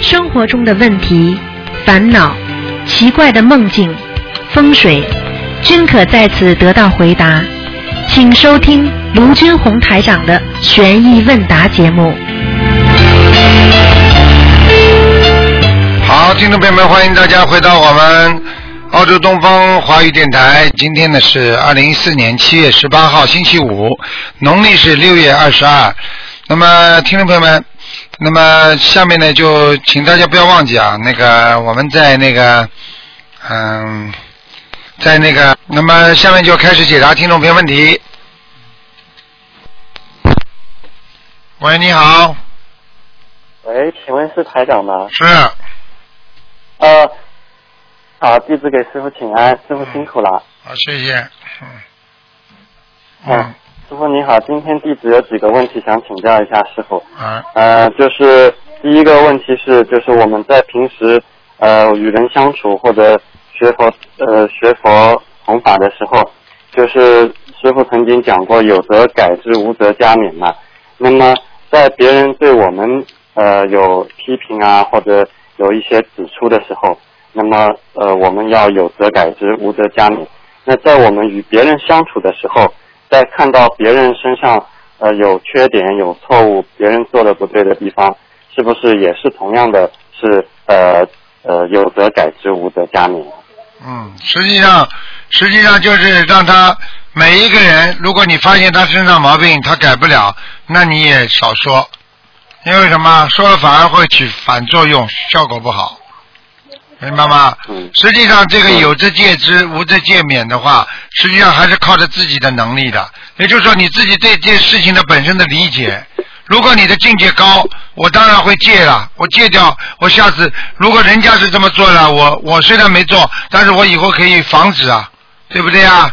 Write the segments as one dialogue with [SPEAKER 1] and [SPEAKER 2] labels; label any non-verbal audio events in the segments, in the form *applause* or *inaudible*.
[SPEAKER 1] 生活中的问题、烦恼、奇怪的梦境、风水，均可在此得到回答。请收听卢军红台长的悬疑问答节目。
[SPEAKER 2] 好，听众朋友们，欢迎大家回到我们澳洲东方华语电台。今天呢是二零一四年七月十八号，星期五，农历是六月二十二。那么，听众朋友们，那么下面呢就请大家不要忘记啊，那个我们在那个嗯，在那个，那么下面就开始解答听众朋友问题。喂，你好，
[SPEAKER 3] 喂，请问是台长吗？
[SPEAKER 2] 是
[SPEAKER 3] 呃，好，弟子给师傅请安，师傅辛苦了。
[SPEAKER 2] 好，谢谢。嗯
[SPEAKER 3] 嗯，师傅你好，今天弟子有几个问题想请教一下师傅。
[SPEAKER 2] 啊
[SPEAKER 3] 呃，就是第一个问题是，就是我们在平时呃与人相处或者学佛呃学佛弘法的时候，就是师傅曾经讲过有则改之，无则加勉嘛。那么在别人对我们呃有批评啊或者有一些指出的时候，那么呃我们要有则改之，无则加勉。那在我们与别人相处的时候，在看到别人身上呃有缺点、有错误，别人做的不对的地方，是不是也是同样的是呃呃有则改之，无则加勉？
[SPEAKER 2] 嗯，实际上，实际上就是让他每一个人，如果你发现他身上毛病，他改不了，那你也少说，因为什么？说了反而会起反作用，效果不好，明白吗？
[SPEAKER 3] 嗯
[SPEAKER 2] 实际上，这个有则戒之，无则戒勉的话，实际上还是靠着自己的能力的。也就是说，你自己对这件事情的本身的理解。如果你的境界高，我当然会戒了，我戒掉，我下次如果人家是这么做了，我我虽然没做，但是我以后可以防止啊，对不对啊？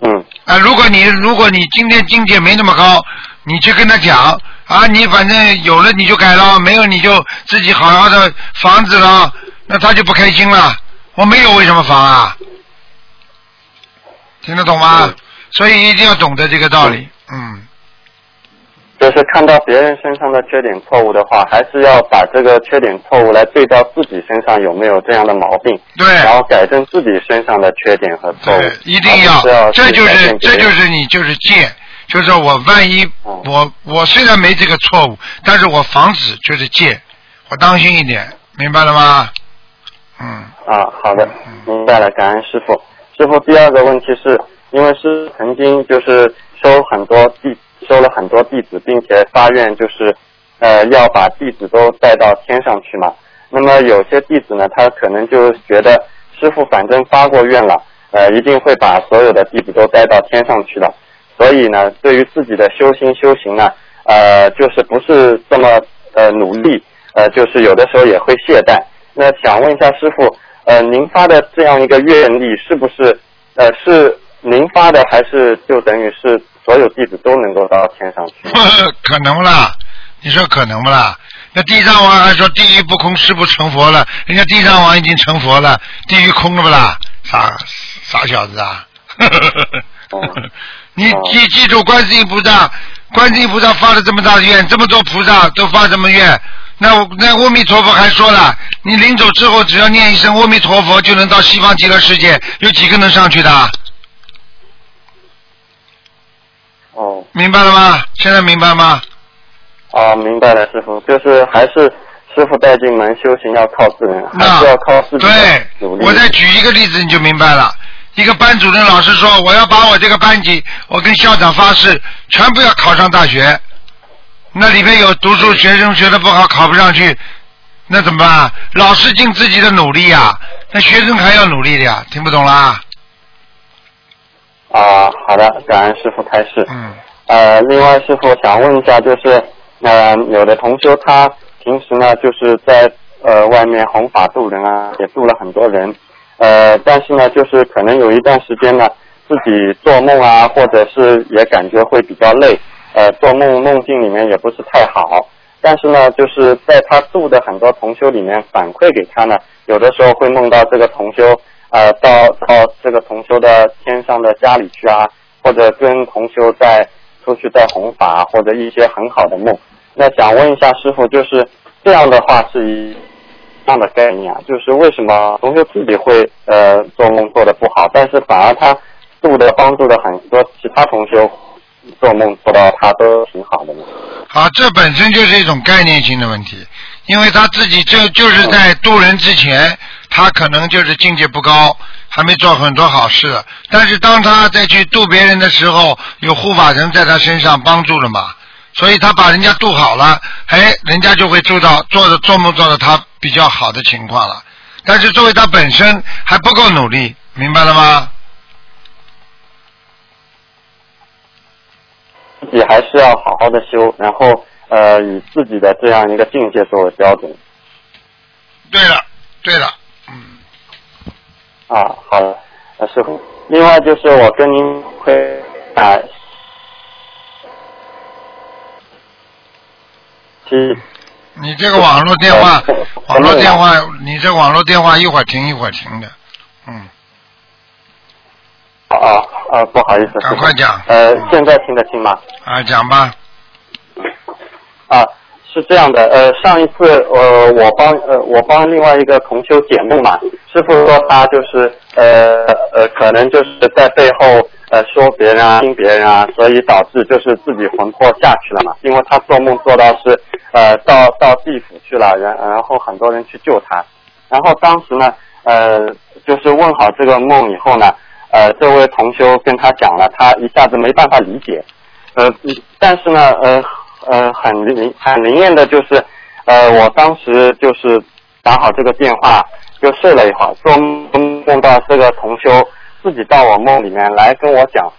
[SPEAKER 3] 嗯
[SPEAKER 2] 啊，如果你如果你今天境界没那么高，你去跟他讲啊，你反正有了你就改了，没有你就自己好好的防止了，那他就不开心了。我没有为什么防啊？听得懂吗？
[SPEAKER 3] 嗯
[SPEAKER 2] 所以一定要懂得这个道理。嗯，
[SPEAKER 3] 就是看到别人身上的缺点错误的话，还是要把这个缺点错误来对照自己身上有没有这样的毛病，
[SPEAKER 2] 对。
[SPEAKER 3] 然后改正自己身上的缺点和错误
[SPEAKER 2] 对，。一定
[SPEAKER 3] 要
[SPEAKER 2] 这就是这就是你就是戒，就是说我万一
[SPEAKER 3] 嗯
[SPEAKER 2] 我我虽然没这个错误，但是我防止就是戒，我当心一点，明白了吗？嗯，
[SPEAKER 3] 啊，好的，明白了，感恩师傅。师傅，第二个问题是，因为是曾经就是收很多弟收了很多弟子，并且发愿就是呃要把弟子都带到天上去嘛。那么有些弟子呢，他可能就觉得师傅反正发过愿了，呃，一定会把所有的弟子都带到天上去了。所以呢，对于自己的修心修行呢，呃，就是不是这么呃努力，呃，就是有的时候也会懈怠。那想问一下师傅，呃，您发的这样一个愿力是不是呃是您发的，还是就等于是所有弟子都能够到天上去？
[SPEAKER 2] 可能不啦？你说可能不啦？那地藏王还说地狱不空，誓不成佛了，人家地藏王已经成佛了，地狱空了不啦？傻傻小子啊！*laughs* 你
[SPEAKER 3] 哦
[SPEAKER 2] 记记住，观世音菩萨，观世音菩萨发了这么大的愿，这么多菩萨都发这么愿，那我那阿弥陀佛还说了，你临走之后只要念一声阿弥陀佛，就能到西方极乐世界，有几个能上去的？
[SPEAKER 3] 哦，
[SPEAKER 2] 明白了吗？现在明白吗？
[SPEAKER 3] 啊，明白了，师傅，就是还是师傅带进门修行要靠自人，还
[SPEAKER 2] 那
[SPEAKER 3] 是要靠自己努，力。
[SPEAKER 2] 我再举一个例子你就明白了。一个班主任老师说，我要把我这个班级，我跟校长发誓，全部要考上大学。那里面有读书学生学的不好，考不上去，那怎么办？老师尽自己的努力呀、那学生还要努力的呀，听不懂啦？
[SPEAKER 3] 啊，好的，感恩师傅开示。
[SPEAKER 2] 嗯，
[SPEAKER 3] 呃，另外师傅想问一下，就是呃，有的同修他平时呢就是在呃外面弘法度人啊，也度了很多人，呃，但是呢，就是可能有一段时间呢，自己做梦啊，或者是也感觉会比较累，呃，做梦梦境里面也不是太好。但是呢，就是在他度的很多同修里面反馈给他呢，有的时候会梦到这个同修，呃，到到这个同修的天上的家里去啊，或者跟同修在出去在弘法，或者一些很好的梦。那想问一下师傅，就是这样的话是一样的概念啊，就是为什么同学自己会呃做梦做的不好，但是反而他度的帮助的很多其他同修做梦做到他都挺好的嘛？
[SPEAKER 2] 好，这本身就是一种概念性的问题，因为他自己就就是在渡人之前，他可能就是境界不高，还没做很多好事，但是当他再去渡别人的时候，有护法神在他身上帮助了嘛，所以他把人家渡好了，哎，人家就会做到做的做梦做到他比较好的情况了。但是作为他本身还不够努力，明白了吗？
[SPEAKER 3] 自己还是要好好的修，然后呃以自己的这样一个境界作为标准
[SPEAKER 2] 对了，对了，嗯，
[SPEAKER 3] 啊。好的，呃师傅。另外就是我跟您会啊，其
[SPEAKER 2] 你这个网络电话
[SPEAKER 3] 呃，
[SPEAKER 2] 网络电话，你这网络电话一会儿停一会儿停的，嗯，
[SPEAKER 3] 啊啊啊，不好意思，
[SPEAKER 2] 赶快讲
[SPEAKER 3] 呃，现在听得清吗？
[SPEAKER 2] 啊，讲吧，
[SPEAKER 3] 啊，是这样的，呃，上一次呃，我帮呃我帮另外一个同修解梦嘛，师傅说他就是呃呃，可能就是在背后呃说别人啊、听别人啊，所以导致就是自己魂魄下去了嘛，因为他做梦做到是呃到到地府去了，然然后很多人去救他，然后当时呢呃就是问好这个梦以后呢，呃这位同修跟他讲了，他一下子没办法理解，呃，但是呢，呃呃，很灵很灵验的就是，呃，我当时就是打好这个电话，就睡了一会儿，做梦梦到这个同修自己到我梦里面来跟我讲，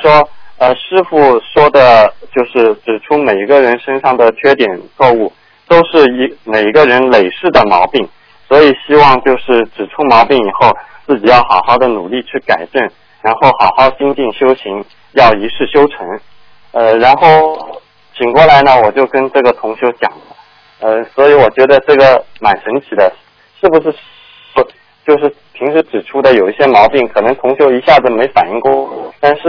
[SPEAKER 3] 说，呃，师傅说的就是指出每一个人身上的缺点错误，都是一每一个人累世的毛病，所以希望就是指出毛病以后，自己要好好的努力去改正，然后好好精进修行，要一世修成。呃，然后醒过来呢，我就跟这个同修讲，呃，所以我觉得这个蛮神奇的，是不是？不，就是平时指出的有一些毛病，可能同修一下子没反应过，但是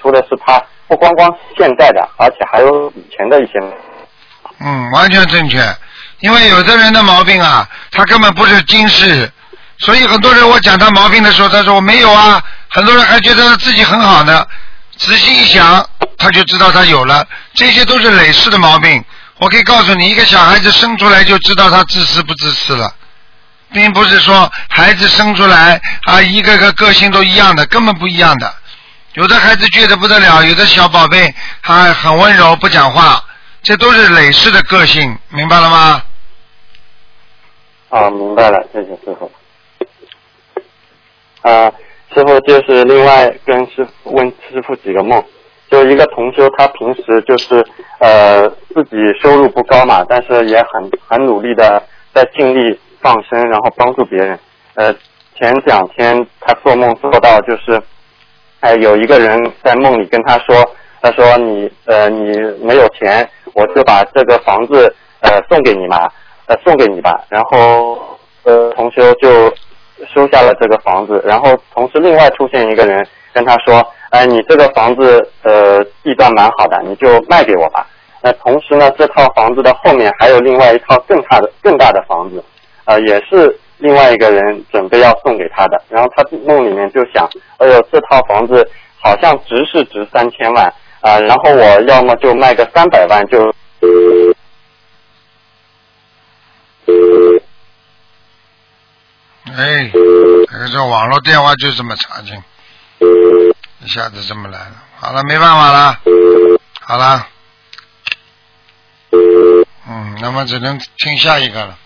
[SPEAKER 3] 出的是他不光光现在的，而且还有以前的一些。
[SPEAKER 2] 嗯，完全正确。因为有的人的毛病啊，他根本不是今世，所以很多人我讲他毛病的时候，他说我没有啊，很多人还觉得他自己很好呢。仔细一想，他就知道他有了，这些都是累世的毛病。我可以告诉你，一个小孩子生出来就知道他自私不自私了，并不是说孩子生出来啊一个个个性都一样的，根本不一样的。有的孩子倔得不得了，有的小宝贝还很温柔不讲话，这都是累世的个性，明白了吗？
[SPEAKER 3] 啊，明白了，谢谢师傅。啊，师傅就是另外跟师傅问师傅几个梦，就一个同修，他平时就是呃自己收入不高嘛，但是也很很努力的在尽力放生，然后帮助别人。呃，前两天他做梦做到就是，哎、有一个人在梦里跟他说，他说你呃你没有钱，我就把这个房子呃送给你嘛，呃送给你吧。然后呃同修就收下了这个房子，然后同时另外出现一个人跟他说，哎你这个房子呃地段蛮好的，你就卖给我吧。那同时呢，这套房子的后面还有另外一套更大的更大的房子，呃，也是另外一个人准备要送给他的。然后他梦里面就想，哎呦，这套房子好像值是值三千万啊、然后我要么就卖个三百万就。
[SPEAKER 2] 哎，这个这网络电话就这么差劲，一下子这么来了。好了，没办法了，好了，嗯，那么只能听下一个了。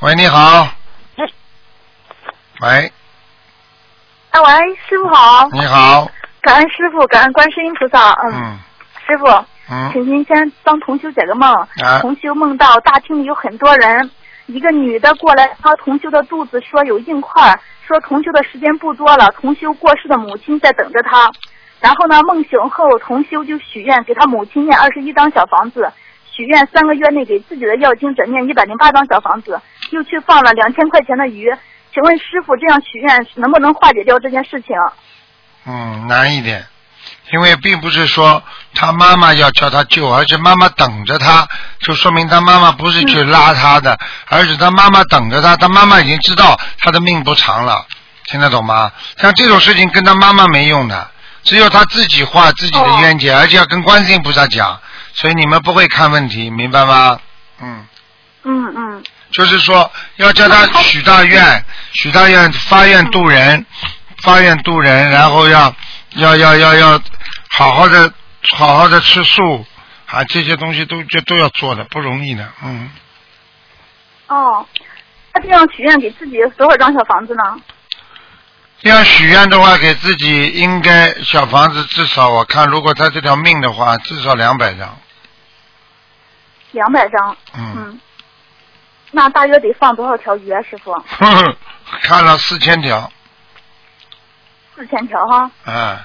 [SPEAKER 2] 喂，你好。喂，
[SPEAKER 4] 啊，喂，师傅好，
[SPEAKER 2] 你好，
[SPEAKER 4] 感恩师傅，感恩观世音菩萨。嗯，
[SPEAKER 2] 嗯
[SPEAKER 4] 师傅，
[SPEAKER 2] 嗯
[SPEAKER 4] 请您先帮同修解个梦。
[SPEAKER 2] 啊
[SPEAKER 4] 同修梦到大厅里有很多人，一个女的过来掏同修的肚子，说有硬块，说同修的时间不多了，同修过世的母亲在等着他。然后呢，梦醒后，同修就许愿给他母亲念二十一张小房子，许愿三个月内给自己的药经者念一百零八张小房子，又去放了两千块钱的鱼。请问师傅，这样许愿能不能化解掉这件事情？
[SPEAKER 2] 嗯，难一点。因为并不是说他妈妈要叫他救，而是妈妈等着他，就说明他妈妈不是去拉他的，而是他妈妈等着他，他妈妈已经知道他的命不长了，听得懂吗？像这种事情跟他妈妈没用的，只有他自己化自己的冤结，而且要跟观世音菩萨讲，所以你们不会看问题，明白吗？嗯。
[SPEAKER 4] 嗯嗯。
[SPEAKER 2] 就是说，要叫他许大愿，许大愿发愿渡人，发愿渡人，然后要要要要要好好的好好的吃素啊，这些东西都就都要做的，不容易的，嗯。
[SPEAKER 4] 哦，他这样许愿给自己多少张小房子呢？
[SPEAKER 2] 这样许愿的话，给自己应该小房子至少我看，如果他这条命的话，至少两百张。
[SPEAKER 4] 两百张。嗯。那大约得放多少条鱼啊，师傅？*laughs*
[SPEAKER 2] 看了四千条。
[SPEAKER 4] 四千条哈。
[SPEAKER 2] 嗯。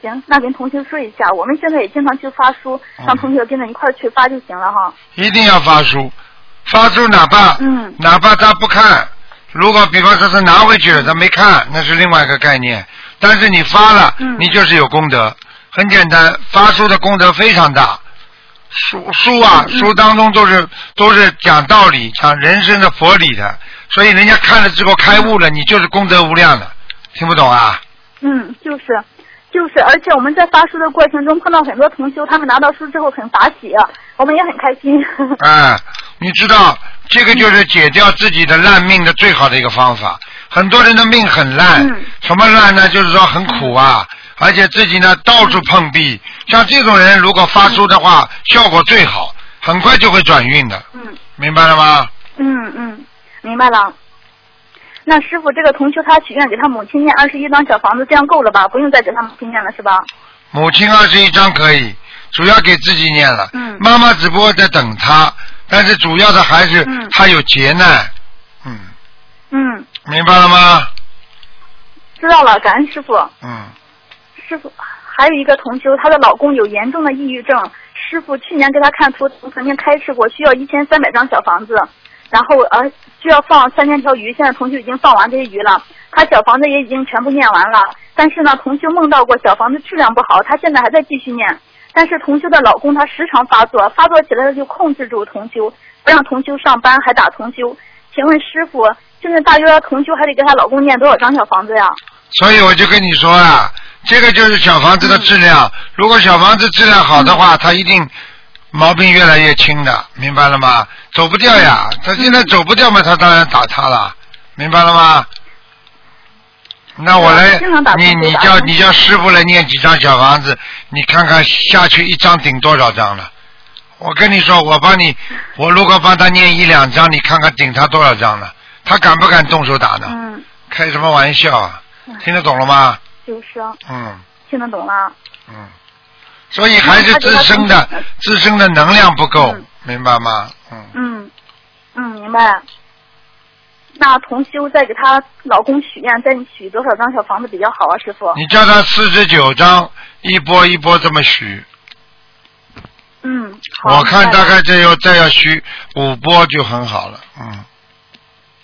[SPEAKER 4] 行，那跟同学说一下，我们现在也经常去发书，让同学跟着一块儿去发就行了哈。
[SPEAKER 2] 一定要发书，发书哪怕
[SPEAKER 4] 嗯，
[SPEAKER 2] 哪怕他不看，如果比方说是拿回去了，他没看，那是另外一个概念。但是你发了，你就是有功德。很简单，发书的功德非常大。书书啊，书当中都是都是讲道理、讲人生的佛理的，所以人家看了之后开悟了，你就是功德无量的，听不懂啊？
[SPEAKER 4] 嗯，就是，就是，而且我们在发书的过程中碰到很多同修，他们拿到书之后很法喜，我们也很开心。
[SPEAKER 2] 哎，*laughs* 你知道这个就是解掉自己的烂命的最好的一个方法。很多人的命很烂，什么烂呢？就是说很苦啊。而且自己呢到处碰壁，像这种人如果发书的话，效果最好，很快就会转运的。
[SPEAKER 4] 嗯，
[SPEAKER 2] 明白了吗？
[SPEAKER 4] 嗯嗯，明白了。那师傅，这个同修他许愿给他母亲念二十一张小房子，这样够了吧？不用再给他母亲念了，是吧？
[SPEAKER 2] 母亲二十一张可以，主要给自己念了。
[SPEAKER 4] 嗯。
[SPEAKER 2] 妈妈只不过在等他，但是主要的还是他有劫难。
[SPEAKER 4] 嗯。嗯。
[SPEAKER 2] 明白了吗？
[SPEAKER 4] 知道了，感恩师傅。
[SPEAKER 2] 嗯。
[SPEAKER 4] 师傅，还有一个同修，她的老公有严重的抑郁症。师傅去年给他看图，曾经开示过，需要一千三百张小房子，然后呃需要放三千条鱼。现在同修已经放完这些鱼了，他小房子也已经全部念完了。但是呢，同修梦到过小房子质量不好，他现在还在继续念。但是同修的老公他时常发作，发作起来他就控制住同修，不让同修上班，还打同修。请问师傅，现在大约同修还得给她老公念多少张小房子呀？
[SPEAKER 2] 所以我就跟你说啊。这个就是小房子的质量。如果小房子质量好的话，他一定毛病越来越轻的，明白了吗？走不掉呀，他现在走不掉嘛，他当然打他了，明白了吗？那我来，你你叫你叫师傅来念几张小房子，你看看下去一张顶多少张了？我跟你说，我帮你，我如果帮他念一两张，你看看顶他多少张了？他敢不敢动手打呢？开什么玩笑啊？听得懂了吗？
[SPEAKER 4] 就是，
[SPEAKER 2] 嗯，
[SPEAKER 4] 听得懂了，
[SPEAKER 2] 嗯，所以还是自身的自身的能量不够，明白吗？
[SPEAKER 4] 嗯嗯嗯，明白。那同修再给她老公许愿，再许多少张小房子比较好啊，师傅？
[SPEAKER 2] 你叫他四十九张，一波一波这么许。
[SPEAKER 4] 嗯，
[SPEAKER 2] 我看大概再要再要许五波就很好了，嗯。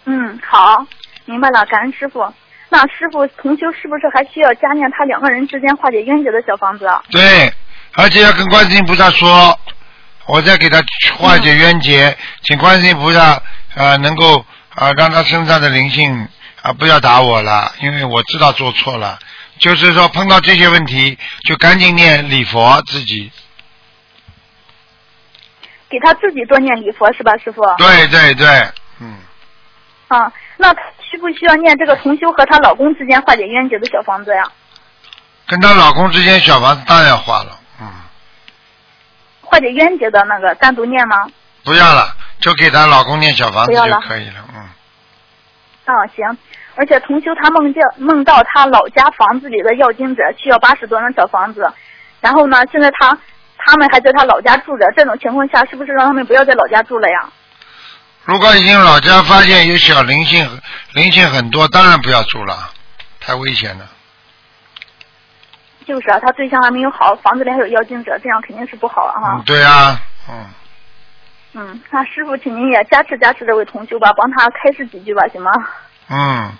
[SPEAKER 4] 嗯，好，明白了，感恩师傅。那师傅同修是不是还需要加念他两个人之间化解冤结的小房子？
[SPEAKER 2] 对，而且要跟观世音菩萨说，我再给他化解冤结，请观世音菩萨啊能够啊让他身上的灵性啊不要打我了，因为我知道做错了。就是说碰到这些问题，就赶紧念礼佛自己。
[SPEAKER 4] 给他自己多念礼佛是吧，师傅？
[SPEAKER 2] 对对对，嗯。
[SPEAKER 4] 啊，那。需不需要念这个同修和她老公之间化解冤结的小房子呀？
[SPEAKER 2] 跟她老公之间小房子当然要化了，嗯。
[SPEAKER 4] 化解冤结的那个单独念吗？
[SPEAKER 2] 不要了，就给她老公念小房子就可以了，嗯。
[SPEAKER 4] 啊，行。而且同修他梦见梦到他老家房子里的要经者需要八十多张小房子，然后呢，现在他他们还在他老家住着，这种情况下是不是让他们不要在老家住了呀？
[SPEAKER 2] 如果已经老家发现有小灵性，灵性很多，当然不要住了，太危险了。
[SPEAKER 4] 就是啊，他对象还没有好，房子里还有妖精者，这样肯定是不好啊哈。
[SPEAKER 2] 对啊，嗯。
[SPEAKER 4] 嗯，那师傅，请您也加持加持这位同修吧，帮他开示几句吧，行吗？
[SPEAKER 2] 嗯，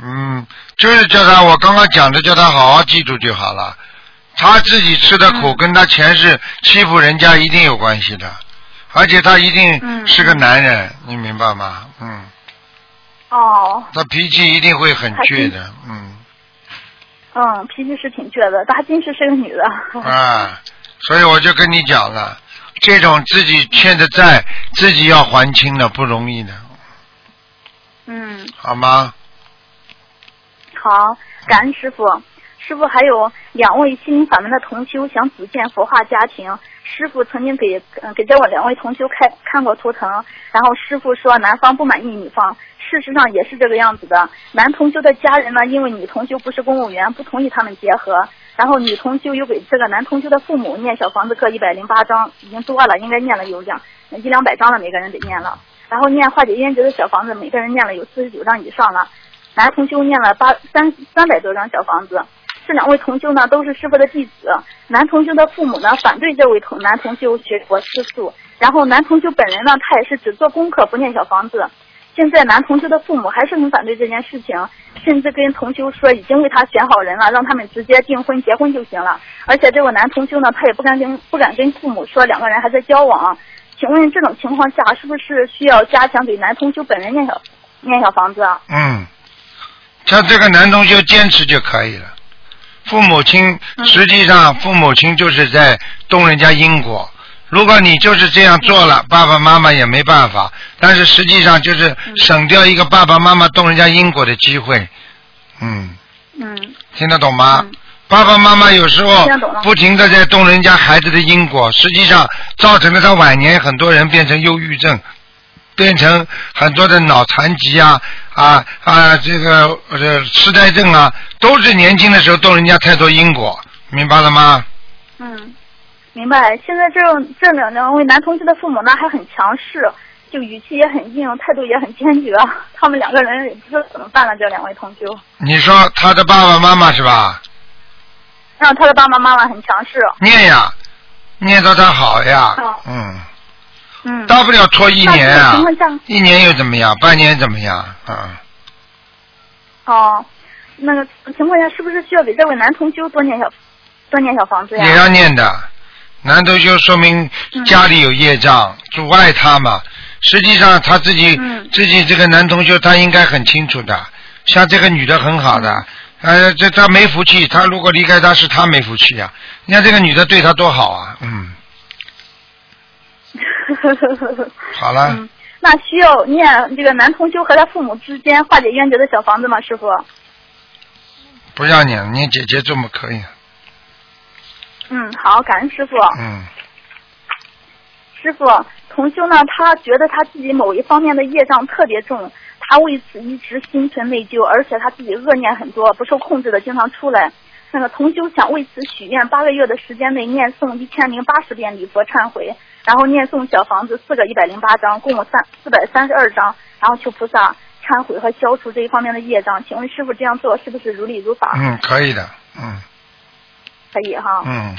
[SPEAKER 2] 嗯，就是叫他，我刚刚讲的，叫他好好记住就好了。他自己吃的苦，
[SPEAKER 4] 嗯
[SPEAKER 2] 跟他前世欺负人家一定有关系的，而且他一定
[SPEAKER 4] 嗯
[SPEAKER 2] 是个男人，你明白吗？嗯，
[SPEAKER 4] 哦，
[SPEAKER 2] 他脾气一定会很倔的，嗯
[SPEAKER 4] 嗯，脾气是挺倔的，大金是是个女的。*laughs*
[SPEAKER 2] 啊，所以我就跟你讲了，这种自己欠的债，自己要还清的，不容易的，
[SPEAKER 4] 嗯，
[SPEAKER 2] 好吗？
[SPEAKER 4] 好，感恩师傅。师傅还有两位心灵法门的同修想组建佛化家庭，师傅曾经给嗯给这我两位同修看看过图腾，然后师傅说男方不满意女方，事实上也是这个样子的。男同修的家人呢，因为女同修不是公务员，不同意他们结合，然后女同修又给这个男同修的父母念小房子各一百零八章，已经多了，应该念了有两一两百章了，每个人得念了。然后念化解冤结的小房子，每个人念了有四十九章以上了。男同修念了八三三百多张小房子。这两位同修呢都是师傅的弟子。男同修的父母呢反对这位同男同修学佛吃素，然后男同修本人呢他也是只做功课不念小房子。现在男同修的父母还是很反对这件事情，甚至跟同修说已经为他选好人了，让他们直接订婚结婚就行了。而且这位男同修呢他也不敢跟不敢跟父母说两个人还在交往。请问这种情况下是不是需要加强给男同修本人念小念小房子啊？
[SPEAKER 2] 嗯，像这个男同修坚持就可以了。父母亲
[SPEAKER 4] 嗯
[SPEAKER 2] 实际上父母亲就是在动人家因果。如果你就是这样做了，爸爸妈妈也没办法。但是实际上就是省掉一个爸爸妈妈动人家因果的机会。嗯，
[SPEAKER 4] 嗯
[SPEAKER 2] 听得懂吗？
[SPEAKER 4] 嗯
[SPEAKER 2] 爸爸妈妈有时候不停的在动人家孩子的因果，实际上造成了他晚年很多人变成忧郁症，变成很多的脑残疾啊啊啊，这个呃痴呆症啊，都是年轻的时候动人家太多因果，明白了吗？
[SPEAKER 4] 嗯，明白。现在这种这两两位男同学的父母呢还很强势，就语气也很硬，态度也很坚决。*laughs* 他们两个人也不知道怎么办了。这两位同学，
[SPEAKER 2] 你说他的爸爸妈妈是吧？
[SPEAKER 4] 让他的爸爸妈妈很强势。
[SPEAKER 2] 念呀，念到他好呀
[SPEAKER 4] 好，
[SPEAKER 2] 嗯，
[SPEAKER 4] 嗯，
[SPEAKER 2] 大不了拖一年啊
[SPEAKER 4] 那这种情，况下，
[SPEAKER 2] 一年又怎么样？半年怎么样？啊。
[SPEAKER 4] 哦，那个情况下是不是需要给这位男同修多念小多念小房子呀？
[SPEAKER 2] 也要念的。男同修说明
[SPEAKER 4] 嗯
[SPEAKER 2] 家里有业障，阻碍他嘛。实际上他自己、
[SPEAKER 4] 嗯
[SPEAKER 2] 自己这个男同修他应该很清楚的，像这个女的很好的，
[SPEAKER 4] 嗯
[SPEAKER 2] 呃，这他没福气，他如果离开他是他没福气啊。你看这个女的对他多好啊，嗯，*laughs* 好了，
[SPEAKER 4] 嗯，那需要念这个男同修和他父母之间化解冤结的小房子吗，师傅？
[SPEAKER 2] 不要念，念姐姐这么可以，
[SPEAKER 4] 嗯，好，感恩师傅。
[SPEAKER 2] 嗯，
[SPEAKER 4] 师傅，同修呢，他觉得他自己某一方面的业障特别重，他为此一直心存内疚，而且他自己恶念很多，不受控制的经常出来。那个同修想为此许愿，八个月的时间内念诵一千零八十遍礼佛忏悔，然后念诵小房子四个一百零八章，共三四百三十二章，然后求菩萨忏悔和消除这一方面的业障。请问师傅这样做是不是如理如法？
[SPEAKER 2] 嗯，可以的，嗯
[SPEAKER 4] 可以哈。
[SPEAKER 2] 嗯，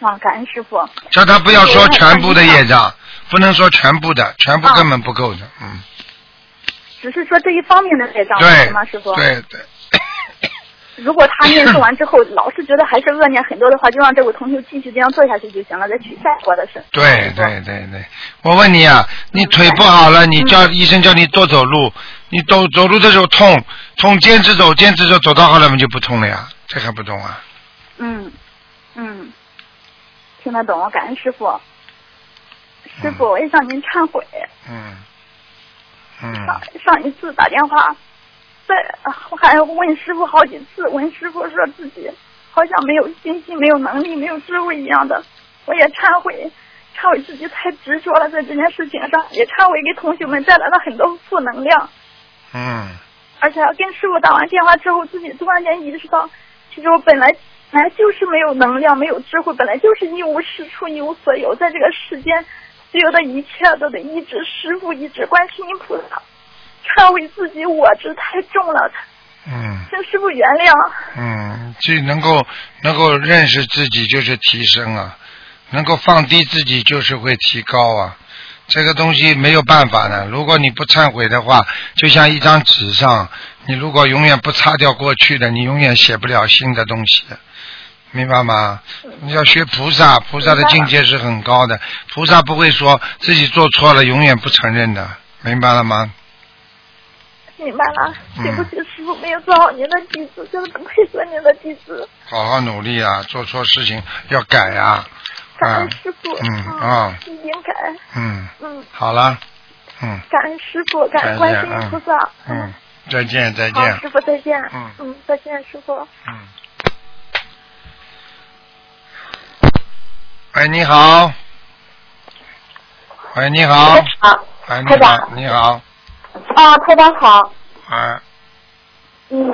[SPEAKER 4] 啊，感恩师傅。
[SPEAKER 2] 叫他不要说全部的业障，不能说全部的，全部
[SPEAKER 4] 啊
[SPEAKER 2] 根本不够的，嗯。
[SPEAKER 4] 只是说这一方面的业障
[SPEAKER 2] 对
[SPEAKER 4] 吗，师傅？
[SPEAKER 2] 对对，
[SPEAKER 4] 如果他念诵完之后，老是觉得还是恶念很多的话，就让这位同学继续这样做下去就行了，再取下一波的事。
[SPEAKER 2] 对对对对，我问你啊，你腿不好了，你叫医生叫你多走路，你走走路的时候痛，痛坚持走，坚持走，走到后来嘛就不痛了呀，这还不懂啊？
[SPEAKER 4] 嗯嗯，听得懂，感恩师傅。师傅，我也向您忏悔。
[SPEAKER 2] 嗯嗯
[SPEAKER 4] 上上一次打电话，在我还问师傅好几次，问师傅说自己好像没有信心、没有能力、没有智慧一样的，我也忏悔，忏悔自己太执着了，在这件事情上，也忏悔给同学们带来了很多负能量，
[SPEAKER 2] 嗯。
[SPEAKER 4] 而且跟师傅打完电话之后，自己突然间意识到，其实我本来本来就是没有能量、没有智慧，本来就是一无是处、一无所有，在这个世间，所有的一切都得依止师傅、依止观世音菩萨，忏悔自己我执太重了，
[SPEAKER 2] 嗯
[SPEAKER 4] 请师傅原谅。
[SPEAKER 2] 嗯，这能够能够认识自己就是提升啊，能够放低自己就是会提高啊。这个东西没有办法的，如果你不忏悔的话，就像一张纸上，你如果永远不擦掉过去的，你永远写不了新的东西，明白吗？你要学菩萨，菩萨的境界是很高的，菩萨不会说自己做错了永远不承认的，明白了吗？
[SPEAKER 5] 明白了，
[SPEAKER 2] 嗯
[SPEAKER 5] 对不起，师傅没有做好您的弟子，真的不愧做您的弟子，
[SPEAKER 2] 好好努力啊，做错事情要改啊，
[SPEAKER 5] 感
[SPEAKER 2] 啊
[SPEAKER 5] 恩师傅。
[SPEAKER 2] 嗯啊
[SPEAKER 5] 一定改。
[SPEAKER 2] 嗯，
[SPEAKER 5] 嗯，
[SPEAKER 2] 好了，嗯
[SPEAKER 5] 感恩师傅，感恩观世音菩萨。
[SPEAKER 2] 嗯，再见再
[SPEAKER 5] 好，
[SPEAKER 2] 见
[SPEAKER 5] 师，傅再见。
[SPEAKER 2] 嗯
[SPEAKER 5] 嗯，再见，师傅。
[SPEAKER 2] 嗯。喂，你好。喂，你好。
[SPEAKER 6] 好，
[SPEAKER 2] 哎，你好，你好，
[SPEAKER 6] 啊，台长好，
[SPEAKER 2] 啊，
[SPEAKER 6] 嗯，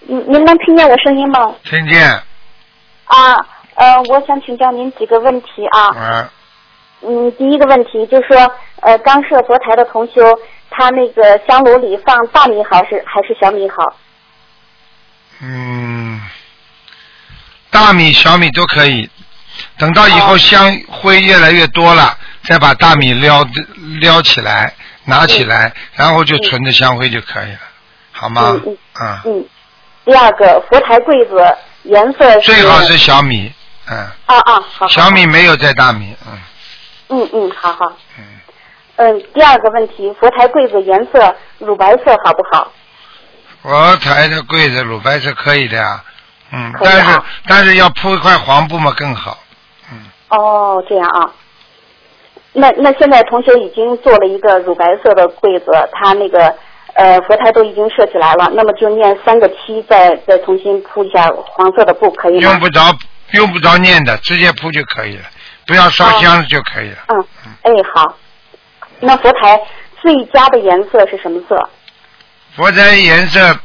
[SPEAKER 6] 您您能听见我声音吗？
[SPEAKER 2] 听见，
[SPEAKER 6] 啊，呃，我想请教您几个问题啊。
[SPEAKER 2] 啊，
[SPEAKER 6] 嗯，第一个问题就是说，呃，刚设佛台的同修，他那个香炉里放大米好是还是小米好？
[SPEAKER 2] 嗯，大米、小米都可以，等到以后香灰越来越多了，再把大米撩撩起来，拿起来，然后就存着香灰就可以了，好吗
[SPEAKER 6] 嗯？
[SPEAKER 2] 嗯，
[SPEAKER 6] 嗯。第二个，佛台柜子颜色
[SPEAKER 2] 最好是小米，嗯，
[SPEAKER 6] 啊啊，好。好
[SPEAKER 2] 小米没有在大米，嗯
[SPEAKER 6] 嗯嗯，好好。
[SPEAKER 2] 嗯，
[SPEAKER 6] 嗯，第二个问题，佛台柜子颜色乳白色好不好？
[SPEAKER 2] 佛台的柜子乳白色可以的呀，嗯，但是但是要铺一块黄布嘛更好，嗯，
[SPEAKER 6] 哦，这样啊。那那现在同学已经做了一个乳白色的柜子，他那个呃佛台都已经设起来了，那么就念三个七，再再重新铺一下黄色的布，可以吗？
[SPEAKER 2] 用不着用不着念的，直接铺就可以了，不要烧香就可以了。
[SPEAKER 6] 嗯，哎好。那佛台最佳的颜色是什么色？
[SPEAKER 2] 佛台颜色，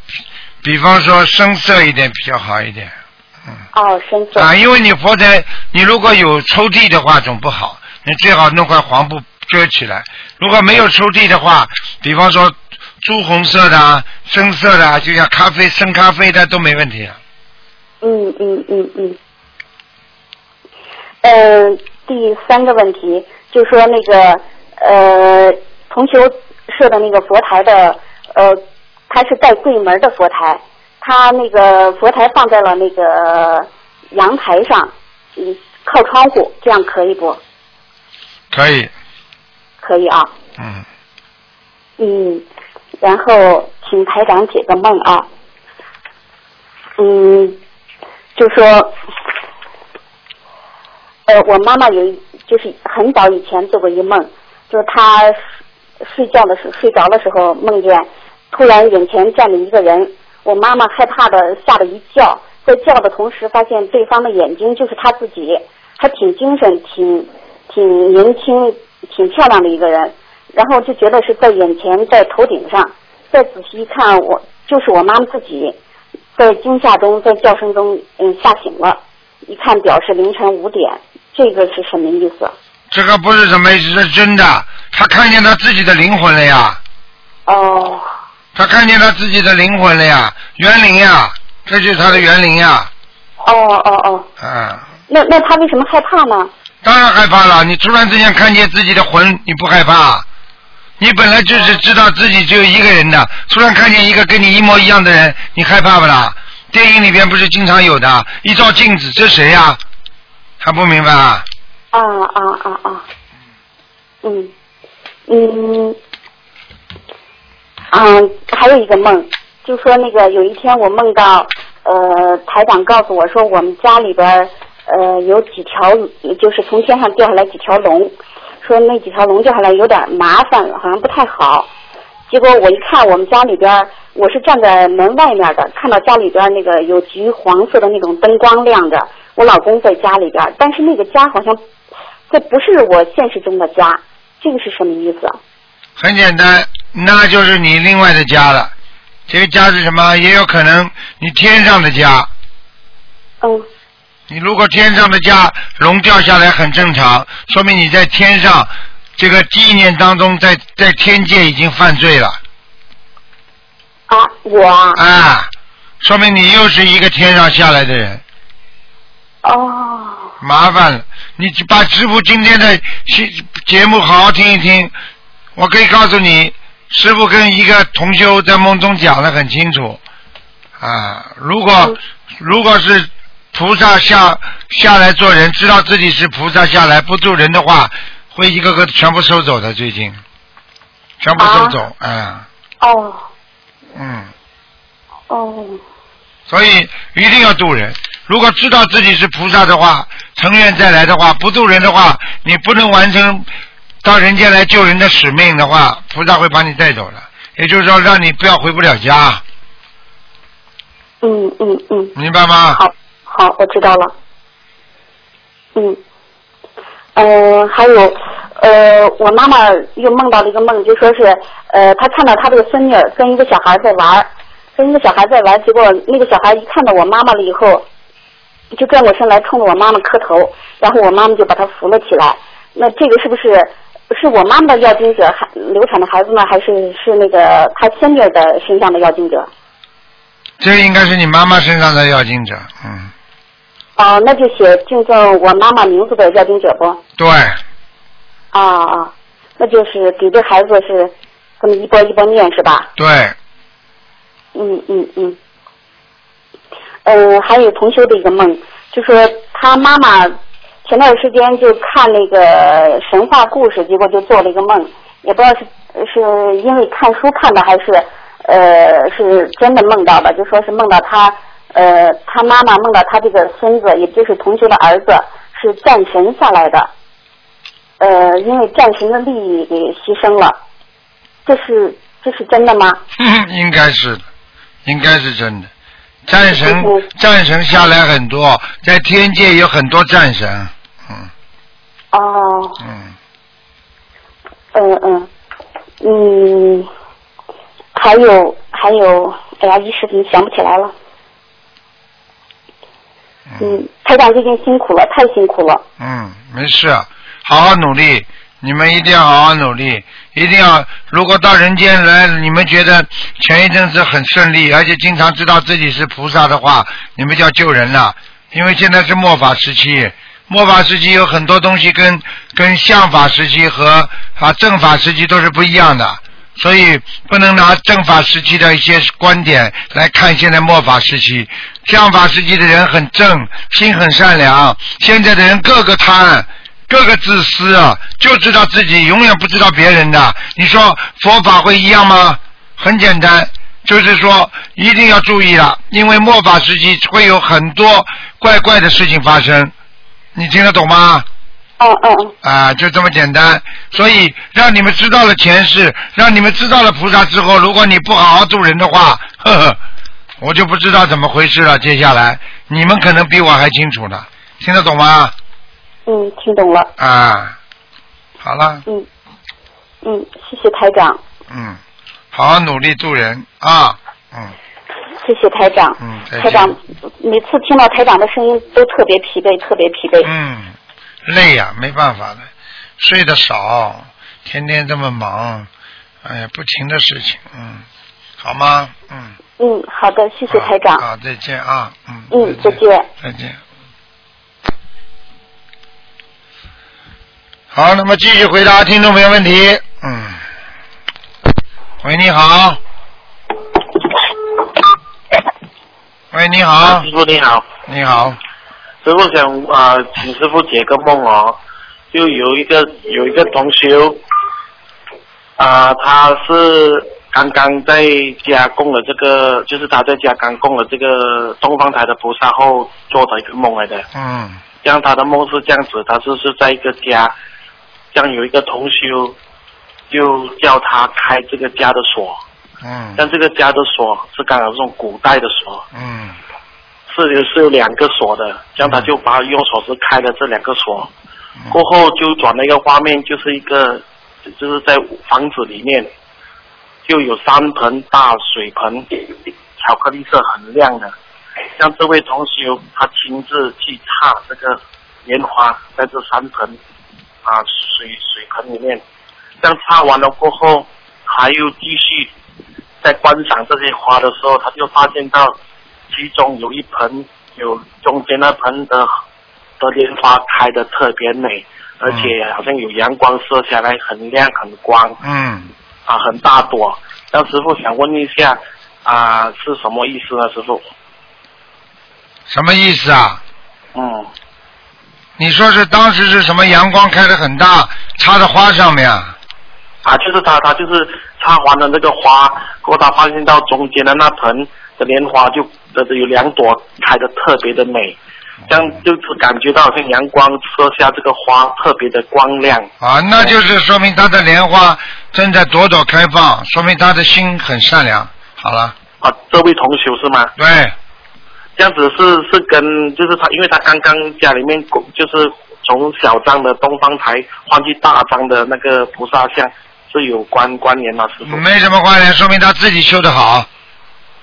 [SPEAKER 2] 比方说深色一点比较好一点。
[SPEAKER 6] 哦，深色。
[SPEAKER 2] 啊，因为你佛台，你如果有抽屉的话总不好，你最好弄块黄布遮起来。如果没有抽屉的话，比方说朱红色的啊、深色的啊，就像咖啡、深咖啡的都没问题啊。
[SPEAKER 6] 嗯嗯嗯嗯。呃，第三个问题就是说那个呃，同修设的那个佛台的呃，它是带柜门的佛台，它那个佛台放在了那个阳台上，嗯，靠窗户，这样可以不？
[SPEAKER 2] 可以，
[SPEAKER 6] 可以啊。
[SPEAKER 2] 嗯，
[SPEAKER 6] 嗯，然后请台长解个梦啊。嗯，就说，呃，我妈妈有一就是很早以前做过一梦，就是她睡觉的时候睡着的时候梦见突然眼前站着一个人，我妈妈害怕的吓了一跳，在叫的同时发现对方的眼睛就是她自己，还挺精神，挺挺年轻，挺漂亮的一个人。然后就觉得是在眼前，在头顶上，再仔细一看，我就是我妈妈自己，在惊吓中，在叫声中，嗯，吓醒了。一看表是凌晨五点，这个是什么意思？
[SPEAKER 2] 这个不是什么意思，是真的。他看见他自己的灵魂了呀，
[SPEAKER 6] 哦，
[SPEAKER 2] 他看见他自己的灵魂了呀，园林呀，这就是他的园林呀。
[SPEAKER 6] 哦哦哦，
[SPEAKER 2] 嗯，
[SPEAKER 6] 那那他为什么害怕呢？
[SPEAKER 2] 当然害怕了。你突然之间看见自己的魂，你不害怕？你本来就是知道自己只有一个人的，突然看见一个跟你一模一样的人，你害怕不啦？电影里边不是经常有的，一照镜子，这谁呀、还不明白啊？
[SPEAKER 6] 啊啊啊啊，嗯嗯嗯，还有一个梦，就说那个有一天我梦到，呃，台长告诉我说我们家里边儿呃有几条，就是从天上掉下来几条龙，说那几条龙掉下来有点麻烦，好像不太好。结果我一看，我们家里边，我是站在门外面的，看到家里边那个有橘黄色的那种灯光亮着，我老公在家里边，但是那个家好像这不是我现实中的家，这个是什么意思？
[SPEAKER 2] 很简单，那就是你另外的家了。这个家是什么？也有可能你天上的家。
[SPEAKER 6] 嗯
[SPEAKER 2] 你如果天上的家龙掉下来很正常，说明你在天上这个纪念当中在，在天界已经犯罪了。
[SPEAKER 6] 啊，我。啊，
[SPEAKER 2] 啊，说明你又是一个天上下来的人，
[SPEAKER 6] 哦，
[SPEAKER 2] 麻烦了。你把师傅今天的节节目好好听一听，我可以告诉你，师傅跟一个同修在梦中讲的很清楚。啊，如果、
[SPEAKER 6] 嗯。
[SPEAKER 2] 如果是菩萨下下来做人，知道自己是菩萨下来不做人的话，会一个个全部收走的。最近全部收走，啊、
[SPEAKER 6] 哦
[SPEAKER 2] 嗯，
[SPEAKER 6] 哦
[SPEAKER 2] 所以一定要渡人。如果知道自己是菩萨的话，成愿再来的话，不渡人的话，你不能完成到人间来救人的使命的话，菩萨会把你带走的。也就是说，让你不要回不了家，
[SPEAKER 6] 嗯嗯嗯，
[SPEAKER 2] 明白吗？
[SPEAKER 6] 好好，我知道了。嗯，呃，还有呃，我妈妈又梦到了一个梦，就说是呃，她看到她这个孙女跟一个小孩在玩，跟一个小孩在玩，结果那个小孩一看到我妈妈了以后，就转过身来冲着我妈妈磕头，然后我妈妈就把他扶了起来。那这个是不是是我妈妈的要经者，还流产的孩子呢，还是是那个她孙女的身上的要经者？
[SPEAKER 2] 这应该是你妈妈身上的要经者，嗯，
[SPEAKER 6] 哦，那就写敬赠我妈妈名字的要经者不？
[SPEAKER 2] 对，
[SPEAKER 6] 啊啊，那就是给这孩子是这么一波一波念是吧？
[SPEAKER 2] 对，
[SPEAKER 6] 嗯嗯嗯。呃，还有同修的一个梦，就说他妈妈前段时间就看那个神话故事，结果就做了一个梦，也不知道是是因为看书看的还是呃是真的梦到的，就说是梦到他呃他妈妈梦到他这个孙子，也就是同学的儿子是战神下来的，呃，因为战神的利益给牺牲了，这是这是真的吗？
[SPEAKER 2] 应该是的，应该是真的。战神
[SPEAKER 6] 嗯
[SPEAKER 2] 战神下来很多，在天界有很多战神，嗯
[SPEAKER 6] 哦。
[SPEAKER 2] 嗯，
[SPEAKER 6] 嗯嗯嗯，还有还有，哎呀，一时怎么想不起来了。嗯，台长最近辛苦了，太辛苦了。
[SPEAKER 2] 嗯，没事，好好努力，你们一定要好好努力，一定要。如果到人间来，你们觉得前一阵子很顺利，而且经常知道自己是菩萨的话，你们就要救人了。因为现在是末法时期，末法时期有很多东西跟跟相法时期和啊正法时期都是不一样的。所以不能拿正法时期的一些观点来看现在末法时期。相法时期的人很正，心很善良，现在的人个个贪，个个自私啊，就知道自己，永远不知道别人的。你说佛法会一样吗？很简单，就是说一定要注意了，因为末法时期会有很多怪怪的事情发生。你听得懂吗？
[SPEAKER 6] 嗯嗯嗯，
[SPEAKER 2] 啊，就这么简单。所以让你们知道了前世，让你们知道了菩萨之后，如果你不好好度人的话，呵呵，我就不知道怎么回事了。接下来你们可能比我还清楚呢，听得懂吗？
[SPEAKER 6] 嗯，听懂了。
[SPEAKER 2] 啊，好了，
[SPEAKER 6] 嗯嗯，谢谢台长，
[SPEAKER 2] 嗯，好好努力度人啊，嗯
[SPEAKER 6] 谢谢台长。
[SPEAKER 2] 嗯，
[SPEAKER 6] 台长，每次听到台长的声音都特别疲惫，特别疲惫。
[SPEAKER 2] 嗯，累呀、没办法的，睡得少，天天这么忙，哎呀，不停的事情，嗯，好吗？嗯。
[SPEAKER 6] 嗯，好的，谢谢台长。
[SPEAKER 2] 好，好再见啊，嗯。
[SPEAKER 6] 嗯，再见。
[SPEAKER 2] 再见。好，那么继续回答听众朋友问题。嗯。喂，你好。喂，你好
[SPEAKER 7] 师，傅你好，
[SPEAKER 2] 你好，
[SPEAKER 7] 师傅想啊、呃请师傅解个梦哦，就有一个有一个同修，啊、他是刚刚在家供了这个，就是他在家刚供了这个东方台的菩萨后做的一个梦来的。
[SPEAKER 2] 嗯。
[SPEAKER 7] 这样他的梦是这样子，他就是在一个家，这样有一个同修，就叫他开这个家的锁，
[SPEAKER 2] 嗯。
[SPEAKER 7] 但这个家的锁是刚好这种古代的锁，
[SPEAKER 2] 嗯
[SPEAKER 7] 是有是有两个锁的，这样他就把用手指开了这两个锁，过后就转了一个画面，就是一个就是在房子里面就有三盆大水盆，巧克力色很亮的，像这位同学他亲自去插这个莲花在这三盆啊水水盆里面，这样插完了过后，还有继续在观赏这些花的时候，他就发现到其中有一盆有中间那盆的的莲花开的特别美，而且好像有阳光射下来，很亮很光。
[SPEAKER 2] 嗯
[SPEAKER 7] 啊很大朵。那师傅想问一下啊是什么意思呢？师傅？
[SPEAKER 2] 什么意思啊？
[SPEAKER 7] 嗯，
[SPEAKER 2] 你说是当时是什么阳光开的很大，插在花上面啊？
[SPEAKER 7] 啊，就是他，他就是插花的那个花，过后他发现到中间的那盆的莲花就呃有两朵开的特别的美，这样就是感觉到好像阳光射下这个花特别的光亮。
[SPEAKER 2] 啊，那就是说明他的莲花正在朵朵开放，说明他的心很善良。好了，
[SPEAKER 7] 啊，这位同修是吗？
[SPEAKER 2] 对，
[SPEAKER 7] 这样子是是跟就是他，因为他刚刚家里面就是从小张的东方台换去大张的那个菩萨像是有关关联吗？师傅？
[SPEAKER 2] 没什么关联，说明他自己修得好。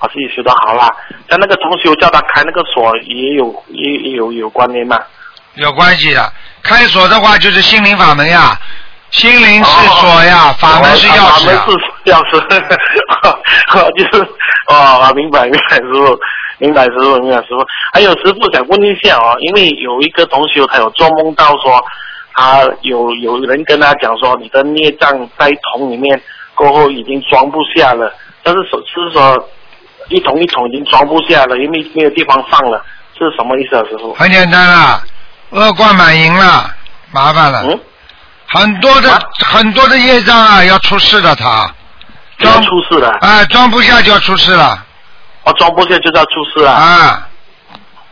[SPEAKER 7] 啊，自己修得好啦。但那个同修叫他开那个锁，也有也也有有关联吗？
[SPEAKER 2] 有关系的，开锁的话就是心灵法门呀，心灵是锁呀，法门是钥匙呀。
[SPEAKER 7] 法门是钥匙，*laughs* 就是哦，明白明白师傅，明白师傅明白师傅。还有师傅想问一下哦，因为有一个同学他有做梦到说，他有有人跟他讲说，你的孽障在桶里面过后已经装不下了，但是说是说一桶一桶已经装不下了，因为没有地方放了，是什么意思啊，师傅？
[SPEAKER 2] 很简单啦，恶贯满盈了，麻烦了。
[SPEAKER 7] 嗯。
[SPEAKER 2] 很多的、很多的业障啊，要出事的他。
[SPEAKER 7] 要出事了。
[SPEAKER 2] 啊，装不下就要出事了。
[SPEAKER 7] 哦，装不下就要出事了。
[SPEAKER 2] 啊。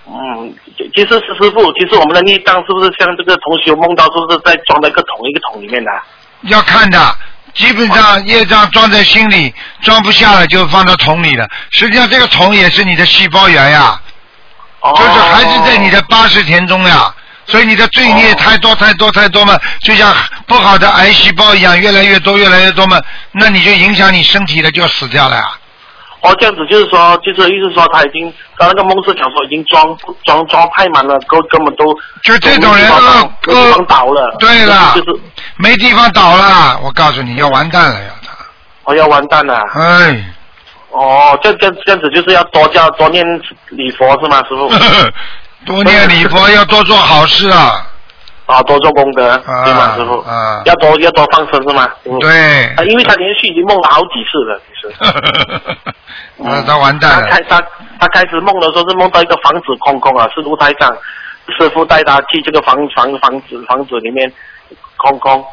[SPEAKER 7] 嗯，其实师傅，其实我们的孽障是不是像这个同学梦到，是不是在装在一个桶一个桶里面的？
[SPEAKER 2] 要看的，基本上业障装在心里，装不下了就放到桶里了。实际上这个桶也是你的细胞源呀，
[SPEAKER 7] 哦
[SPEAKER 2] 就是还是在你的八十田中呀。所以你的罪孽太多太多太多嘛，就像不好的癌细胞一样，越来越多越来越多嘛，那你就影响你身体了，就要死掉了呀。
[SPEAKER 7] 哦，这样子就是说，就是意思说他已经，他那个梦是讲说已经装装装太满了，根根本都
[SPEAKER 2] 就这种人
[SPEAKER 7] 呃地方倒了。
[SPEAKER 2] 对了，
[SPEAKER 7] 就是
[SPEAKER 2] 没地方倒了，我告诉你要完蛋了呀，他。
[SPEAKER 7] 哦，要完蛋了。
[SPEAKER 2] 哎。
[SPEAKER 7] 哦，这这这样子就是要多叫多念礼佛是吗，师傅？*laughs*
[SPEAKER 2] 多念礼佛，要多做好事啊！
[SPEAKER 7] 啊，多做功德，对吗，师傅？
[SPEAKER 2] 啊，
[SPEAKER 7] 要多要多放生是吗？
[SPEAKER 2] 对。
[SPEAKER 7] 啊，因为他连续已经梦了好几次了，其实。*laughs*
[SPEAKER 2] 那他完蛋了。
[SPEAKER 7] 他开他他开始梦的时候是梦到一个房子空空啊，是卢台长师傅带他去这个房房房子房子里面空空。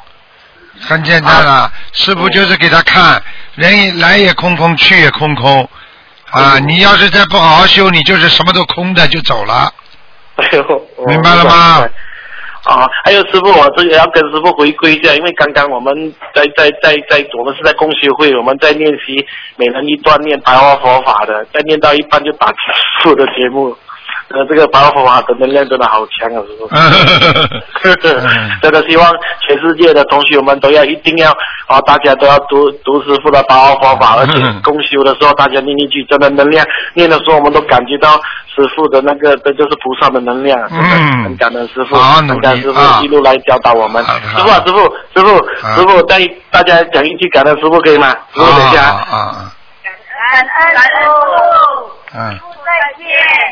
[SPEAKER 2] 很简单了，师傅就是给他看，人来也空空，去也空空。啊，你要是再不好好修，你就是什么都空的就走了。*laughs*
[SPEAKER 7] 哎呦，
[SPEAKER 2] 明白了吗？
[SPEAKER 7] 啊，还有师傅，我这也要跟师傅回归一下，因为刚刚我们在在在在我们是在共修会，我们在练习每人一段念白话佛法的，在念到一半就打结束的节目。呃，这个白话佛法的能量真的好强啊，师傅！*laughs* 真的希望全世界的同学们都要一定要啊，大家都要读读师傅的白话佛法，而且共修的时候大家念念句，真的能量念的时候我们都感觉到师傅的那个，这就是菩萨的能量，真的很感恩师傅，很感恩师傅一路来教导我们。师傅啊，师傅，师傅，师傅带大家讲一句感恩师傅可以吗？师傅等一下。
[SPEAKER 2] 啊啊。
[SPEAKER 5] 感恩师傅。
[SPEAKER 2] 嗯。
[SPEAKER 5] 再见。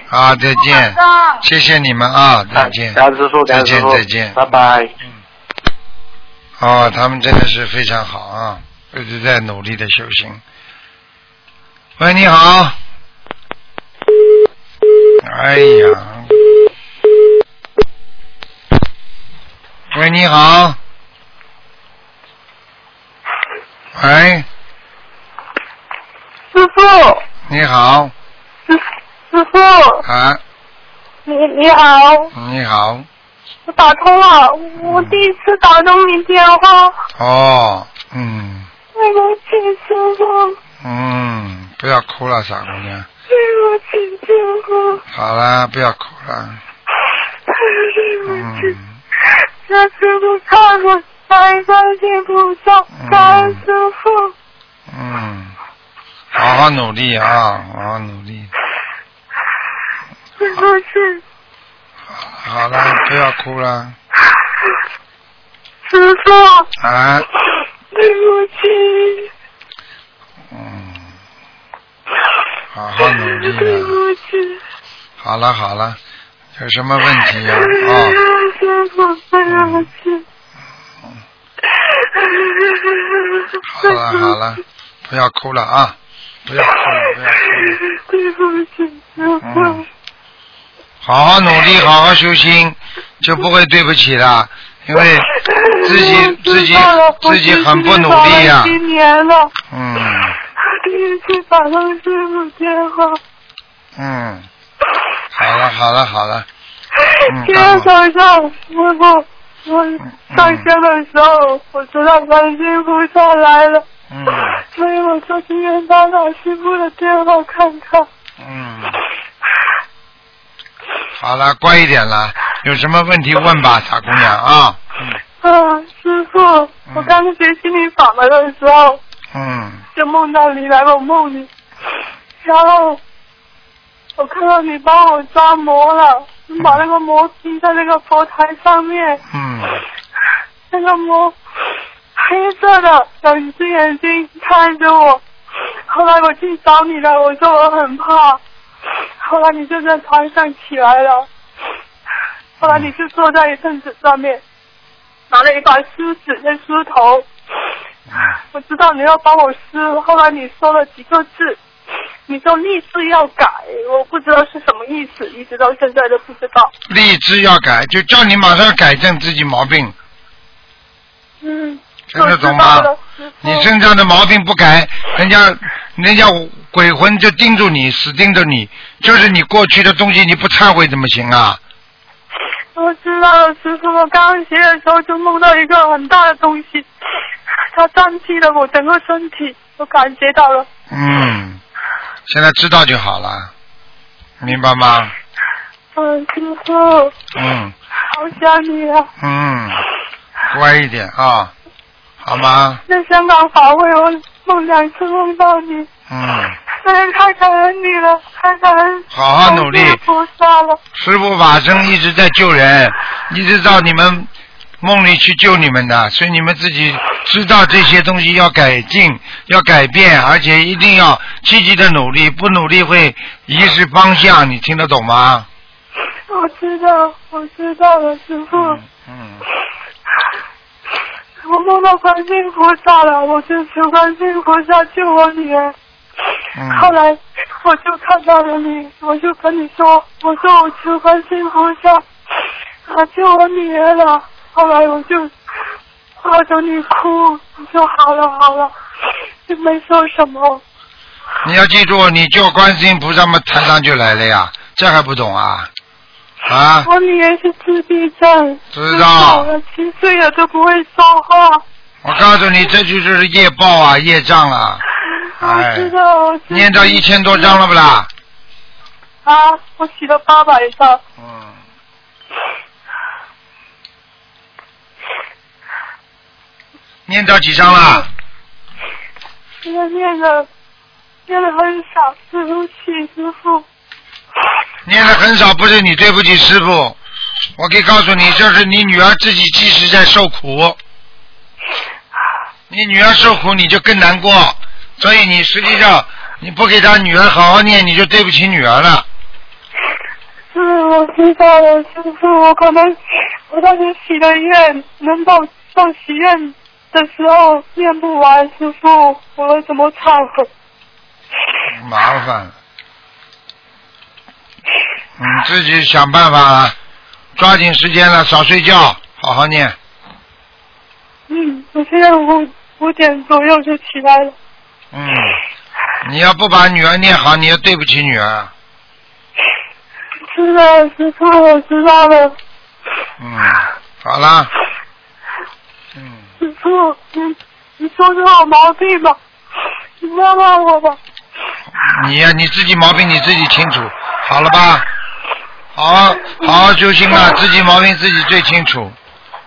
[SPEAKER 2] 啊，再见。谢谢你们啊，再见。再见，再见。
[SPEAKER 7] 拜拜。
[SPEAKER 2] 哦，他们真的是非常好啊，一直在努力的修行。喂，你好。哎呀。喂，你好。喂。
[SPEAKER 5] 师傅。
[SPEAKER 2] 你好。
[SPEAKER 5] 师师傅。
[SPEAKER 2] 啊。
[SPEAKER 5] 你你好。
[SPEAKER 2] 你好。
[SPEAKER 5] 我打通了，我第一次打通你电话。
[SPEAKER 2] 哦，嗯。
[SPEAKER 5] 对不起，师傅。
[SPEAKER 2] 嗯，不要哭了，傻姑娘。
[SPEAKER 5] 对不起，师傅。
[SPEAKER 2] 好了，不要哭了。
[SPEAKER 5] 对不起。让师傅看我，感谢菩萨，感恩师傅。
[SPEAKER 2] 嗯，好好努力啊，好好努力。
[SPEAKER 5] 对不起。
[SPEAKER 2] 好了，不要哭了。
[SPEAKER 5] 师傅。
[SPEAKER 2] 啊。
[SPEAKER 5] 对不起。
[SPEAKER 2] 嗯。好好努力啊。
[SPEAKER 5] 对不起。
[SPEAKER 2] 好了好了，有什么问题呀？啊。
[SPEAKER 5] 师傅，对不起。
[SPEAKER 2] 好了好了，不要哭了啊！不要哭了，不要哭了。
[SPEAKER 5] 对不起，师傅。
[SPEAKER 2] 嗯，好好努力，好好修心，就不会对不起了。因为自己自己自己很不努力呀、
[SPEAKER 5] 今年了，
[SPEAKER 2] 嗯。
[SPEAKER 5] 第一次打通师傅电话。
[SPEAKER 2] 嗯，好了好了好了，嗯，
[SPEAKER 5] 今天早上，师傅，我上香的时候，我知道观世音菩萨来了，
[SPEAKER 2] 嗯。
[SPEAKER 5] 所以我就今天打打师傅的电话看看。
[SPEAKER 2] 嗯，好了，乖一点了，有什么问题问吧，傻姑娘啊，嗯。
[SPEAKER 5] 啊，师傅，我刚学心理法门的时候，
[SPEAKER 2] 嗯。
[SPEAKER 5] 就梦到你来我梦里，然后我看到你帮我抓魔了，你把那个魔钉在那个佛台上面，
[SPEAKER 2] 嗯。
[SPEAKER 5] 那个魔黑色的，两只眼睛看着我。后来我去找你了，我说我很怕。*laughs* 后来你就在床上起来了，后来你就坐在一凳子上面，拿了一把梳子在梳头。我知道你要帮我梳，后来你说了几个字，你说立志要改，我不知道是什么意思，一直到现在都不知道。
[SPEAKER 2] 立志要改，就叫你马上改正自己毛病，
[SPEAKER 5] 嗯，
[SPEAKER 2] 听得懂吗你身上的毛病不改，人家人家鬼魂就盯住你，死盯着你，就是你过去的东西你不忏悔怎么行啊？
[SPEAKER 5] 我知道了，师傅。我刚刚学的时候就梦到一个很大的东西，它占据了我整个身体，我感觉到了。
[SPEAKER 2] 嗯，现在知道就好了，明白吗？
[SPEAKER 5] 嗯，师傅，
[SPEAKER 2] 嗯
[SPEAKER 5] 好想你啊！
[SPEAKER 2] 嗯，乖一点啊，*laughs* 好吗？
[SPEAKER 5] 在香港法会，我梦两次梦到你，
[SPEAKER 2] 嗯，
[SPEAKER 5] 真是太感恩你了，太感恩
[SPEAKER 2] 好好努力
[SPEAKER 5] 菩萨了。
[SPEAKER 2] 师傅法身一直在救人，一直到你们梦里去救你们的，所以你们自己知道这些东西要改进、要改变，而且一定要积极的努力，不努力会遗失方向，你听得懂吗？
[SPEAKER 5] 我知道，我知道了，师傅。
[SPEAKER 2] 嗯，
[SPEAKER 5] 我梦到观世音菩萨了，我就求观世音菩萨救我女儿。
[SPEAKER 2] 嗯
[SPEAKER 5] 后来我就看到了你，我就跟你说，我说我求观世音菩萨，啊救我女儿了。后来我就抱着你哭，你说好了好了，就没说什么。
[SPEAKER 2] 你要记住，你救观世音菩萨嘛，台上就来了呀，这还不懂啊？啊，
[SPEAKER 5] 我女儿是自闭症，
[SPEAKER 2] 知道
[SPEAKER 5] 了七岁了都不会说话。
[SPEAKER 2] 我告诉你，这就是业报啊，业障啊，哎 *laughs*
[SPEAKER 5] 我知道，我
[SPEAKER 2] 念到一千多张了不啦？
[SPEAKER 5] 啊，我写了八百张。
[SPEAKER 2] 嗯，念到几张了？
[SPEAKER 5] 现在念的念的很少，对不起师傅。
[SPEAKER 2] 念的很少，不是你对不起师傅，我可以告诉你，这是你女儿自己即使在受苦，你女儿受苦你就更难过，所以你实际上你不给她女儿好好念，你就对不起女儿了。
[SPEAKER 5] 是，我知道了，师傅，我可能我当时许的愿，能到到许愿的时候念不完，师傅，我会怎么忏悔？
[SPEAKER 2] 麻烦了，你 *laughs* 自己想办法了，抓紧时间了，少睡觉，好好念。
[SPEAKER 5] 嗯，我现在五五点左右就起来了。
[SPEAKER 2] 嗯，你要不把女儿念好，你要对不起女儿。
[SPEAKER 5] 是的，师傅，我知道了。
[SPEAKER 2] 嗯，好啦。嗯，
[SPEAKER 5] 你说，你你说说我毛病吧，你骂骂我吧。
[SPEAKER 2] 你呀、你自己毛病你自己清楚，好了吧？好好好好修心了，自己毛病自己最清楚，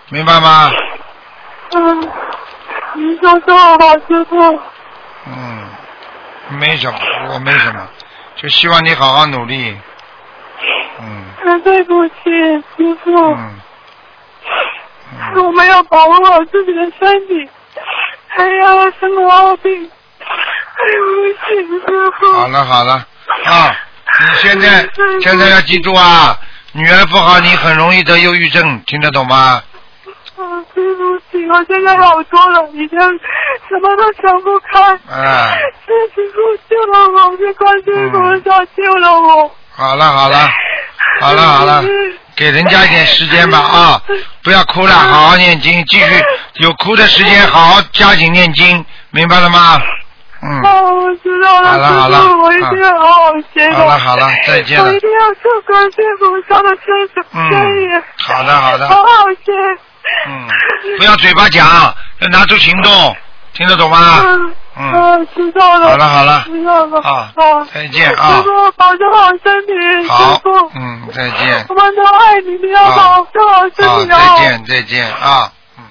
[SPEAKER 2] 明白吗？
[SPEAKER 5] 嗯，你说说我吧，师傅。
[SPEAKER 2] 嗯，没什么，我没什么，就希望你好好努力。嗯
[SPEAKER 5] 嗯，对不起，师傅。
[SPEAKER 2] 嗯
[SPEAKER 5] 我没有保护好自己的身体，还让我生个毛病。对不起，师傅。
[SPEAKER 2] 好了好了啊，你现在现在要记住啊，女儿不好，你很容易得忧郁症，听得懂吗？
[SPEAKER 5] 啊，对不起，我现在好多了，以前什么都想不开。
[SPEAKER 2] 啊，
[SPEAKER 5] 是师傅救了我，是观世音菩萨救了我。
[SPEAKER 2] 好了好了，好了好了，给人家一点时间吧啊！不要哭了，好好念经，继续有哭的时间，好好加紧念经，明白了吗？嗯，
[SPEAKER 5] 哦，我知道了，
[SPEAKER 2] 好了好了
[SPEAKER 5] 师傅，我一定要好好学的。
[SPEAKER 2] 好了好了再见了
[SPEAKER 5] 我一定要受观世音菩萨的牵手
[SPEAKER 2] 嗯。好的好的
[SPEAKER 5] 好好学。
[SPEAKER 2] 嗯，不要嘴巴讲，要拿出行动，听得懂吗？
[SPEAKER 5] 嗯知道了。
[SPEAKER 2] 好了好了
[SPEAKER 5] 知道了。
[SPEAKER 2] 啊
[SPEAKER 5] 好
[SPEAKER 2] 再见啊
[SPEAKER 5] 师傅，保重好身体。
[SPEAKER 2] 好
[SPEAKER 5] 师傅，
[SPEAKER 2] 嗯，再见
[SPEAKER 5] 我，们都爱你，你要保重好身，体哦。
[SPEAKER 2] 再见再见啊，嗯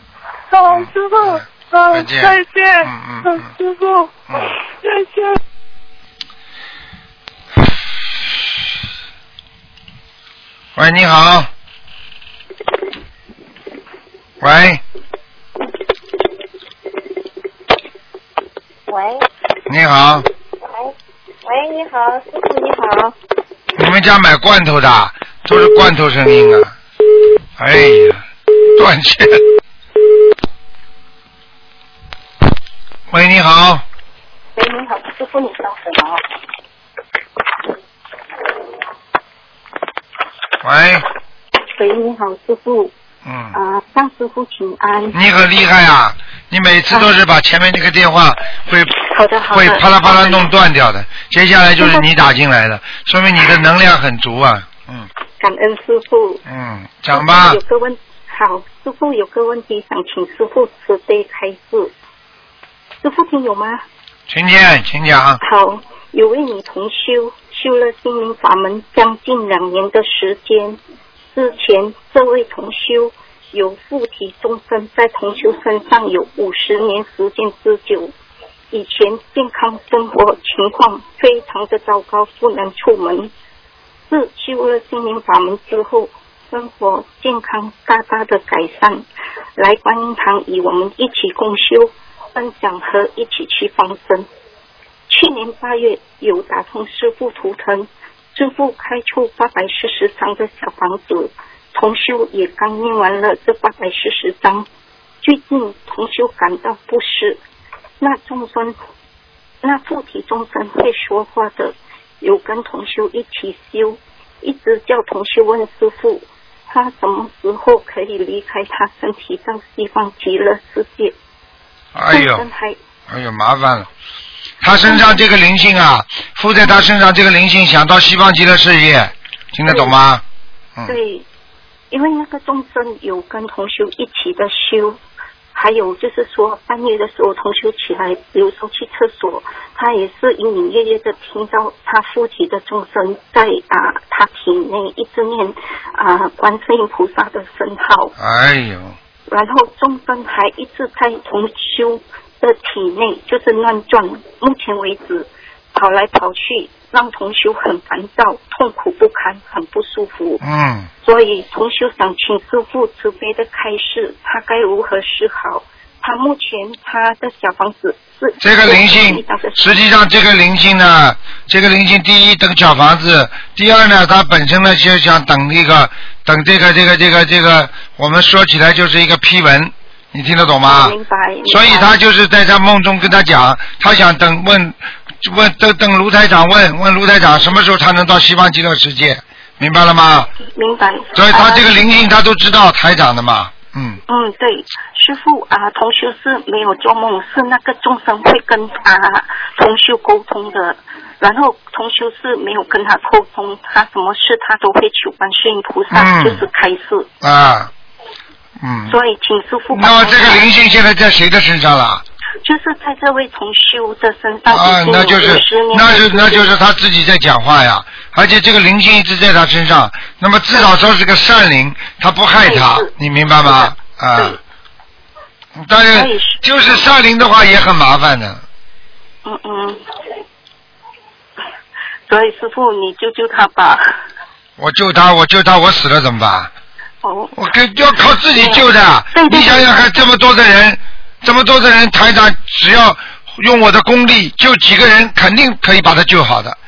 [SPEAKER 5] 好，师傅，
[SPEAKER 2] 再
[SPEAKER 5] 嗯，
[SPEAKER 2] 见
[SPEAKER 5] 再见。
[SPEAKER 2] 嗯嗯嗯
[SPEAKER 5] 师傅，
[SPEAKER 2] 嗯。
[SPEAKER 5] 再见。
[SPEAKER 2] 喂，你好。喂，
[SPEAKER 8] 喂
[SPEAKER 2] 你好，
[SPEAKER 8] 喂喂，你好，师傅你好。
[SPEAKER 2] 你们家买罐头的，都是罐头声音啊！哎呀，断线。喂，你好，
[SPEAKER 8] 喂，你好，师傅，你稍等啊。
[SPEAKER 2] 喂，
[SPEAKER 8] 喂，你好，师傅。
[SPEAKER 2] 嗯，
[SPEAKER 8] 啊，向师傅请安。
[SPEAKER 2] 你很厉害啊！你每次都是把前面那个电话会
[SPEAKER 8] 好的好的。
[SPEAKER 2] 会啪啦啪啦弄断掉的，接下来就是你打进来的，说明你的能量很足啊！嗯
[SPEAKER 8] 感恩师傅。
[SPEAKER 2] 嗯，讲吧
[SPEAKER 8] 有，个问，好，师傅有个问题想请师傅慈悲开示。师傅听有吗？
[SPEAKER 2] 请见，请讲。
[SPEAKER 8] 好，有位女同修修了心灵法门将近两年的时间，之前这位同修有附体众生在同修身上有五十年时间之久，以前健康生活情况非常的糟糕，不能出门。自修了心灵法门之后，生活健康大大的改善。来观音堂与我们一起共修，分享和一起去放生。去年八月有打通师傅图腾，师傅开出八百四十张的小房子，同修也刚念完了这八百四十张。最近同修感到不适，那众生，那附体众生会说话的，有跟同修一起修，一直叫同修问师傅，他什么时候可以离开他身体到西方极乐世界？
[SPEAKER 2] 哎呦。哎呦，麻烦了。他身上这个灵性啊，附在他身上这个灵性，想到西方极乐世界，听得懂吗？嗯，
[SPEAKER 8] 对，因为那个众生有跟同修一起的修，还有就是说半夜的时候同修起来，有时候去厕所，他也是隐隐约约的听到他附体的众生在啊他体内一直念啊观世音菩萨的圣号，
[SPEAKER 2] 哎呦，
[SPEAKER 8] 然后众生还一直在同修的体内就是乱转，目前为止跑来跑去，让同修很烦躁、痛苦不堪、很不舒服。
[SPEAKER 2] 嗯，
[SPEAKER 8] 所以同修想请师傅慈悲的开示，他该如何是好？他目前他的小房子是
[SPEAKER 2] 这个灵性，实际上这个灵性呢，这个灵性第一等小房子，第二呢，他本身呢就想等一个等这个这个这个这个，我们说起来就是一个批文，你听得懂吗？
[SPEAKER 8] 明白。明白
[SPEAKER 2] 所以他就是在他梦中跟他讲，他想等问问等等卢台长问问卢台长什么时候他能到西方极乐世界，明白了吗？
[SPEAKER 8] 明白。
[SPEAKER 2] 所以他这个
[SPEAKER 8] 呃
[SPEAKER 2] 灵性他都知道台长的嘛，嗯，
[SPEAKER 8] 嗯，对，师傅啊，同修是没有做梦，是那个众生会跟他同修沟通的，然后同修是没有跟他沟通，他什么事他都会求观世音菩萨，
[SPEAKER 2] 嗯。
[SPEAKER 8] 就是开示，
[SPEAKER 2] 啊，嗯，
[SPEAKER 8] 所以请师傅
[SPEAKER 2] 那么这个灵性现在在谁的身上了？
[SPEAKER 8] 就是在这位同修的身上
[SPEAKER 2] 啊那就是那是
[SPEAKER 8] 的时间
[SPEAKER 2] 那就是他自己在讲话呀，而且这个灵性一直在他身上，那么至少说是个善灵，他不害他，你明白吗？啊。
[SPEAKER 8] 对，
[SPEAKER 2] 但
[SPEAKER 8] 是
[SPEAKER 2] 是就是善灵的话也很麻烦的，
[SPEAKER 8] 嗯嗯，所以师傅你救救他吧。
[SPEAKER 2] 我救他，我救他，我死了怎么办？
[SPEAKER 8] 哦，
[SPEAKER 2] 我跟要靠自己救的。你想想看，这么多的人，这么多的人，台长只要用我的功力救几个人，肯定可以把他救好的。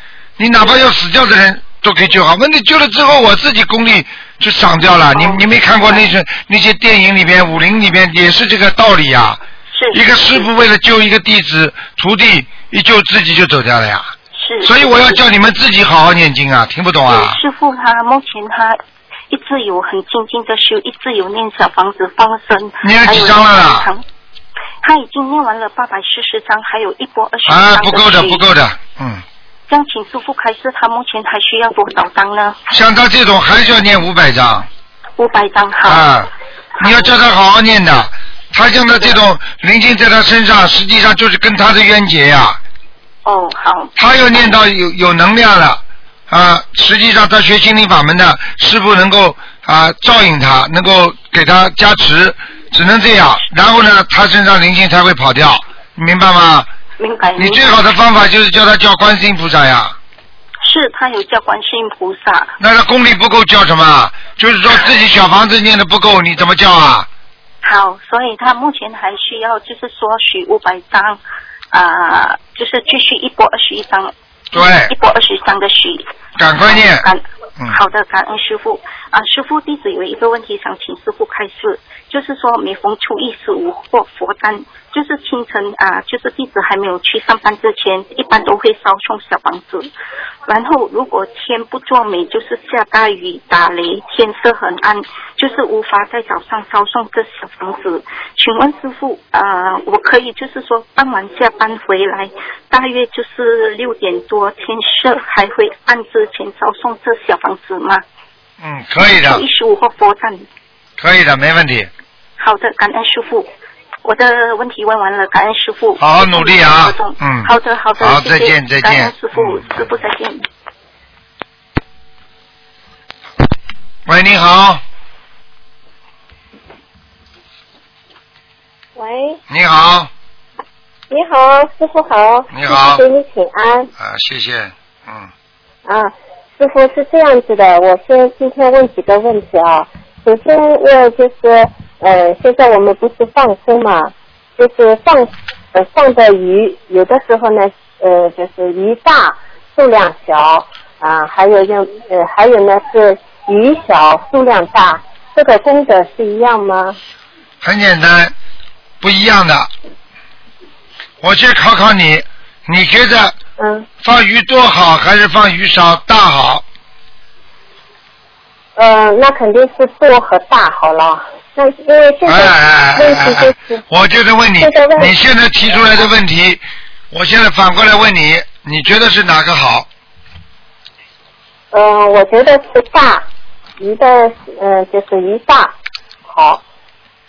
[SPEAKER 2] 你哪怕要死掉的人都可以救好。问题救了之后，我自己功力就长掉了。你你没看过那些那些电影里边，武林里边也是这个道理呀。
[SPEAKER 8] 是
[SPEAKER 2] 一个师傅为了救一个弟子徒弟，一救自己就走掉了呀。
[SPEAKER 8] 是。
[SPEAKER 2] 所以我要叫你们自己好好念经啊，听不懂啊？
[SPEAKER 8] 师傅他目前他一直有很精进的修，一直有念小房子放生，
[SPEAKER 2] 念了几张了啦
[SPEAKER 8] 他已经念完了八百四十张，还有一波二十
[SPEAKER 2] 啊，不够的，不够。的，嗯。
[SPEAKER 8] 这样，请师傅开示，他目前还需要多少张呢？
[SPEAKER 2] 像他这种还是要念五百张
[SPEAKER 8] 五百张，好。
[SPEAKER 2] 啊，你要叫他好好念的。他像他这种灵性在他身上，实际上就是跟他的冤结呀。
[SPEAKER 8] 哦，好。
[SPEAKER 2] 他又念到有有能量了啊，实际上他学心灵法门的师傅能够啊照应他，能够给他加持，只能这样。然后呢，他身上灵性才会跑掉，你明白吗？
[SPEAKER 8] 明白。
[SPEAKER 2] 你最好的方法就是叫他叫观世音菩萨呀。
[SPEAKER 8] 是他有叫观世音菩萨，
[SPEAKER 2] 那他功力不够叫什么？就是说自己小房子念的不够，你怎么叫啊？
[SPEAKER 8] 好，所以他目前还需要就是说许五百张，啊、就是继续一波二十一张，
[SPEAKER 2] 对
[SPEAKER 8] 一波二十张的许。
[SPEAKER 2] 赶快念
[SPEAKER 8] 感
[SPEAKER 2] 嗯
[SPEAKER 8] 好的，感恩师傅啊，师傅弟子有一个问题想请师傅开示，就是说每逢初一十五或佛诞，就是清晨啊，就是弟子还没有去上班之前，一般都会烧送小房子。然后如果天不作美，就是下大雨、打雷，天色很暗，就是无法在早上烧送这小房子。请问师傅，啊，我可以就是说傍晚下班回来，大约就是六点多，天色还会暗之前烧送这小房子吗？
[SPEAKER 2] 嗯，可以的
[SPEAKER 8] 初一，十五或佛诞。
[SPEAKER 2] 可以的，没问题。
[SPEAKER 8] 好的，感恩师傅。我的问题问完了，感恩师傅。
[SPEAKER 2] 好好努力啊。嗯。
[SPEAKER 8] 好的，好的，
[SPEAKER 2] 好
[SPEAKER 8] 谢谢。
[SPEAKER 2] 再见再见。
[SPEAKER 8] 感恩师傅，
[SPEAKER 2] 嗯。
[SPEAKER 8] 师傅再见。
[SPEAKER 2] 喂，你好，
[SPEAKER 9] 喂，
[SPEAKER 2] 你好，
[SPEAKER 9] 你好，师傅好，
[SPEAKER 2] 你好。
[SPEAKER 9] 给你请安。
[SPEAKER 2] 啊，谢谢，嗯，
[SPEAKER 9] 啊。师傅是这样子的，我先今天问几个问题啊。首先问就是，呃，现在我们不是放生嘛，就是放呃放的鱼，有的时候呢，呃，就是鱼大数量小啊，还有用呃还有呢是鱼小数量大，这个功德是一样吗？
[SPEAKER 2] 很简单，不一样的。我先考考你，你觉得
[SPEAKER 9] 嗯
[SPEAKER 2] 放鱼多好，还是放鱼少大好？
[SPEAKER 9] 呃，那肯定是多和大好了。那因为现
[SPEAKER 2] 哎哎哎
[SPEAKER 9] 在问
[SPEAKER 2] 哎
[SPEAKER 9] 题就是，
[SPEAKER 2] 哎，我就是问你
[SPEAKER 9] 问，
[SPEAKER 2] 你现在提出来的问题，我现在反过来问你，你觉得是哪个好？
[SPEAKER 9] 呃，我觉得是大鱼的，呃，就是鱼大好，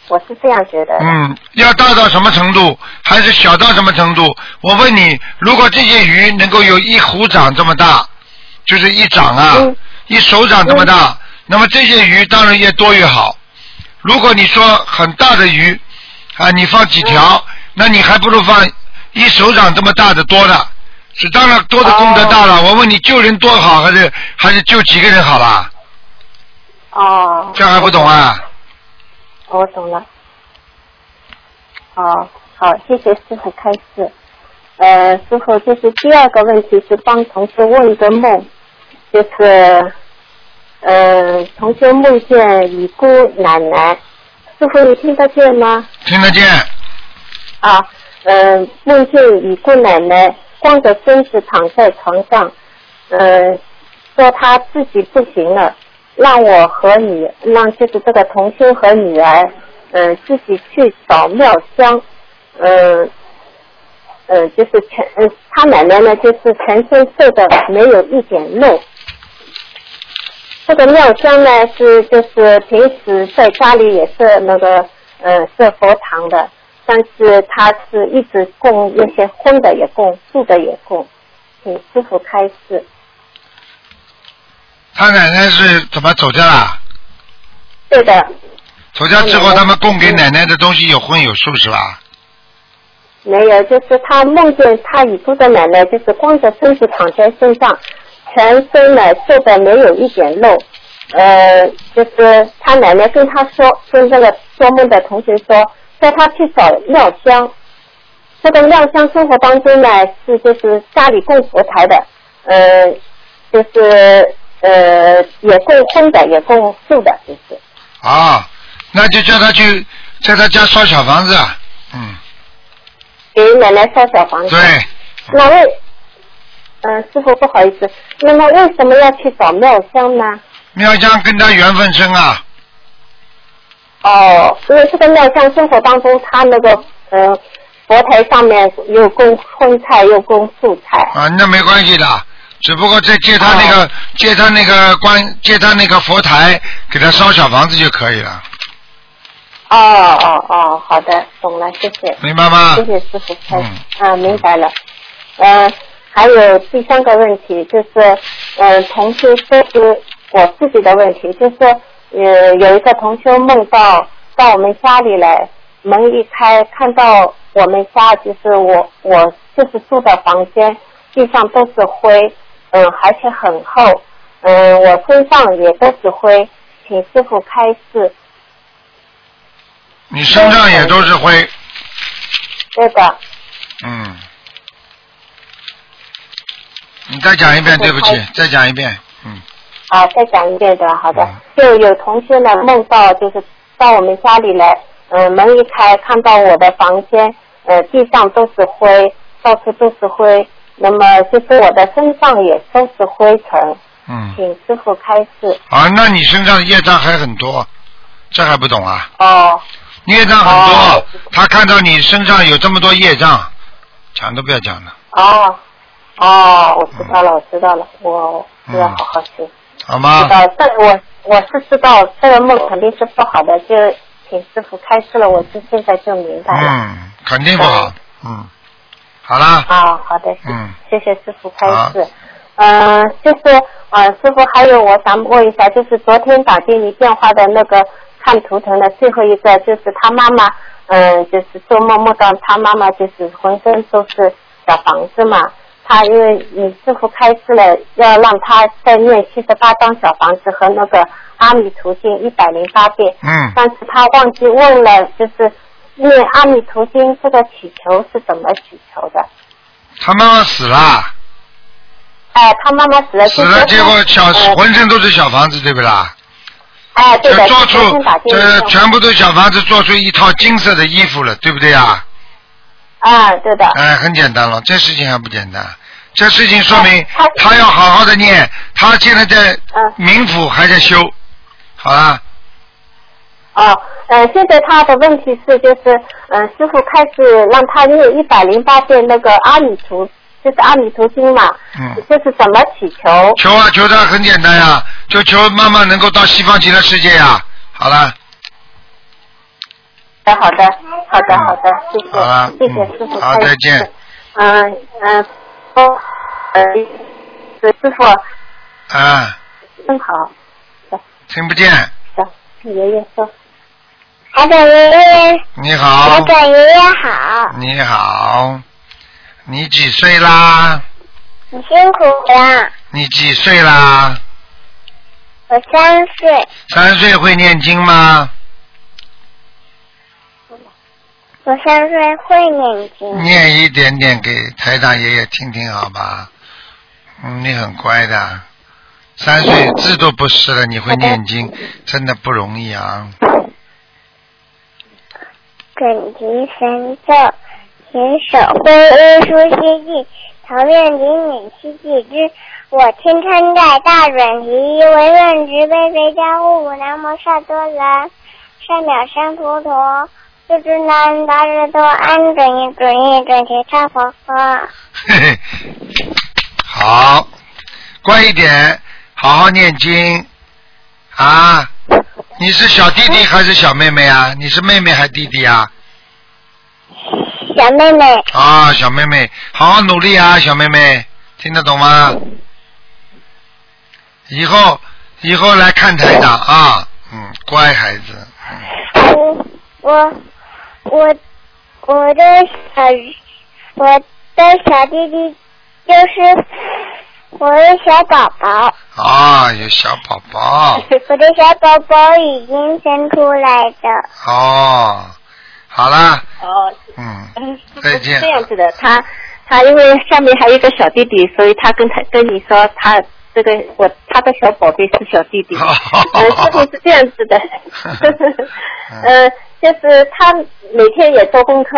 [SPEAKER 9] 我是这样觉得。
[SPEAKER 2] 嗯，要大到什么程度，还是小到什么程度？我问你，如果这些鱼能够有一虎掌这么大，就是一掌啊，
[SPEAKER 9] 嗯
[SPEAKER 2] 一手掌这么大，那么这些鱼当然越多越好。如果你说很大的鱼啊，你放几条，
[SPEAKER 9] 嗯
[SPEAKER 2] 那你还不如放一手掌这么大的多的。是当然多的功德大了。我问你，救人多好，还是还是救几个人好啦？
[SPEAKER 9] 哦。
[SPEAKER 2] 这还不懂啊？
[SPEAKER 9] 我懂了。好，好，谢谢师傅开示。呃，师傅，就是第二个问题是帮同事问一个梦，就是呃，同学梦见已故奶奶，师傅你听得见吗？
[SPEAKER 2] 听得见？
[SPEAKER 9] 啊，呃，梦见已故奶奶光着身子躺在床上，呃，说她自己不行了，让我和你，让就是这个同修和女儿，呃，自己去找妙香，呃，呃，就是全，呃，他奶奶呢，就是全身瘦的没有一点肉。这个庙香呢是就是平时在家里也是那个呃设佛堂的，但是他是一直供那些荤的也供，素的也供，请师傅开示。
[SPEAKER 2] 他奶奶是怎么走掉啦？
[SPEAKER 9] 对的，
[SPEAKER 2] 走掉之后，他们供给奶奶的东西有荤有素是吧？
[SPEAKER 9] 没有，就是他梦见他已故的奶奶，就是光着身子躺在身上，全身呢瘦的没有一点肉。呃，就是他奶奶跟他说，跟那个做梦的同学说，叫他去找庙香。这个庙香生活当中呢，是就是家里供佛台的，呃，就是呃也供荤的，也供素的，就是。
[SPEAKER 2] 啊，那就叫他去在他家烧小房子啊。嗯，
[SPEAKER 9] 给奶奶烧小房子。
[SPEAKER 2] 对。
[SPEAKER 9] 那为，嗯、师傅不好意思，那么为什么要去找妙香呢？
[SPEAKER 2] 妙香跟他缘分深啊。
[SPEAKER 9] 哦，因为这个妙香生活当中，他那个呃佛台上面又供荤菜又供素菜。
[SPEAKER 2] 啊，那没关系的，只不过在借他那个、借他那个关借他那个佛台，给他烧小房子就可以了，
[SPEAKER 9] 哦哦哦，好的，懂了，谢谢。
[SPEAKER 2] 明白吗？
[SPEAKER 9] 谢谢师傅嗯。啊，明白了。呃，还有第三个问题就是，呃，同修这是我自己的问题，就是呃有一个同修梦到到我们家里来，门一开看到我们家就是我我就是住的房间，地上都是灰，嗯、而且很厚，嗯、我身上也都是灰，请师傅开示。
[SPEAKER 2] 你身上也都是灰，
[SPEAKER 9] 对的，
[SPEAKER 2] 嗯。你再讲一遍，对不起，再讲一遍。
[SPEAKER 9] 嗯啊，再讲一遍的，好
[SPEAKER 2] 嗯
[SPEAKER 9] 的。就有同学呢梦到，就是到我们家里来，嗯、门一开看到我的房间，呃，地上都是灰，到处都是灰，那么就是我的身上也都是灰尘，
[SPEAKER 2] 嗯。
[SPEAKER 9] 请师傅开示。
[SPEAKER 2] 啊，那你身上的业障还很多，这还不懂啊？
[SPEAKER 9] 哦。
[SPEAKER 2] 业障很多，他看到你身上有这么多业障，讲都不要讲了，
[SPEAKER 9] 哦，哦，我知道了，我知道了，我我要好好学。
[SPEAKER 2] 好吗
[SPEAKER 9] 知？道，这我我是知道这个梦肯定是不好的，就请师傅开示了，我是现在就明白了。
[SPEAKER 2] 嗯，肯定不好。嗯，好啦。
[SPEAKER 9] 啊，好的，
[SPEAKER 2] 嗯，
[SPEAKER 9] 谢谢师傅开示。嗯、就是呃，师傅还有我想问一下，就是昨天打进你电话的那个看图腾的最后一个，就是他妈妈，嗯、就是做梦梦到他妈妈就是浑身都是小房子嘛。他因为你师傅开示了，要让他再念七十八张小房子和那个阿弥陀经一百零八遍。
[SPEAKER 2] 嗯
[SPEAKER 9] 但是他忘记问了，就是念阿弥陀经这个祈求是怎么祈求的？
[SPEAKER 2] 他妈妈死了，
[SPEAKER 9] 哎，他妈妈死了，
[SPEAKER 2] 死了，结果小浑身都是小房子，对不啦？
[SPEAKER 9] 哎，对的，
[SPEAKER 2] 做出这全部都小房子做出一套金色的衣服了，对不对啊？
[SPEAKER 9] 啊，对的。
[SPEAKER 2] 哎，很简单了，这事情还不简单。这事情说
[SPEAKER 9] 哎
[SPEAKER 2] 明他要好好的念，他现在在
[SPEAKER 9] 嗯。
[SPEAKER 2] 冥府还在修，好啦，
[SPEAKER 9] 哦，呃，现在他的问题是，就是，嗯、师傅开始让他念一百零八遍那个阿弥陀，就是阿弥陀经嘛，
[SPEAKER 2] 嗯，
[SPEAKER 9] 就是怎么祈求？
[SPEAKER 2] 求啊求他很简单呀，就求妈妈能够到西方极乐世界呀，好了，
[SPEAKER 9] 好的，好的，好的，好的，谢谢，谢谢师傅
[SPEAKER 2] 好，再见。
[SPEAKER 9] 嗯嗯，哦，呃，师傅
[SPEAKER 2] 啊，
[SPEAKER 9] 真好，
[SPEAKER 2] 听不见，
[SPEAKER 9] 行，爷爷说，
[SPEAKER 10] 台长爷爷，
[SPEAKER 2] 你好。
[SPEAKER 10] 台，长爷爷好，
[SPEAKER 2] 你好，你几岁啦？
[SPEAKER 10] 你辛苦了，
[SPEAKER 2] 你几岁啦？
[SPEAKER 10] 我三岁，
[SPEAKER 2] 三岁会念经吗？
[SPEAKER 10] 我三岁会念经，
[SPEAKER 2] 念一点点给台长爷爷听听，好吧？嗯，你很乖的，三岁字都不识了，你会念经，真的不容易啊。
[SPEAKER 10] 准提神咒，勤手挥一书西记，桃愿顶女七记之。我天参在大准提，唯愿直悲悲加护五南无萨多兰，善了山佛陀，世之难大日多安准一准一准提叉佛歌。
[SPEAKER 2] 嘿嘿，好，乖一点，好好念经啊。你是小弟弟还是小妹妹啊？你是妹妹还是弟弟啊？
[SPEAKER 10] 小妹妹，
[SPEAKER 2] 啊，小妹妹，好好努力啊，小妹妹，听得懂吗？以后以后来看台长啊，嗯，乖孩子，
[SPEAKER 10] 我我我我的小我的小弟弟就是我的小宝宝，
[SPEAKER 2] 啊，有小宝宝，*laughs*
[SPEAKER 10] 我的小宝宝已经生出来的。
[SPEAKER 2] 哦，好啦，
[SPEAKER 9] 哦，
[SPEAKER 2] 嗯，
[SPEAKER 9] 嗯，
[SPEAKER 2] 再见。
[SPEAKER 9] 这样子的，他他因为下面还有一个小弟弟，所以他跟他跟你说他这个我他的小宝贝是小弟弟。*laughs* 呃，事情是这样子的，*laughs* 呃，就是他每天也做功课，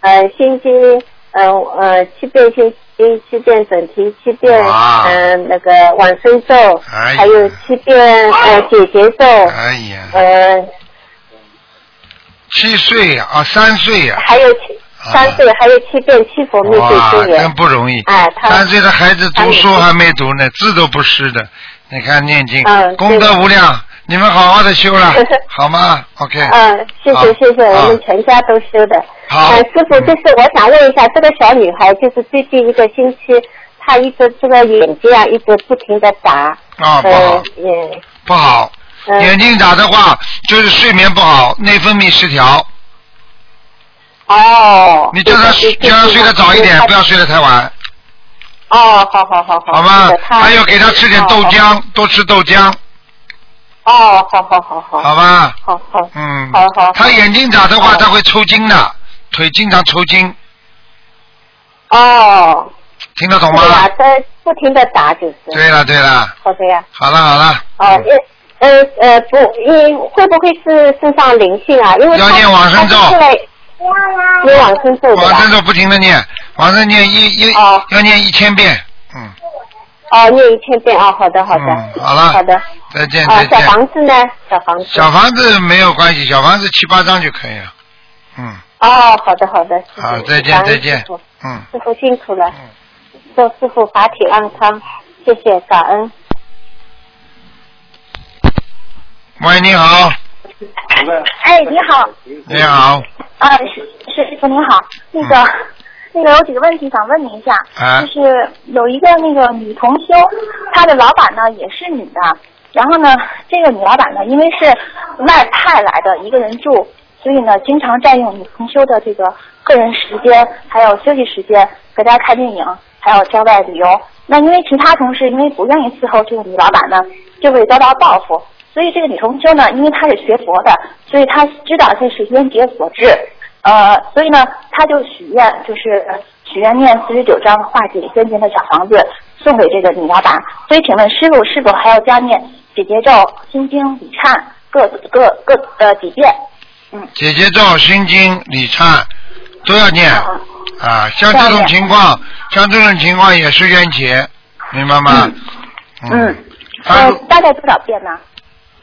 [SPEAKER 9] 呃，心经，呃呃七遍心经，七遍准提，七遍
[SPEAKER 2] 嗯
[SPEAKER 9] 呃那个往生咒，
[SPEAKER 2] 哎
[SPEAKER 9] 还有七遍呃解结咒，
[SPEAKER 2] 哎呀，
[SPEAKER 9] 呃
[SPEAKER 2] 七岁呀，啊，三岁呀，
[SPEAKER 9] 还有七三岁，还有七遍七佛灭罪
[SPEAKER 2] 哇，
[SPEAKER 9] 真言
[SPEAKER 2] 真。不容易。
[SPEAKER 9] 哎，他
[SPEAKER 2] 三岁的孩子读书还没读呢，字都不识的。你看念经，
[SPEAKER 9] 嗯
[SPEAKER 2] 功德无量，你们好好的修了，*laughs* 好吗？OK。
[SPEAKER 9] 嗯，谢谢谢谢，我们全家都修的。
[SPEAKER 2] 好
[SPEAKER 9] 呃，师傅，就是我想问一下，这个小女孩，就是最近一个星期，她一直这个眼睛啊，一直不停的眨。
[SPEAKER 2] 啊，不
[SPEAKER 9] 呃
[SPEAKER 2] 好，，
[SPEAKER 9] 嗯，
[SPEAKER 2] 不好。
[SPEAKER 9] 嗯
[SPEAKER 2] 眼睛眨的话，就是睡眠不好，内分泌失调。
[SPEAKER 9] 哦。
[SPEAKER 2] 你叫她叫她睡得早一点，不要。睡得太晚，
[SPEAKER 9] 哦，好好好好。
[SPEAKER 2] 好吗
[SPEAKER 9] 是的？她
[SPEAKER 2] 还有给她吃点豆。浆，多吃豆浆，
[SPEAKER 9] 哦，好好好好。
[SPEAKER 2] 好吧？
[SPEAKER 9] 好好。
[SPEAKER 2] 嗯。
[SPEAKER 9] 好好
[SPEAKER 2] 他眼睛眨的话，他会抽筋的，腿经常抽筋，
[SPEAKER 9] 哦。
[SPEAKER 2] 听得懂吗
[SPEAKER 9] 对？呀，她不停的打就是。
[SPEAKER 2] 对了对了，
[SPEAKER 9] 好的呀。
[SPEAKER 2] 好了好了，
[SPEAKER 9] 哦，呃呃呃不，因会不会是身上灵性啊？因为他
[SPEAKER 2] 要念往生咒
[SPEAKER 9] 他是来念往生咒
[SPEAKER 2] 往生咒不停的念，往生念一一
[SPEAKER 9] 哦
[SPEAKER 2] 要念一千遍，嗯，
[SPEAKER 9] 哦，念一千遍哦，好的好的，
[SPEAKER 2] 嗯好了
[SPEAKER 9] 好的。
[SPEAKER 2] 再见
[SPEAKER 9] 啊
[SPEAKER 2] 再，见。
[SPEAKER 9] 小房子呢？小房子。
[SPEAKER 2] 小房子没有关系，小房子七八张就可以了，嗯，
[SPEAKER 9] 哦，好的好的，
[SPEAKER 2] 好，再见再见
[SPEAKER 9] 师傅，
[SPEAKER 2] 嗯。
[SPEAKER 9] 师傅辛苦了，祝师傅法体安康，谢谢感恩。
[SPEAKER 2] 喂，你好，
[SPEAKER 11] 哎，你好，
[SPEAKER 2] 你好，
[SPEAKER 11] 啊，是是师傅您好，那个、那个有几个问题想问您一下，
[SPEAKER 2] 啊
[SPEAKER 11] 就是有一个那个女同修，她的老板呢也是女的，然后呢，这个女老板呢因为是外派来的一个人住，所以呢经常占用女同修的这个个人时间，还有休息时间，给大家看电影，还有郊外旅游。那因为其他同事因为不愿意伺候这个女老板呢，就会遭到报复。所以这个女同修呢，因为她是学佛的，所以她知道这是冤结所致，呃，所以呢，他就许愿，就是许愿念四十九章化解冤结的小房子送给这个女老板。所以请问师傅是否还要加念姐姐咒、心经、礼忏各各各呃几遍？
[SPEAKER 2] 嗯姐姐咒、心经、礼忏都要念
[SPEAKER 11] 啊
[SPEAKER 2] 啊。像这种情况，像这种情况也是冤结，明白吗？
[SPEAKER 11] 嗯。
[SPEAKER 2] 嗯
[SPEAKER 11] 呃，大概多少遍呢？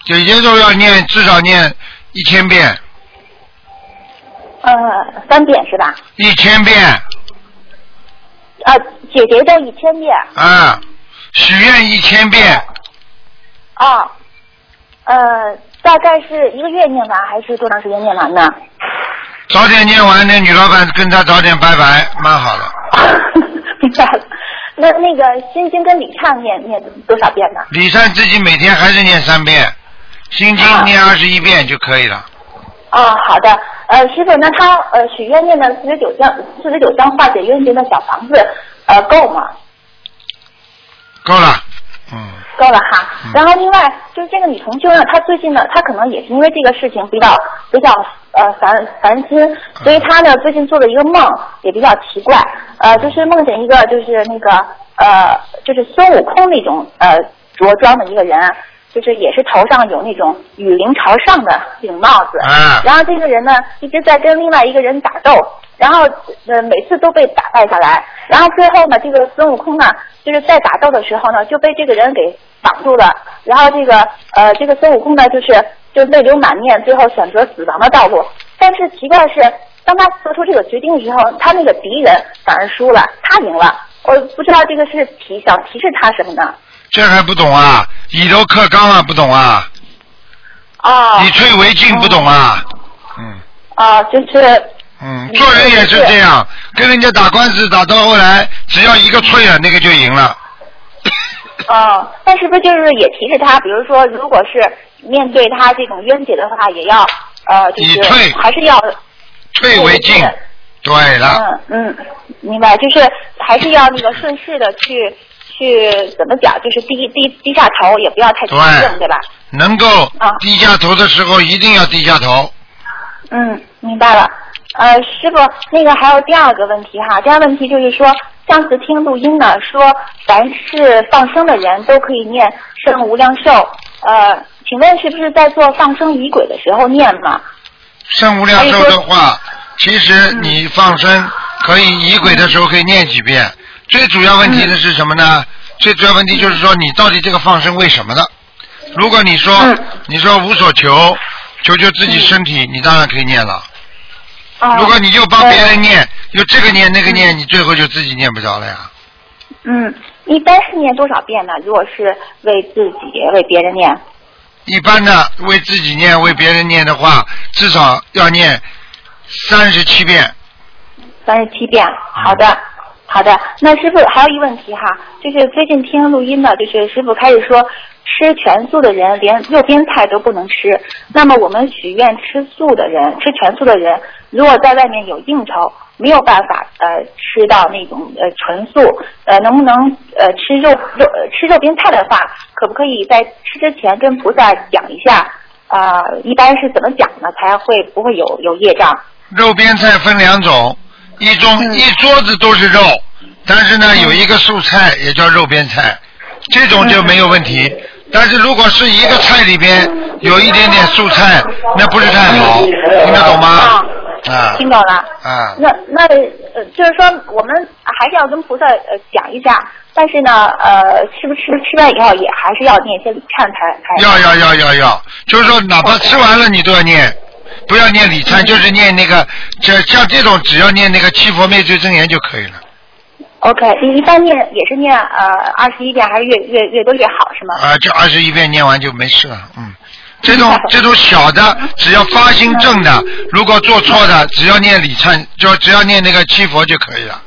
[SPEAKER 2] 姐姐咒要念至少念一千遍，
[SPEAKER 11] 呃，三遍是吧？
[SPEAKER 2] 一千遍
[SPEAKER 11] 啊，姐姐咒一千遍。
[SPEAKER 2] 啊，许愿一千遍，
[SPEAKER 11] 啊，呃，大概是一个月念完，还是多长时间念完呢？
[SPEAKER 2] 早点念完，那女老板跟他早点拜拜，蛮好的。*laughs*
[SPEAKER 11] 明白了。那那个心经跟礼忏念念多少遍呢？
[SPEAKER 2] 礼忏自己每天还是念三遍，心经念二十一遍就可以了。
[SPEAKER 11] 啊，好的。呃，师傅，那他呃许愿念的四十九章四十九章化解冤结的小房子，呃够吗？
[SPEAKER 2] 够了，嗯，
[SPEAKER 11] 够了哈。然后另外就是这个女同修呢，她最近呢，她可能也是因为这个事情比较比较呃烦烦心，所以她呢最近做了一个梦，也比较奇怪，呃，就是梦见一个就是那个呃就是孙悟空那种呃着装的一个人。就是也是头上有那种雨林朝上的这种帽子，
[SPEAKER 2] 啊
[SPEAKER 11] 然后这个人呢一直在跟另外一个人打斗，然后呃每次都被打败下来，然后最后呢这个孙悟空呢就是在打斗的时候呢就被这个人给绑住了，然后这个呃这个孙悟空呢就是就泪流满面，最后选择死亡的道路。但是奇怪的是，当他做出这个决定的时候，他那个敌人反而输了，他赢了。我不知道这个是提想提示他什么呢？
[SPEAKER 2] 这还不懂啊？以柔克刚啊，不懂啊？
[SPEAKER 11] 哦
[SPEAKER 2] 以退为进，不懂啊？嗯
[SPEAKER 11] 啊，就是
[SPEAKER 2] 嗯，做人也是这样，跟人家打官司打到后来，只要一个退了，那个就赢了。
[SPEAKER 11] 哦，但是不是就是也提示他，比如说，如果是面对他这种冤结的话，也要呃，就是还是要
[SPEAKER 2] 退为进。对了，
[SPEAKER 11] 嗯嗯，明白，就是还是要那个顺势的去去怎么讲，就是低低低下头，也不要太激动，对吧？
[SPEAKER 2] 能够
[SPEAKER 11] 啊
[SPEAKER 2] 低下头的时候，一定要低下头。
[SPEAKER 11] 嗯，明白了。呃，师傅，那个还有第二个问题哈，第二个问题就是说，上次听录音呢，说凡是放生的人都可以念圣无量寿。呃，请问是不是在做放生仪轨的时候念嘛？
[SPEAKER 2] 圣无量寿的话，其实你放生可以仪轨的时候可以念几遍。最主要问题的是什么呢？最主要问题就是说你到底这个放生为什么的？如果你说、你说无所求，求求自己身体，你当然可以念了。如果你就帮别人念，又这个念那个念，你最后就自己念不着了呀。
[SPEAKER 11] 嗯，一般是念多少遍呢？如果是为自己、为别人念，
[SPEAKER 2] 一般的为自己念、为别人念的话，至少要念三十七遍。
[SPEAKER 11] 三十七遍。好的，好的。那师傅还有一问题哈，就是最近听录音的，就是师傅开始说吃全素的人连肉边菜都不能吃。那么我们许愿吃素的人、吃全素的人，如果在外面有应酬，没有办法呃吃到那种呃纯素，呃能不能呃吃肉肉吃肉边菜的话，可不可以在吃之前跟菩萨讲一下？啊、一般是怎么讲呢？才会不会有有业障？
[SPEAKER 2] 肉边菜分两种，一种、一桌子都是肉，但是呢有一个素菜也叫肉边菜，这种就没有问题。但是如果是一个菜里边有一点点素菜，那不是太好，听得懂吗？啊。
[SPEAKER 11] 听懂了。
[SPEAKER 2] 啊，
[SPEAKER 11] 那那呃，就是说我们还是要跟菩萨呃讲一下，但是呢，呃，是不是吃完以后也还是要念一些礼忏才才。
[SPEAKER 2] 要要要要要，就是说哪怕吃完了你都要念，不要念礼忏，就是念那个，这像这种只要念那个七佛灭罪真言就可以了。
[SPEAKER 11] OK，你一般念也是念呃二十一遍，还是越越越多越好是吗？
[SPEAKER 2] 啊，就二十一遍念完就没事了，嗯。这种这种小的，只要发心正的，如果做错的，只要念礼忏，就只要念那个七佛就可以了。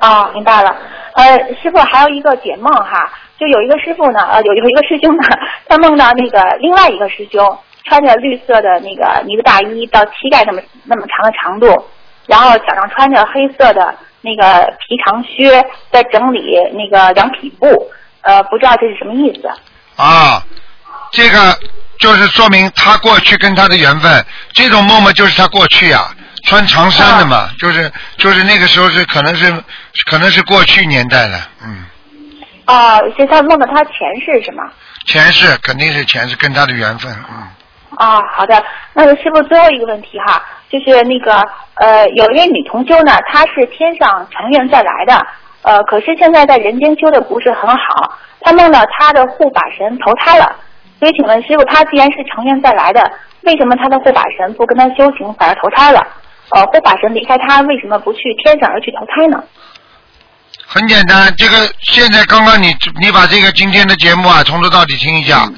[SPEAKER 11] 哦，明白了。呃，师傅还有一个解梦哈，就有一个师傅呢，呃，有有一个师兄呢，他梦到那个另外一个师兄穿着绿色的那个呢子大衣到膝盖那么那么长的长度，然后脚上穿着黑色的那个皮长靴，在整理那个凉皮布，呃，不知道这是什么意思。
[SPEAKER 2] 啊，这个就是说明他过去跟他的缘分，这种梦嘛就是他过去啊，穿长衫的嘛，就是就是那个时候是可能是可能是过去年代了，嗯，
[SPEAKER 11] 啊、是他梦到他前世是吗？
[SPEAKER 2] 前世肯定是前世跟他的缘分，嗯，
[SPEAKER 11] 啊，好的。那个师傅最后一个问题哈，就是那个呃，有一位女同修呢，她是天上成愿再来的，呃，可是现在在人间修的不是很好，她梦到她的护法神投胎了，所以请问师傅，她既然是成愿再来的，为什么她的护法神不跟她修行，反而投胎了？呃，护法神离开她，为什么不去天上而去投胎呢？
[SPEAKER 2] 很简单，这个现在刚刚你你把这个今天的节目啊从头到底听一下。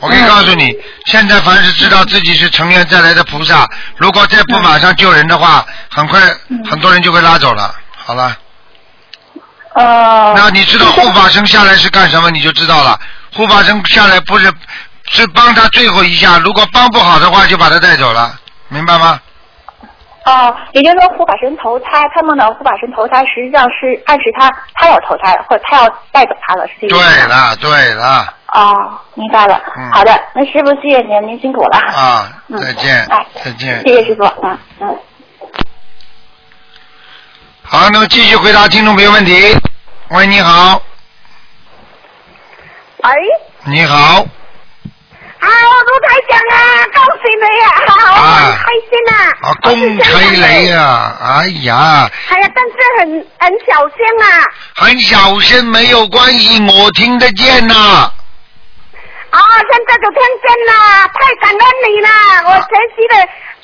[SPEAKER 2] 我可以告诉你，现在凡是知道自己是成愿再来的菩萨，如果再不马上救人的话，很快很多人就会拉走了。好了，
[SPEAKER 11] 哦，
[SPEAKER 2] 那你知道护法神下来是干什么，你就知道了。护法神下来不是是帮他最后一下，如果帮不好的话，就把他带走了，明白吗？
[SPEAKER 11] 哦，也就是说护法神投胎，他梦到护法神投胎，实际上是暗示他他要投胎，或者他要带走他了，是这个意思吗？
[SPEAKER 2] 对了，对了，
[SPEAKER 11] 哦，明白了。
[SPEAKER 2] 嗯
[SPEAKER 11] 好的，那师傅谢谢您，您辛苦了。
[SPEAKER 2] 啊，
[SPEAKER 11] 嗯
[SPEAKER 2] 再见
[SPEAKER 11] 哎，
[SPEAKER 2] 再见。
[SPEAKER 11] 谢谢师傅，嗯嗯。
[SPEAKER 2] 好，那么继续回答听众朋友问题。喂，你好，
[SPEAKER 12] 喂，
[SPEAKER 2] 你好，
[SPEAKER 12] 啊，卢台长啊，恭喜你啊，我很开心啊，
[SPEAKER 2] 啊，恭喜你啊！哎呀，
[SPEAKER 12] 哎呀，但是很很小心啊，
[SPEAKER 2] 很小声没有关系，我听得见呐、
[SPEAKER 12] 啊，现在就听见了，太感恩你了，我学习的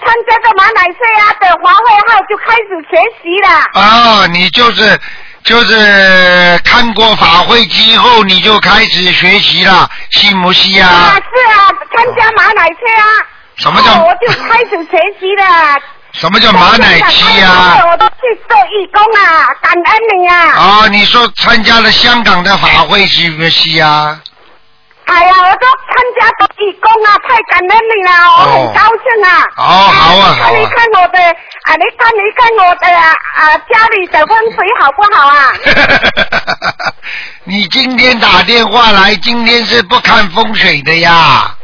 [SPEAKER 12] 参加这马来西亚的华会号就开始学习了，
[SPEAKER 2] 啊，你就是就是看过法会之后，你就开始学习了，信不信
[SPEAKER 12] 啊，
[SPEAKER 2] 啊？
[SPEAKER 12] 是啊，参加马奶车啊，
[SPEAKER 2] 什么叫
[SPEAKER 12] 哦我就开始学习了。
[SPEAKER 2] 什么叫马奶期啊？
[SPEAKER 12] 我都去做义工啊，感恩你啊！
[SPEAKER 2] 啊，你说参加了香港的法会是不是啊？
[SPEAKER 12] 哎呀，我都参加到义工啊，太感恩你了，我很高兴啊！
[SPEAKER 2] 哦，好啊，好
[SPEAKER 12] 你
[SPEAKER 2] 啊。
[SPEAKER 12] 看我的啊，你看你看我的啊啊家里的风水好不好啊？*laughs*
[SPEAKER 2] 你今天打电话来，今天是不看风水的呀？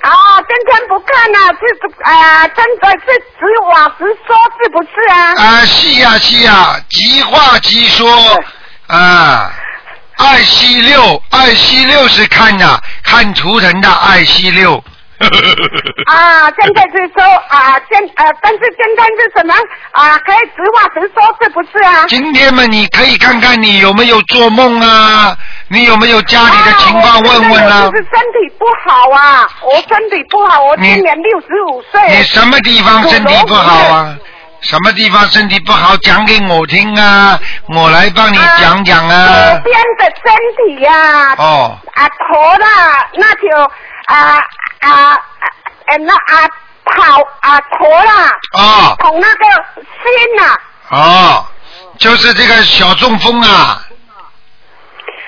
[SPEAKER 12] 啊，今天不看了，是啊，真的是直话直说，是不是啊？
[SPEAKER 2] 啊，是呀是呀，即话即说啊。二七六，二七六是看的，看图腾的二七六。*laughs*
[SPEAKER 12] 啊，现在是说啊，现呃，但是现在是什么啊？可以直话直说，是不是啊？
[SPEAKER 2] 今天嘛，你可以看看你有没有做梦啊？你有没有家里的情况问问啊
[SPEAKER 12] 啊？我就是身体不好啊，我身体不好，我今年六十五岁。
[SPEAKER 2] 你什么地方身体不好啊？什么地方身体不好？讲给我听啊，我来帮你讲讲啊。
[SPEAKER 12] 左边的身体呀、
[SPEAKER 2] 哦，
[SPEAKER 12] 啊，头啦，那就啊啊呃那啊跑啊头啦，
[SPEAKER 2] 哦
[SPEAKER 12] 从那个心呐、
[SPEAKER 2] 哦，就是这个小中风啊。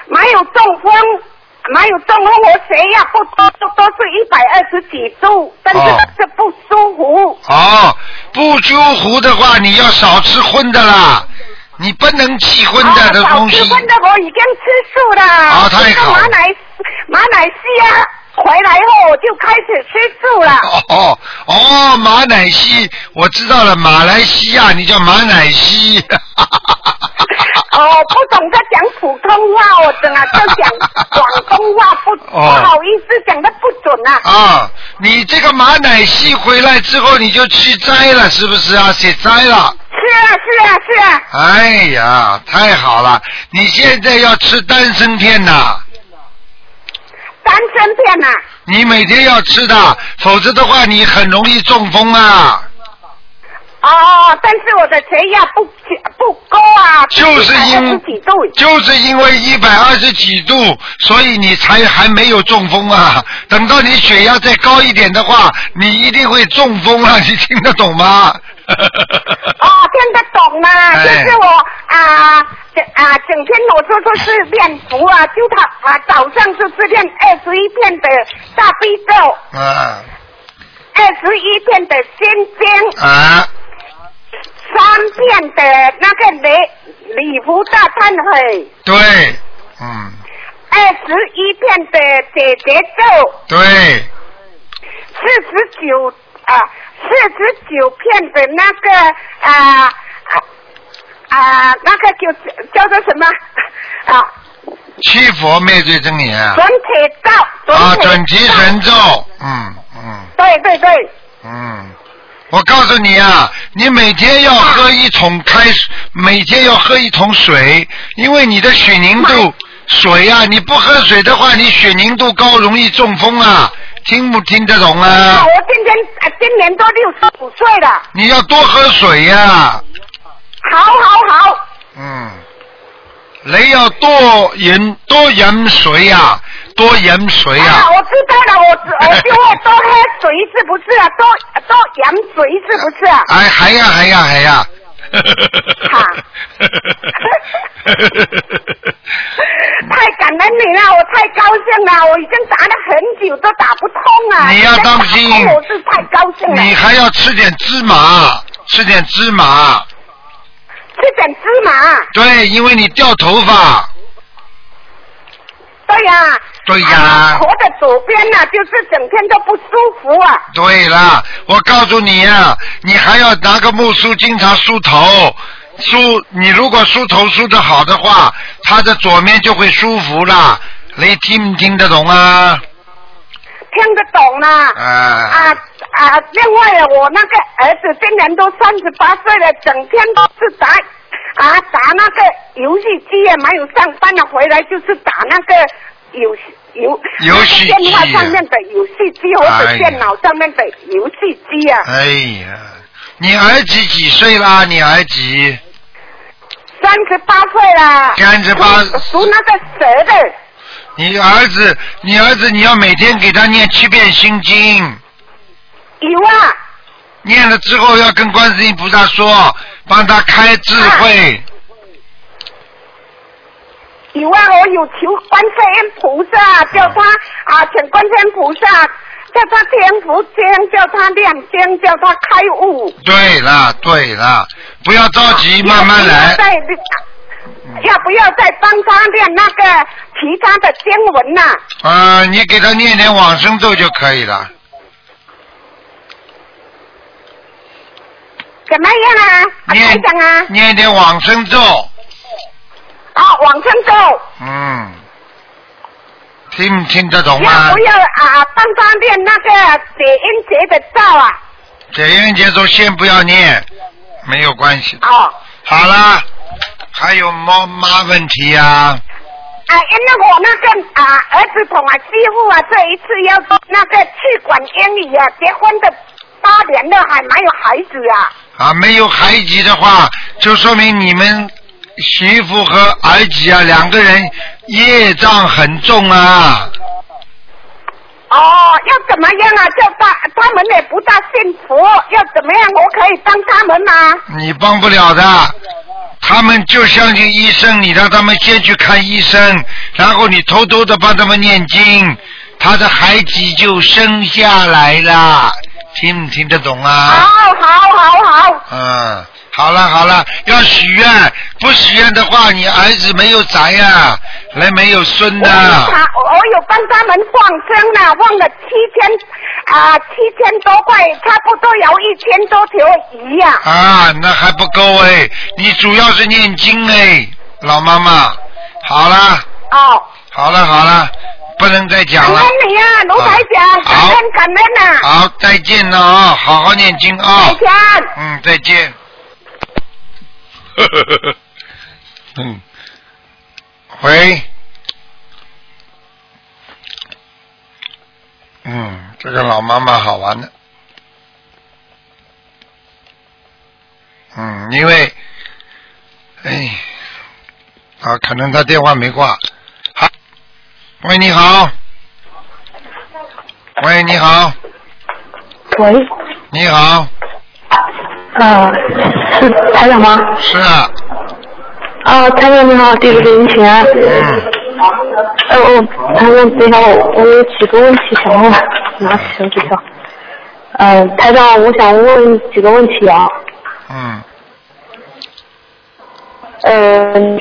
[SPEAKER 12] 没有中风，没有中风，我血压不多，都都是一百二十几度，但是
[SPEAKER 2] 哦
[SPEAKER 12] 是不舒服。
[SPEAKER 2] 哦，不舒服的话，你要少吃荤的啦，你不能吃荤的的东西
[SPEAKER 12] 啊、少吃。荤的我已经吃素了。
[SPEAKER 2] 哦太好
[SPEAKER 12] 这个马奶马奶西亚回来后我就开始吃素了。
[SPEAKER 2] 哦哦，马乃西，我知道了，马来西亚你叫马乃西。*laughs*
[SPEAKER 12] 哦，不懂得讲普通话，我整啊就讲广东话，*laughs* 不、
[SPEAKER 2] 哦
[SPEAKER 12] 不好意思讲的不准啊。
[SPEAKER 2] 啊，你这个马乃西回来之后你就去摘了，是不是啊？写摘了。
[SPEAKER 12] 是啊是啊是啊。
[SPEAKER 2] 哎呀，太好了！你现在要吃丹参片呐，
[SPEAKER 12] 三片啊、
[SPEAKER 2] 你每天要吃的，否则的话你很容易中风啊。
[SPEAKER 12] 哦，但是我的血压不不高啊，
[SPEAKER 2] 就是因
[SPEAKER 12] 120几度。
[SPEAKER 2] 就是因为一百二十几度，所以你才还没有中风啊。等到你血压再高一点的话，你一定会中风啊！*laughs* 你听得懂吗？
[SPEAKER 12] 哦，听得懂了，
[SPEAKER 2] 哎
[SPEAKER 12] 就是我啊整啊整天我说都是练符啊，就他啊早上就是练二十一片的大悲咒，
[SPEAKER 2] 啊
[SPEAKER 12] 二十一片的心经，
[SPEAKER 2] 啊
[SPEAKER 12] 三片的那个礼礼服大忏悔，
[SPEAKER 2] 对，嗯，
[SPEAKER 12] 二十一片的解结咒，
[SPEAKER 2] 对，
[SPEAKER 12] 四十九啊四十九片的那个啊啊啊那个叫叫做什么？啊。
[SPEAKER 2] 七佛灭罪真言啊。
[SPEAKER 12] 准提咒，
[SPEAKER 2] 啊，准提神咒，嗯嗯。
[SPEAKER 12] 对对对，
[SPEAKER 2] 嗯。我告诉你啊，你每天要喝一桶开水，每天要喝一桶水，因为你的血凝度水啊，你不喝水的话，你血凝度高，容易中风啊。听不听得懂啊？
[SPEAKER 12] 啊我今年啊今年都六十五岁了，
[SPEAKER 2] 你要多喝水呀、
[SPEAKER 12] 好好好，
[SPEAKER 2] 嗯，你要多饮多饮水呀、多盐水呀、
[SPEAKER 12] 啊我知道了，我我 *laughs* 就会多喝水是不是啊？多多盐水是不是啊？
[SPEAKER 2] 哎，係啊，係啊，係啊。*laughs* *laughs*
[SPEAKER 12] 太感恩你了，我太高兴了，我已经打了很久都打不通啊！
[SPEAKER 2] 你要当心
[SPEAKER 12] 我是太高兴了。
[SPEAKER 2] 你还要吃点芝麻，吃点芝麻。
[SPEAKER 12] 吃点芝麻。
[SPEAKER 2] 对，因为你掉头发。
[SPEAKER 12] 对呀、
[SPEAKER 2] 对呀、
[SPEAKER 12] 啊头的左边呢、就是整天都不舒服啊。
[SPEAKER 2] 对了，我告诉你啊，你还要拿个木梳经常梳头，梳你如果梳头梳得好的话，他的左面就会舒服啦。你听不听得懂啊？
[SPEAKER 12] 听得懂啦。
[SPEAKER 2] 啊
[SPEAKER 12] 啊啊！另外啊，我那个儿子今年都三十八岁了，整天都是打啊打那个游戏机啊，没有上班了，回来就是打那个游戏游
[SPEAKER 2] 游戏
[SPEAKER 12] 电话上面的游戏机或者电脑上面的游戏机啊。
[SPEAKER 2] 哎呀，你儿子几岁啦？你儿子
[SPEAKER 12] 三十八岁了。
[SPEAKER 2] 38
[SPEAKER 12] 属属那个蛇的。
[SPEAKER 2] 你儿子，你儿子，你要每天给他念七遍心经。
[SPEAKER 12] 有啊。
[SPEAKER 2] 念了之后要跟观世音菩萨说，帮他开智慧。
[SPEAKER 12] 希望我有求观世音菩萨，叫他啊，请观天音菩萨叫他天福天，叫他亮天，叫他开悟。
[SPEAKER 2] 对了，对了，不要着急，慢慢来。
[SPEAKER 12] 再要不要再帮他念那个其他的经文呐、
[SPEAKER 2] 啊？你给他念点往生咒就可以了。
[SPEAKER 12] 怎么样啊？念啊
[SPEAKER 2] 念点往生咒。
[SPEAKER 12] 啊，往生咒，
[SPEAKER 2] 嗯，听听得懂
[SPEAKER 12] 要不？要啊？帮他念那个解音节的咒啊？
[SPEAKER 2] 解冤结咒先不要念，没有关系。
[SPEAKER 12] 哦。
[SPEAKER 2] 好了，还有妈妈问题呀、
[SPEAKER 12] 啊，因为我那个啊儿子同啊媳妇啊，这一次要那个气管英语啊，结婚的八年了，还没有孩子啊。
[SPEAKER 2] 啊，没有孩子的话，就说明你们媳妇和儿子啊两个人业障很重啊。
[SPEAKER 12] 哦，要怎么样啊？叫大他们也不大信佛，要怎么样？我可以帮他们吗？
[SPEAKER 2] 你帮不了的，他们就相信医生，你让他们先去看医生，然后你偷偷的帮他们念经，他的孩子就生下来了，听不听得懂啊？
[SPEAKER 12] 好，好，好，好。
[SPEAKER 2] 嗯，好了好了，要许愿，不许愿的话，你儿子没有宅呀、来没有孙的。
[SPEAKER 12] 他我我有帮他们放生了，放了七千啊七千多块，差不多有一千多条鱼呀、
[SPEAKER 2] 啊，那还不够哎，你主要是念经哎，老妈妈。好了，
[SPEAKER 12] 哦，
[SPEAKER 2] 好了好了，不能再讲了
[SPEAKER 12] 感恩。你啊，卢台长，感恩感恩呐。
[SPEAKER 2] 好，再见了啊、好好念经啊、
[SPEAKER 12] 再见。
[SPEAKER 2] 嗯，再见。*laughs* 嗯，喂。嗯，这个老妈妈好玩的。嗯，因为，哎，啊，可能他电话没挂。好，喂，你好。喂，你好，
[SPEAKER 13] 喂，
[SPEAKER 2] 你好，
[SPEAKER 13] 呃，是台长吗？
[SPEAKER 2] 是啊，
[SPEAKER 13] 啊，台长你好，弟子给您请安。
[SPEAKER 2] 嗯。
[SPEAKER 13] 呃，我台长，等一下，我我有几个问题想问，拿起手机上。呃，台长，我想问几个问题啊。
[SPEAKER 2] 嗯，
[SPEAKER 13] 嗯、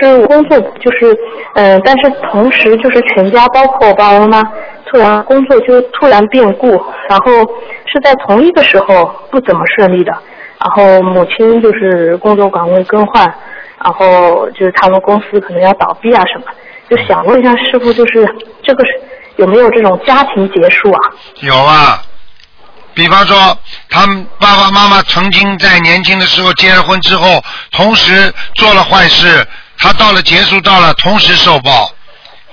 [SPEAKER 13] 是工作就是，嗯、但是同时就是全家包括我爸爸妈妈，突然工作就突然变故，然后是在同一个时候不怎么顺利的，然后母亲就是工作岗位更换，然后就是他们公司可能要倒闭啊什么，就想问一下师傅，就是这个有没有这种家庭结束啊？
[SPEAKER 2] 有啊。比方说，他们爸爸妈妈曾经在年轻的时候结了婚之后，同时做了坏事，他到了结束到了，同时受报。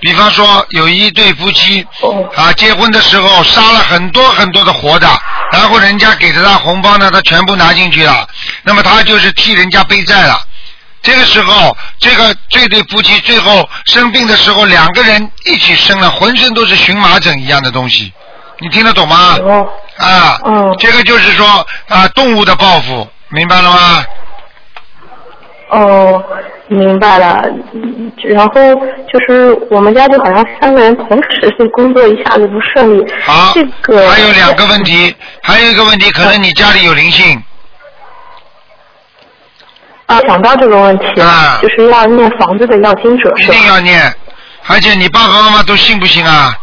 [SPEAKER 2] 比方说，有一对夫妻啊，结婚的时候杀了很多很多的活的，然后人家给的他红包呢，他全部拿进去了，那么他就是替人家背债了。这个时候，这个这对夫妻最后生病的时候，两个人一起生了，浑身都是荨麻疹一样的东西，你听得懂吗？啊，这个就是说啊，动物的报复，明白了吗？
[SPEAKER 13] 哦，明白了。嗯然后就是我们家就好像三个人同时性工作一下子不顺利。
[SPEAKER 2] 好，
[SPEAKER 13] 这个
[SPEAKER 2] 还有两个问题，还有一个问题，可能你家里有灵性。
[SPEAKER 13] 啊，想到这个问题，
[SPEAKER 2] 啊
[SPEAKER 13] 就是要念房子的要经者
[SPEAKER 2] 一？定要念，而且你爸爸妈妈都信不信啊？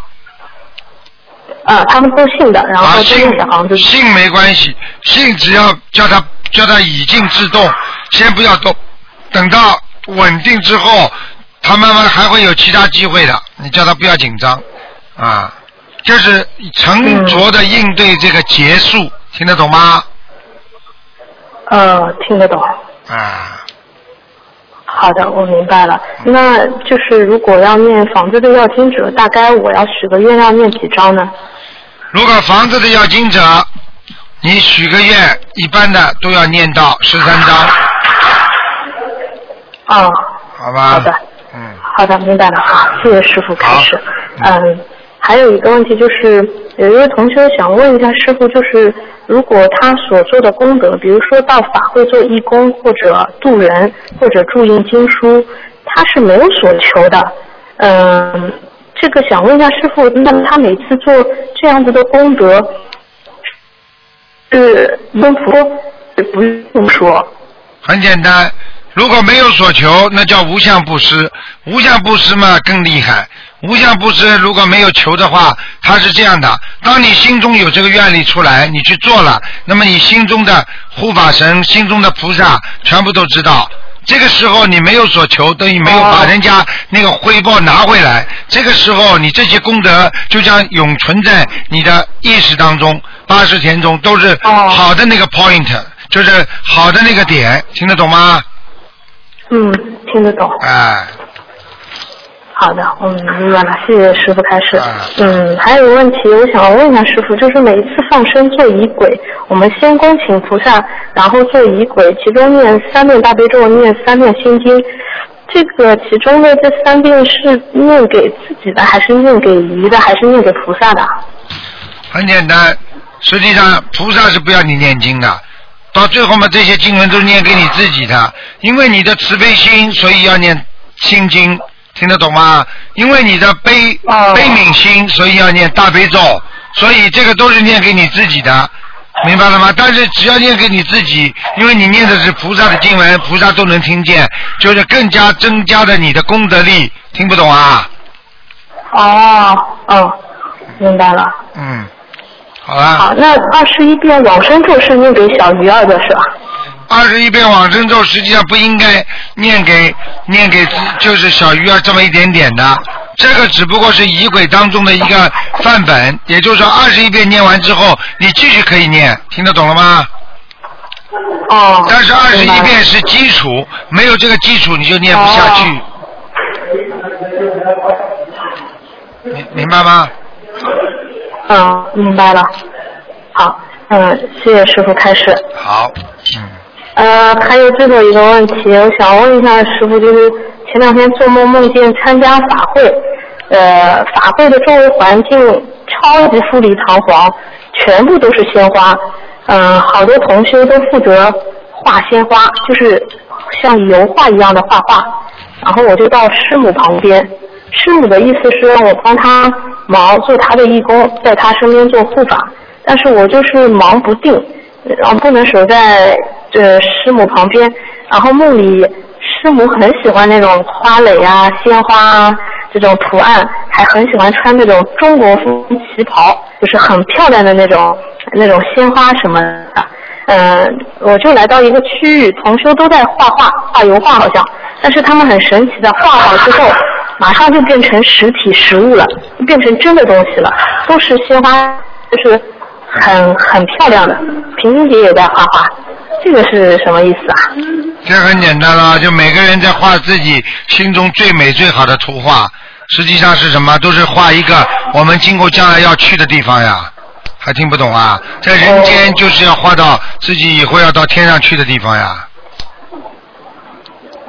[SPEAKER 13] 啊，他们都信的，然后
[SPEAKER 2] 啊，
[SPEAKER 13] 都
[SPEAKER 2] 信
[SPEAKER 13] 念小房子。
[SPEAKER 2] 信没关系，信只要叫他叫他以静制动，先不要动，等到稳定之后，他慢慢还会有其他机会的。你叫他不要紧张，啊，就是沉着的应对这个结束，听得懂吗？
[SPEAKER 13] 呃，听得懂。
[SPEAKER 2] 啊，
[SPEAKER 13] 好的，我明白了。那就是如果要念房子的要经者，大概我要许个愿要念几张呢？
[SPEAKER 2] 如果房子的要经者，你许个愿，一般的都要念到十三章，
[SPEAKER 13] 啊，
[SPEAKER 2] 好吧？
[SPEAKER 13] 好的，
[SPEAKER 2] 嗯，
[SPEAKER 13] 好的，明白了。好，谢谢师傅开始。嗯，还有一个问题就是，有一位同学想问一下师傅，就是如果他所做的功德，比如说到法会做义工，或者渡人，或者注印经书，他是没有所求的。嗯，这个想问一下师傅，那他每次做这样子的功德，是跟佛不用说？
[SPEAKER 2] 很简单，如果没有所求，那叫无相布施。无相布施嘛更厉害。无相布施如果没有求的话，它是这样的：当你心中有这个愿力出来，你去做了，那么你心中的护法神、心中的菩萨全部都知道。这个时候你没有所求，等于没有把人家那个回报拿回来。这个时候你这些功德就将永存在你的意识当中，八十田中都是好的那个 point，就是好的那个点，听得懂吗？
[SPEAKER 13] 嗯，听得懂。
[SPEAKER 2] 哎。
[SPEAKER 13] 好的，嗯，明白了，谢谢师傅开始。嗯，还有个问题，我想问一下师傅，就是每一次放生做仪轨，我们先恭请菩萨，然后做仪轨，其中念三遍大悲咒，念三遍心经。这个其中的这三遍是念给自己的，还是念给仪的，还是念给菩萨的？
[SPEAKER 2] 很简单，实际上菩萨是不要你念经的，到最后嘛，这些经文都念给你自己的，因为你的慈悲心，所以要念心经。听得懂吗？因为你的悲悲悯心，所以要念大悲咒，所以这个都是念给你自己的，明白了吗？但是只要念给你自己，因为你念的是菩萨的经文，菩萨都能听见，就是更加增加了你的功德力。听不懂啊？
[SPEAKER 13] 哦，哦，明白了。
[SPEAKER 2] 嗯，好了。
[SPEAKER 13] 好，那二十一遍往生咒是念给小鱼儿的是吧？
[SPEAKER 2] 二十一遍往生咒实际上不应该念给念给就是小鱼儿这么一点点的，这个只不过是仪轨当中的一个范本，也就是说二十一遍念完之后，你继续可以念，听得懂了吗？
[SPEAKER 13] 哦。
[SPEAKER 2] 但是二十一遍是基础，没有这个基础你就念不下去。明明白吗？
[SPEAKER 13] 嗯，明白了。好，嗯，谢谢师傅开始。
[SPEAKER 2] 好，嗯。
[SPEAKER 13] 呃，还有最后一个问题，我想问一下师傅，就是前两天做梦梦见参加法会，呃，法会的周围环境超级富丽堂皇，全部都是鲜花，嗯，好多同修都负责画鲜花，就是像油画一样的画画，然后我就到师母旁边，师母的意思是让我帮他忙，做他的义工，在他身边做护法，但是我就是忙不定。然后不能守在这师母旁边，然后梦里师母很喜欢那种花蕾啊、鲜花啊这种图案，还很喜欢穿那种中国风旗袍，就是很漂亮的那种那种鲜花什么的。嗯，我就来到一个区域，同修都在画画，画油画好像，但是他们很神奇的画好之后，马上就变成实体实物了，变成真的东西了，都是鲜花，就是。很很漂亮的，平平姐也在画画，这个是什么意思啊？
[SPEAKER 2] 这很简单了，就每个人在画自己心中最美最好的图画，实际上是什么？都是画一个我们今后将来要去的地方呀。还听不懂啊？在人间就是要画到自己以后要到天上去的地方呀。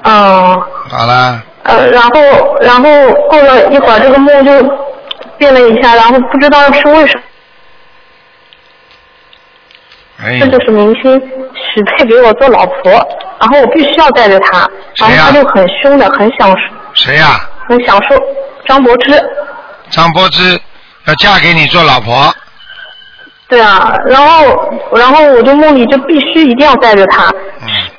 [SPEAKER 13] 哦。
[SPEAKER 2] 好了。
[SPEAKER 13] 呃，然后然后过了一会儿，这个梦就变了一下，然后不知道是为什么。这就是明星许配给我做老婆，然后我必须要带着他，然后他就很凶的，很享受。
[SPEAKER 2] 谁呀？
[SPEAKER 13] 很享受，张柏芝。
[SPEAKER 2] 张柏芝要嫁给你做老婆。
[SPEAKER 13] 对啊，然后然后我就梦里就必须一定要带着他，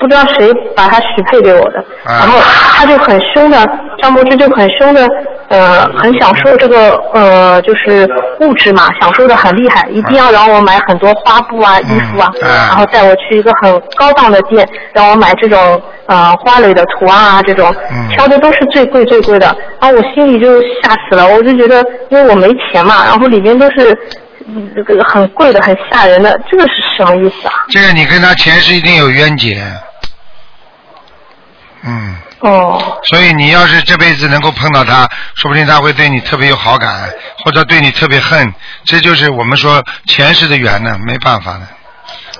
[SPEAKER 13] 不知道谁把他许配给我的，然后他就很凶的，张柏芝就很凶的，呃，很享受这个呃就是物质嘛，享受的很厉害，一定要让我买很多花布啊、衣服啊，然后带我去一个很高档的店，让我买这种呃花蕾的图案啊，这种挑的都是最贵最贵的，然后我心里就吓死了，我就觉得因为我没钱嘛，然后里面都是。这个很贵的，很吓人的，这个是什么意思啊？
[SPEAKER 2] 这个你跟他前世一定有冤结，嗯。
[SPEAKER 13] 哦。
[SPEAKER 2] 所以你要是这辈子能够碰到他，说不定他会对你特别有好感，或者对你特别恨，这就是我们说前世的缘呢，没办法的。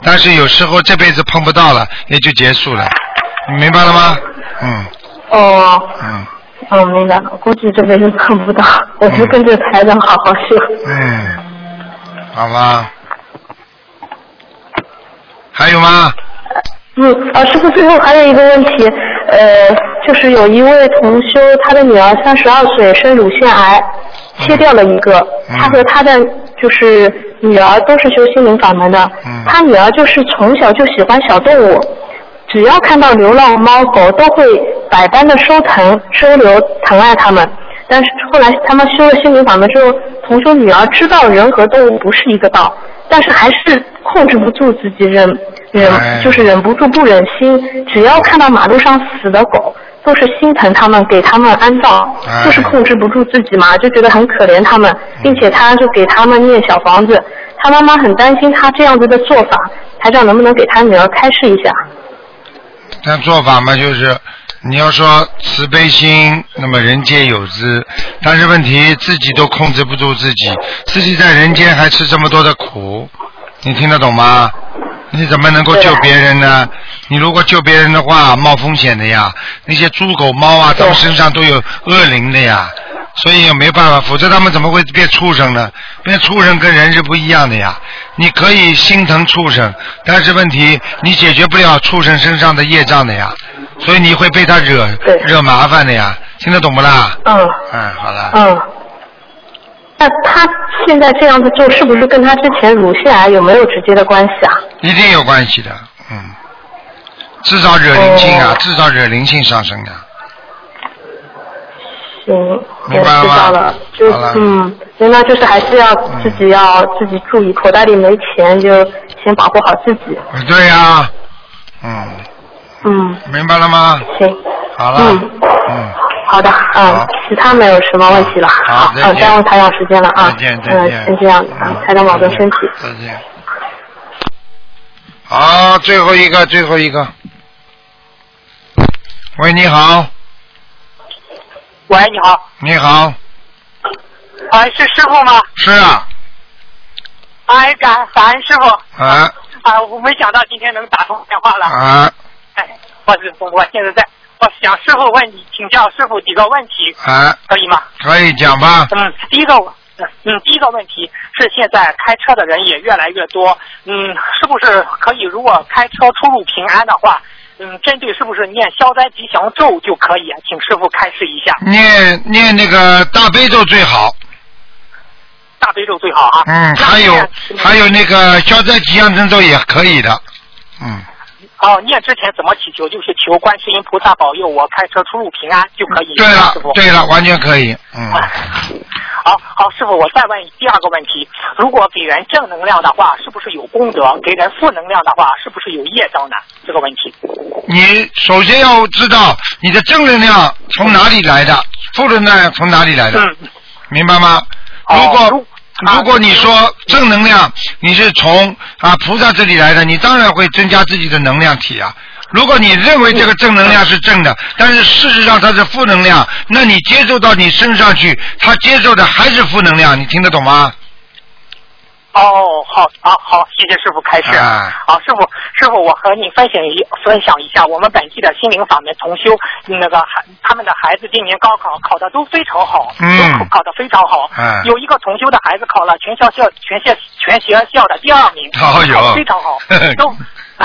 [SPEAKER 2] 但是有时候这辈子碰不到了，也就结束了，你明白了吗？嗯。
[SPEAKER 13] 哦。
[SPEAKER 2] 嗯。
[SPEAKER 13] 哦，明白了。估计这辈子碰不到，我就跟着台长好好修。
[SPEAKER 2] 嗯。好吗？还有吗？
[SPEAKER 13] 嗯，啊，师傅，最后还有一个问题，呃，就是有一位同修，他的女儿三十二岁生乳腺癌，切掉了一个，他和他的就是女儿都是修心灵法门的，他女儿就是从小就喜欢小动物，只要看到流浪猫狗都会百般的收疼收留疼爱他们。但是后来他们修了心灵法门之后，同修女儿知道人和动物不是一个道，但是还是控制不住自己忍忍，
[SPEAKER 2] 哎
[SPEAKER 13] 就是忍不住不忍心，只要看到马路上死的狗，都是心疼他们，给他们安葬，
[SPEAKER 2] 哎
[SPEAKER 13] 就是控制不住自己嘛，就觉得很可怜他们，并且他就给他们念小房子。他妈妈很担心他这样子的做法，台长能不能给他女儿开示一下？
[SPEAKER 2] 那做法嘛，就是你要说慈悲心，那么人皆有之。但是问题自己都控制不住自己，自己在人间还吃这么多的苦，你听得懂吗？你怎么能够救别人呢？你如果救别人的话，冒风险的呀。那些猪狗猫啊，他们身上都有恶灵的呀，所以也没办法，否则他们怎么会变畜生呢？变畜生跟人是不一样的呀。你可以心疼畜生，但是问题你解决不了畜生身上的业障的呀，所以你会被他惹惹麻烦的呀。听得懂不啦？
[SPEAKER 13] 嗯
[SPEAKER 2] 嗯，好了。
[SPEAKER 13] 嗯。那他现在这样子做，是不是跟他之前乳腺癌有没有直接的关系啊？
[SPEAKER 2] 一定有关系的，嗯，至少惹灵性啊，至少惹灵性上升啊。
[SPEAKER 13] 行，
[SPEAKER 2] 明白了吗
[SPEAKER 13] 我知道了，就嗯，行，那就是还是要自己要自己注意，口袋里没钱就先保护好自己。
[SPEAKER 2] 对呀、嗯，
[SPEAKER 13] 嗯，
[SPEAKER 2] 明白了吗？
[SPEAKER 13] 行，
[SPEAKER 2] 好了，
[SPEAKER 13] 嗯。
[SPEAKER 2] 嗯，
[SPEAKER 13] 好的，嗯，其他没有什么问题了。
[SPEAKER 2] 好再见。
[SPEAKER 13] 嗯，耽误台长时间了啊。
[SPEAKER 2] 再见再
[SPEAKER 13] 嗯，
[SPEAKER 2] 见
[SPEAKER 13] 先这样，嗯，台长保重身体。
[SPEAKER 2] 再见。好，最后一个，最后一个。喂，你好，
[SPEAKER 14] 喂，你好，
[SPEAKER 2] 你好，
[SPEAKER 14] 哎，是师傅吗？
[SPEAKER 2] 是啊，
[SPEAKER 14] 哎，感感恩师傅
[SPEAKER 2] 啊
[SPEAKER 14] 啊！我没想到今天能打通电话了。
[SPEAKER 2] 啊
[SPEAKER 14] 哎，我是我我现在在，我想师傅问你，请教师傅几个问题，
[SPEAKER 2] 啊，
[SPEAKER 14] 可以吗？
[SPEAKER 2] 可以讲吧？
[SPEAKER 14] 嗯，第一个，嗯，第一个问题是现在开车的人也越来越多，嗯，是不是可以如果开车出入平安的话，嗯，针对是不是念消灾吉祥咒就可以？请师傅开示一下。
[SPEAKER 2] 念念那个大悲咒最好，
[SPEAKER 14] 大悲咒最好啊。
[SPEAKER 2] 嗯，还有还有那个消灾吉祥真咒也可以的，嗯，
[SPEAKER 14] 哦，念之前怎么祈求？就是求观世音菩萨保佑我开车出入平安就可以。
[SPEAKER 2] 对了
[SPEAKER 14] 师傅。
[SPEAKER 2] 对了，完全可以，嗯，
[SPEAKER 14] 好好，师傅，我再问第二个问题：如果给人正能量的话，是不是有功德？给人负能量的话，是不是有业障呢？这个问题。
[SPEAKER 2] 你首先要知道你的正能量从哪里来的，负能量从哪里来的，
[SPEAKER 14] 嗯
[SPEAKER 2] 明白吗？如果如果你说正能量，你是从啊菩萨这里来的，你当然会增加自己的能量体啊。如果你认为这个正能量是正的，但是事实上它是负能量，那你接受到你身上去，它接受的还是负能量，你听得懂吗？
[SPEAKER 14] 哦，好，好，好，谢谢师傅开示。
[SPEAKER 2] 啊
[SPEAKER 14] 好，师傅，师傅，我和你分享一分享一下我们本地的心灵法门同修，那个孩他们的孩子今年高考考的都非常好，
[SPEAKER 2] 嗯
[SPEAKER 14] 都考考的非常好。
[SPEAKER 2] 嗯
[SPEAKER 14] 有一个同修的孩子考了全校校全校全学校的第二名，
[SPEAKER 2] 哦有
[SPEAKER 14] 非常好，*laughs* 都。*laughs*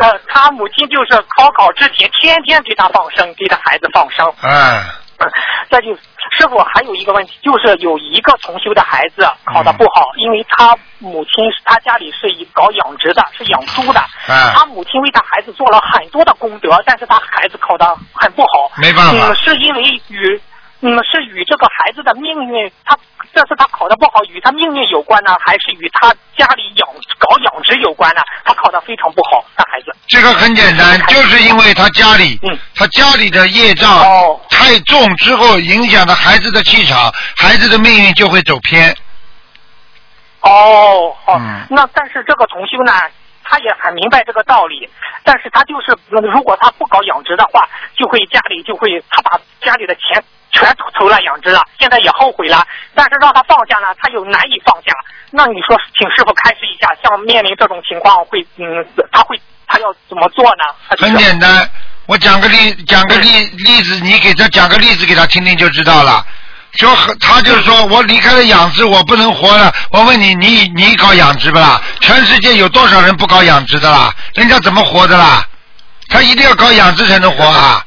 [SPEAKER 14] 呃，他母亲就是高考之前天天给他放生，给他孩子放生。
[SPEAKER 2] 嗯，*laughs*
[SPEAKER 14] 再就师傅还有一个问题，就是有一个重修的孩子考得不好，因为他母亲他家里是以搞养殖的，是养猪的，
[SPEAKER 2] 啊
[SPEAKER 14] 他母亲为他孩子做了很多的功德，但是他孩子考得很不好，
[SPEAKER 2] 没办法。
[SPEAKER 14] 嗯，是因为与嗯是与这个孩子的命运，他这次他考的不好，与他命运有关呢，还是与他家里养搞养殖有关呢？他考的非常不好，他孩子。
[SPEAKER 2] 这个很简单，就是因为他家里，嗯他家里的业障太重之后，影响了孩子的气场，孩子的命运就会走偏。
[SPEAKER 14] 哦，好，
[SPEAKER 2] 嗯
[SPEAKER 14] 那但是这个同修呢，他也很明白这个道理，但是他就是呃如果他不搞养殖的话，就会家里就会他把家里的钱全投投了养殖了，现在也后悔了，但是让他放下呢，他又难以放下。那你说，请师傅开示一下，像面临这种情况会，嗯，他会他要怎么做呢？
[SPEAKER 2] 很简单，我讲个例，讲个例例子，你给他讲个例子给他听听就知道了。说他就是说我离开了养殖，我不能活了。我问你，你你搞养殖不啦？全世界有多少人不搞养殖的啦？人家怎么活的啦？他一定要搞养殖才能活啊！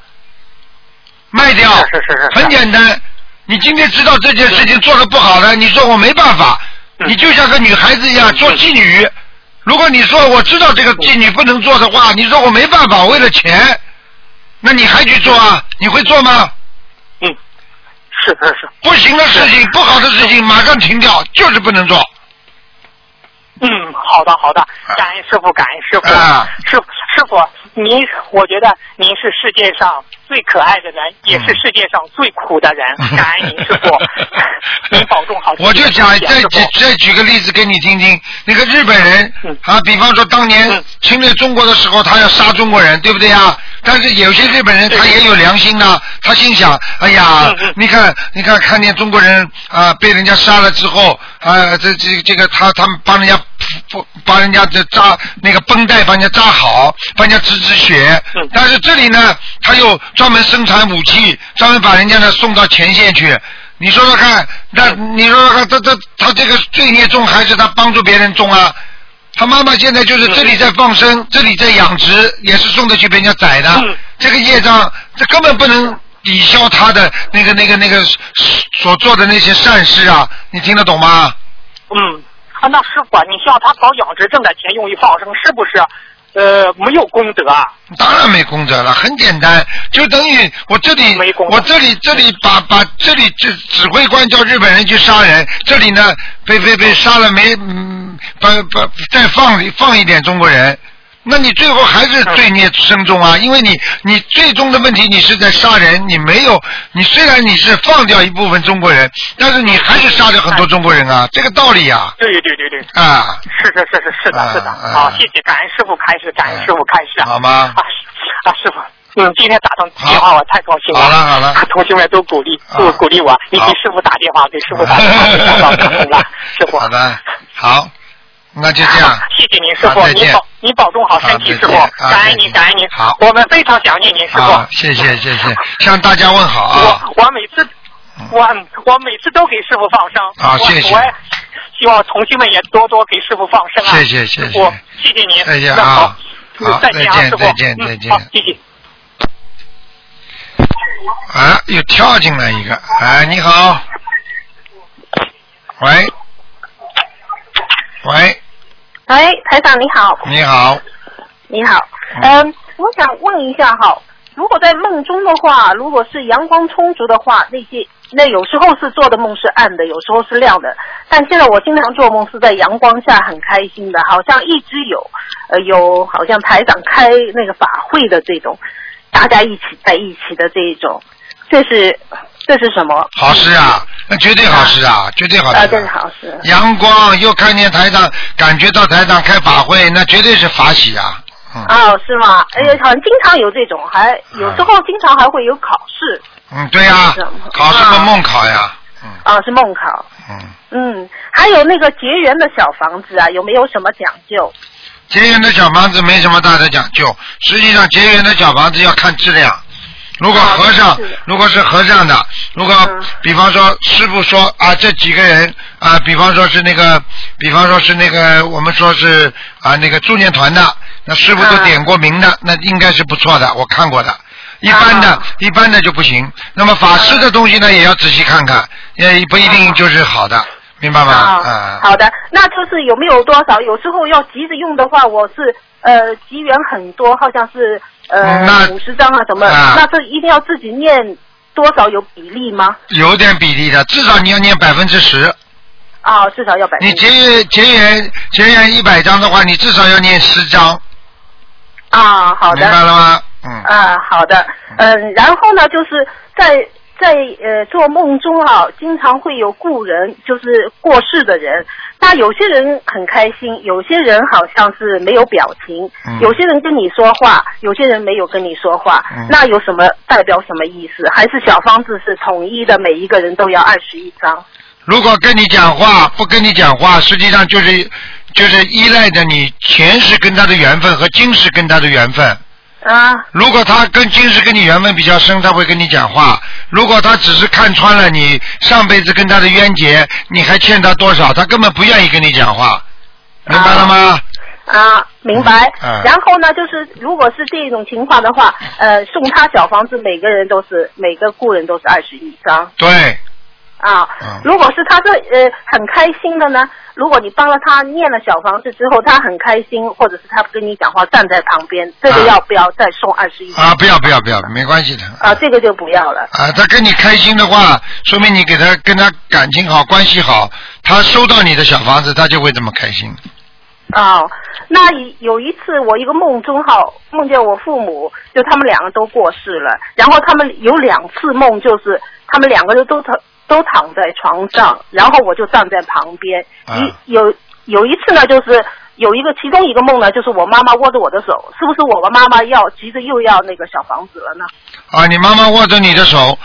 [SPEAKER 2] 卖掉，
[SPEAKER 14] 是是是
[SPEAKER 2] 很简单。你今天知道这件事情做的不好了，你说我没办法，你就像个女孩子一样做妓女。如果你说我知道这个妓女不能做的话，你说我没办法，为了钱，那你还去做啊？你会做吗？
[SPEAKER 14] 嗯是是是，
[SPEAKER 2] 不行的事情、不好的事情马上停掉，就是不能做。
[SPEAKER 14] 嗯，好的好的，感恩师傅，感恩师傅。
[SPEAKER 2] 啊。
[SPEAKER 14] 师师傅，您，我觉得您是世界上最可爱的人，也是世界上最苦的人。*laughs* 感恩您师傅，*laughs* 您保重好。
[SPEAKER 2] 我就讲
[SPEAKER 14] 谢谢师
[SPEAKER 2] 再举再举个例子给你听听，那个日本人
[SPEAKER 14] 嗯。
[SPEAKER 2] 啊，比方说当年侵略中国的时候，他要杀中国人，对不对呀？但是有些日本人他也有良心啊，他心想，哎呀，
[SPEAKER 14] 嗯。
[SPEAKER 2] 你看，你看，看见中国人啊被人家杀了之后，啊，这这这个他他们帮人家不帮人家这扎那个绷带帮人家扎好，帮人家止止血。
[SPEAKER 14] 嗯
[SPEAKER 2] 但是这里呢，他又专门生产武器，专门把人家呢送到前线去。你说说看，那你说说看，他他他这个罪孽重还是他帮助别人重啊？他妈妈现在就是这里在放生，这里在养殖，也是送的去被人家宰的。
[SPEAKER 14] 嗯
[SPEAKER 2] 这个业障，这根本不能抵消他的那个那个那个所做的那些善事啊！你听得懂吗？
[SPEAKER 14] 嗯，啊，那师傅啊，你像他搞养殖挣点钱用于放生，是不是呃没有功德啊？
[SPEAKER 2] 当然没功德了，很简单，就等于我这里，我这里这里把把这里指指挥官叫日本人去杀人，这里呢被被被杀了没，嗯，把把再放放一点中国人，那你最后还是罪孽深重啊，因为你你最终的问题你是在杀人，你没有，你虽然你是放掉一部分中国人，但是你还是杀掉很多中国人啊，这个道理啊、
[SPEAKER 14] 对对对对，
[SPEAKER 2] 啊，
[SPEAKER 14] 是是是是是的是的，
[SPEAKER 2] 啊
[SPEAKER 14] 好，谢谢，感恩师傅开始，感恩师傅开始啊，
[SPEAKER 2] 好吗？
[SPEAKER 14] 啊啊，师傅。嗯，今天打通电话我太高兴了。
[SPEAKER 2] 好了好了
[SPEAKER 14] 同学们都鼓励，都鼓励我。你给师傅打电话，给师傅打电话，就想到打通了。师傅。
[SPEAKER 2] 好的，好，那就这样。
[SPEAKER 14] 谢谢您，师傅您保您保重好身体，师傅感恩您，感恩您。
[SPEAKER 2] 好
[SPEAKER 14] 我们非常想念您，师傅。
[SPEAKER 2] 谢谢谢谢，*laughs* 向大家问好啊！
[SPEAKER 14] 我我每次我我每次都给师傅放生。我
[SPEAKER 2] 好谢谢
[SPEAKER 14] 我希望同学们也多多给师傅放生啊。
[SPEAKER 2] 谢谢谢谢
[SPEAKER 14] 谢谢您。
[SPEAKER 2] 再见
[SPEAKER 14] 好
[SPEAKER 2] 啊，好
[SPEAKER 14] 再见啊，师傅。
[SPEAKER 2] 再见再见
[SPEAKER 14] 嗯
[SPEAKER 2] 再见
[SPEAKER 14] 好，谢谢。
[SPEAKER 2] 啊，又跳进来一个，哎，你好，喂，喂，
[SPEAKER 15] 哎，台长你好，
[SPEAKER 2] 你好，
[SPEAKER 15] 你好，嗯，我想问一下哈，如果在梦中的话，如果是阳光充足的话，那些那有时候是做的梦是暗的，有时候是亮的。但现在我经常做梦是在阳光下很开心的，好像一直有呃有好像台长开那个法会的这种，大家一起在一起的这一种，这是这是什么？
[SPEAKER 2] 好事啊，那绝对好事啊，绝对好
[SPEAKER 15] 啊，
[SPEAKER 2] 事
[SPEAKER 15] 这是好事。
[SPEAKER 2] 阳光又看见台上，感觉到台上开法会，那绝对是法喜啊！
[SPEAKER 15] 哦，是吗？哎呀，好像经常有这种，还有时候经常还会有考试。
[SPEAKER 2] 嗯，对呀、考什么梦考呀？
[SPEAKER 15] 嗯啊，是梦考。
[SPEAKER 2] 嗯。
[SPEAKER 15] 嗯，还有那个结缘的小房子啊，有没有什么讲究？
[SPEAKER 2] 结缘的小房子没什么大的讲究，实际上结缘的小房子要看质量。如果和尚，如果是和尚的，如果比方说师傅说啊，这几个人啊，比方说是那个，比方说是那个，我们说是啊那个助念团的，那师傅都点过名的，那应该是不错的，我看过的。一般的，一般的就不行。那么法师的东西呢，也要仔细看看，也不一定就是好的，明白吗？啊。
[SPEAKER 15] 好的，那就是有没有多少？有时候要急着用的话，我是呃机缘很多，好像是呃
[SPEAKER 2] 那
[SPEAKER 15] 五十张啊什么，
[SPEAKER 2] 啊
[SPEAKER 15] 那这一定要自己念多少有比例吗？
[SPEAKER 2] 有点比例的，至少你要念百分之十。
[SPEAKER 15] 啊，至少要百分
[SPEAKER 2] 你结缘结缘结缘一百张的话，你至少要念十张，
[SPEAKER 15] 啊，好的。
[SPEAKER 2] 明白了吗？嗯。
[SPEAKER 15] 啊，好的，嗯，然后呢，就是在在呃做梦中啊，经常会有故人，就是过世的人。那有些人很开心，有些人好像是没有表情，
[SPEAKER 2] 嗯
[SPEAKER 15] 有些人跟你说话，有些人没有跟你说话。
[SPEAKER 2] 嗯
[SPEAKER 15] 那有什么代表什么意思？还是小方子是统一的，每一个人都要二十一张？
[SPEAKER 2] 如果跟你讲话不跟你讲话，实际上就是就是依赖着你前世跟他的缘分和今世跟他的缘分。
[SPEAKER 15] 啊。
[SPEAKER 2] 如果他跟今世跟你缘分比较深，他会跟你讲话；如果他只是看穿了你上辈子跟他的冤结，你还欠他多少，他根本不愿意跟你讲话，明白了吗？
[SPEAKER 15] 啊，明白。
[SPEAKER 2] 嗯
[SPEAKER 15] 然后呢，就是如果是这种情况的话，呃，送他小房子，每个人都是每个雇人都是二十一张。
[SPEAKER 2] 对，
[SPEAKER 15] 啊，
[SPEAKER 2] 嗯
[SPEAKER 15] 如果是他是呃很开心的呢？如果你帮了他念了小房子之后，他很开心，或者是他跟你讲话站在旁边，这个
[SPEAKER 2] 啊
[SPEAKER 15] 要不要再送二十一？
[SPEAKER 2] 啊，不要不要不要，没关系的。
[SPEAKER 15] 啊，这个就不要了。
[SPEAKER 2] 啊，他跟你开心的话，说明你给他跟他感情好，关系好，他收到你的小房子，他就会这么开心。
[SPEAKER 15] 哦，那有有一次我一个梦中哈，梦见我父母就他们两个都过世了，然后他们有两次梦就是他们两个人都躺都躺在床上，然后我就站在旁边。
[SPEAKER 2] 啊
[SPEAKER 15] 一有有一次呢，就是有一个其中一个梦呢，就是我妈妈握着我的手，是不是我妈妈要急着又要那个小房子了呢？
[SPEAKER 2] 啊，你妈妈握着你的手，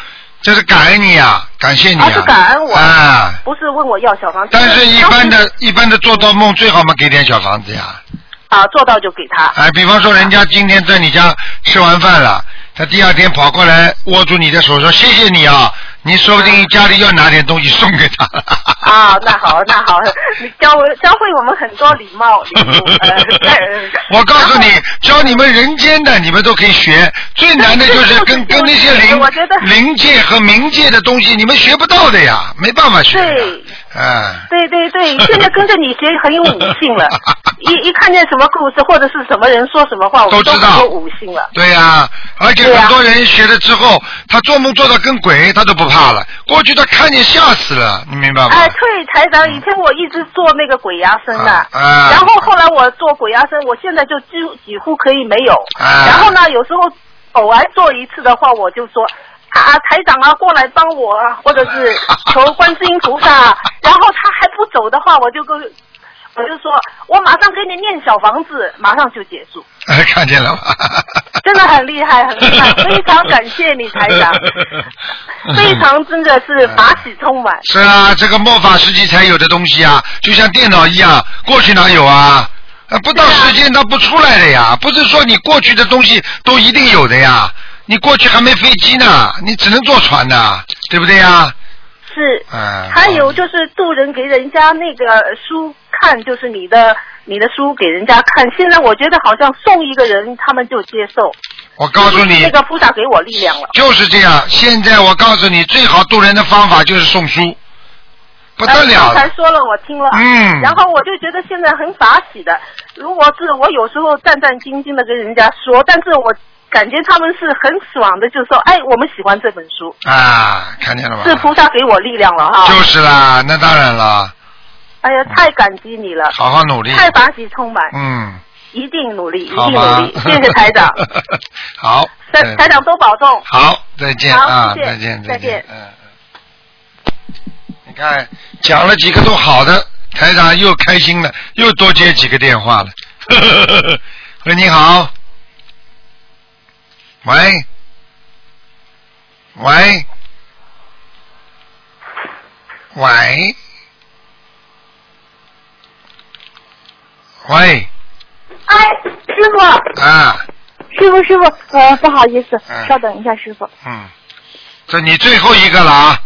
[SPEAKER 2] 这是感恩你呀、感谢你呀、
[SPEAKER 15] 啊，是感恩我，
[SPEAKER 2] 啊。
[SPEAKER 15] 不是问我要小房子。
[SPEAKER 2] 但是，一般的、一般的做到梦，最好嘛给点小房子呀。
[SPEAKER 15] 啊，做到就给他。
[SPEAKER 2] 哎，比方说人家今天在你家吃完饭了，他第二天跑过来握住你的手说谢谢你啊，你说不定家里要拿点东西送给他。
[SPEAKER 15] 啊，那好，那好，你教我教会我们很多礼貌礼物。呃 *laughs*
[SPEAKER 2] 我告诉你，教你们人间的，你们都可以学。最难的就是跟跟那些灵灵界和冥界的东西，你们学不到的呀，没办法学。
[SPEAKER 15] 对
[SPEAKER 2] 啊，
[SPEAKER 15] 对对对，现在跟着你学很有悟性了。*laughs* 一一看见什么故事或者是什么人说什么话，我们
[SPEAKER 2] 都知道
[SPEAKER 15] 有悟性了。
[SPEAKER 2] 对呀、而且很多人学了之后，他做梦做到跟鬼，他都不怕了。过去他看见吓死了，你明白吗？
[SPEAKER 15] 哎，对，台长，以前我一直做那个鬼压身的，
[SPEAKER 2] 啊
[SPEAKER 15] 然后后来我做鬼压身，我现在就几乎几乎可以没有。
[SPEAKER 2] 啊
[SPEAKER 15] 然后呢，有时候偶尔做一次的话，我就说。啊，台长啊，过来帮我啊，或者是 *laughs* 求观世音菩萨。然后他还不走的话，我就跟我就说，我马上给你念小房子，马上就结束。*laughs*
[SPEAKER 2] 哎，看见了吗？
[SPEAKER 15] 真的很厉害，很厉害，非常感谢你台长，*laughs* 非常真的是法喜充满。
[SPEAKER 2] 是啊，这个末法时期才有的东西啊，就像电脑一样，过去哪有啊？啊，不到时间它不出来的呀，不是说你过去的东西都一定有的呀。你过去还没飞机呢，你只能坐船的，对不对呀？
[SPEAKER 15] 是，
[SPEAKER 2] 嗯，
[SPEAKER 15] 还有就是渡人给人家那个书看，就是你的你的书给人家看。现在我觉得好像送一个人，他们就接受。
[SPEAKER 2] 我告诉你
[SPEAKER 15] 那，个菩萨给我力量了。
[SPEAKER 2] 就是这样。现在我告诉你，最好渡人的方法就是送书，不得
[SPEAKER 15] 哎
[SPEAKER 2] 了
[SPEAKER 15] 刚才说了，我听了。
[SPEAKER 2] 嗯
[SPEAKER 15] 然后我就觉得现在很法喜的。如果是我有时候战战兢兢的跟人家说，但是我感觉他们是很爽的，就说：“哎，我们喜欢这本书，
[SPEAKER 2] 啊，看见了吗？
[SPEAKER 15] 是菩萨给我力量了哈。”
[SPEAKER 2] 就是啦，那当然了，
[SPEAKER 15] 哎呀，太感激你了，
[SPEAKER 2] 好好努力。
[SPEAKER 15] 太法喜充满，
[SPEAKER 2] 嗯，
[SPEAKER 15] 一定努力，一定努力。*laughs* 谢谢台长，
[SPEAKER 2] 好，
[SPEAKER 15] 台
[SPEAKER 2] 嗯
[SPEAKER 15] 台长多保重。
[SPEAKER 2] 好，再见啊，再见，
[SPEAKER 15] 再见
[SPEAKER 2] 嗯。嗯你看，讲了几个都好的，台长又开心了，又多接几个电话了。*laughs* 喂，你好。喂，喂，喂，喂，
[SPEAKER 16] 哎，师傅，
[SPEAKER 2] 啊，
[SPEAKER 16] 师傅，师傅，呃，不好意思，
[SPEAKER 2] 嗯。
[SPEAKER 16] 稍等一下，师傅。
[SPEAKER 2] 嗯，这你最后一个了啊，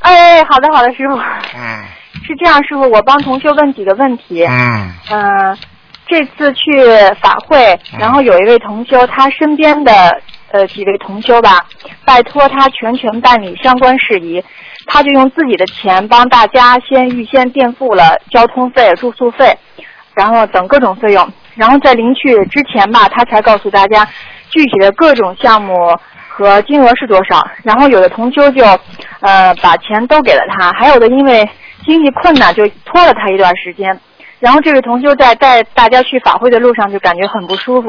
[SPEAKER 16] 哎，好的，好的，师傅。
[SPEAKER 2] 嗯。*laughs*
[SPEAKER 16] 是这样，师傅，我帮同学问几个问题。
[SPEAKER 2] 嗯。
[SPEAKER 16] 嗯、这次去法会，然后有一位同修，他身边的呃几位同修吧，拜托他全权办理相关事宜，他就用自己的钱帮大家先预先垫付了交通费、住宿费，然后等各种费用，然后在临去之前吧，他才告诉大家具体的各种项目和金额是多少。然后有的同修就呃把钱都给了他，还有的因为经济困难就拖了他一段时间。然后这位同修在带大家去法会的路上就感觉很不舒服，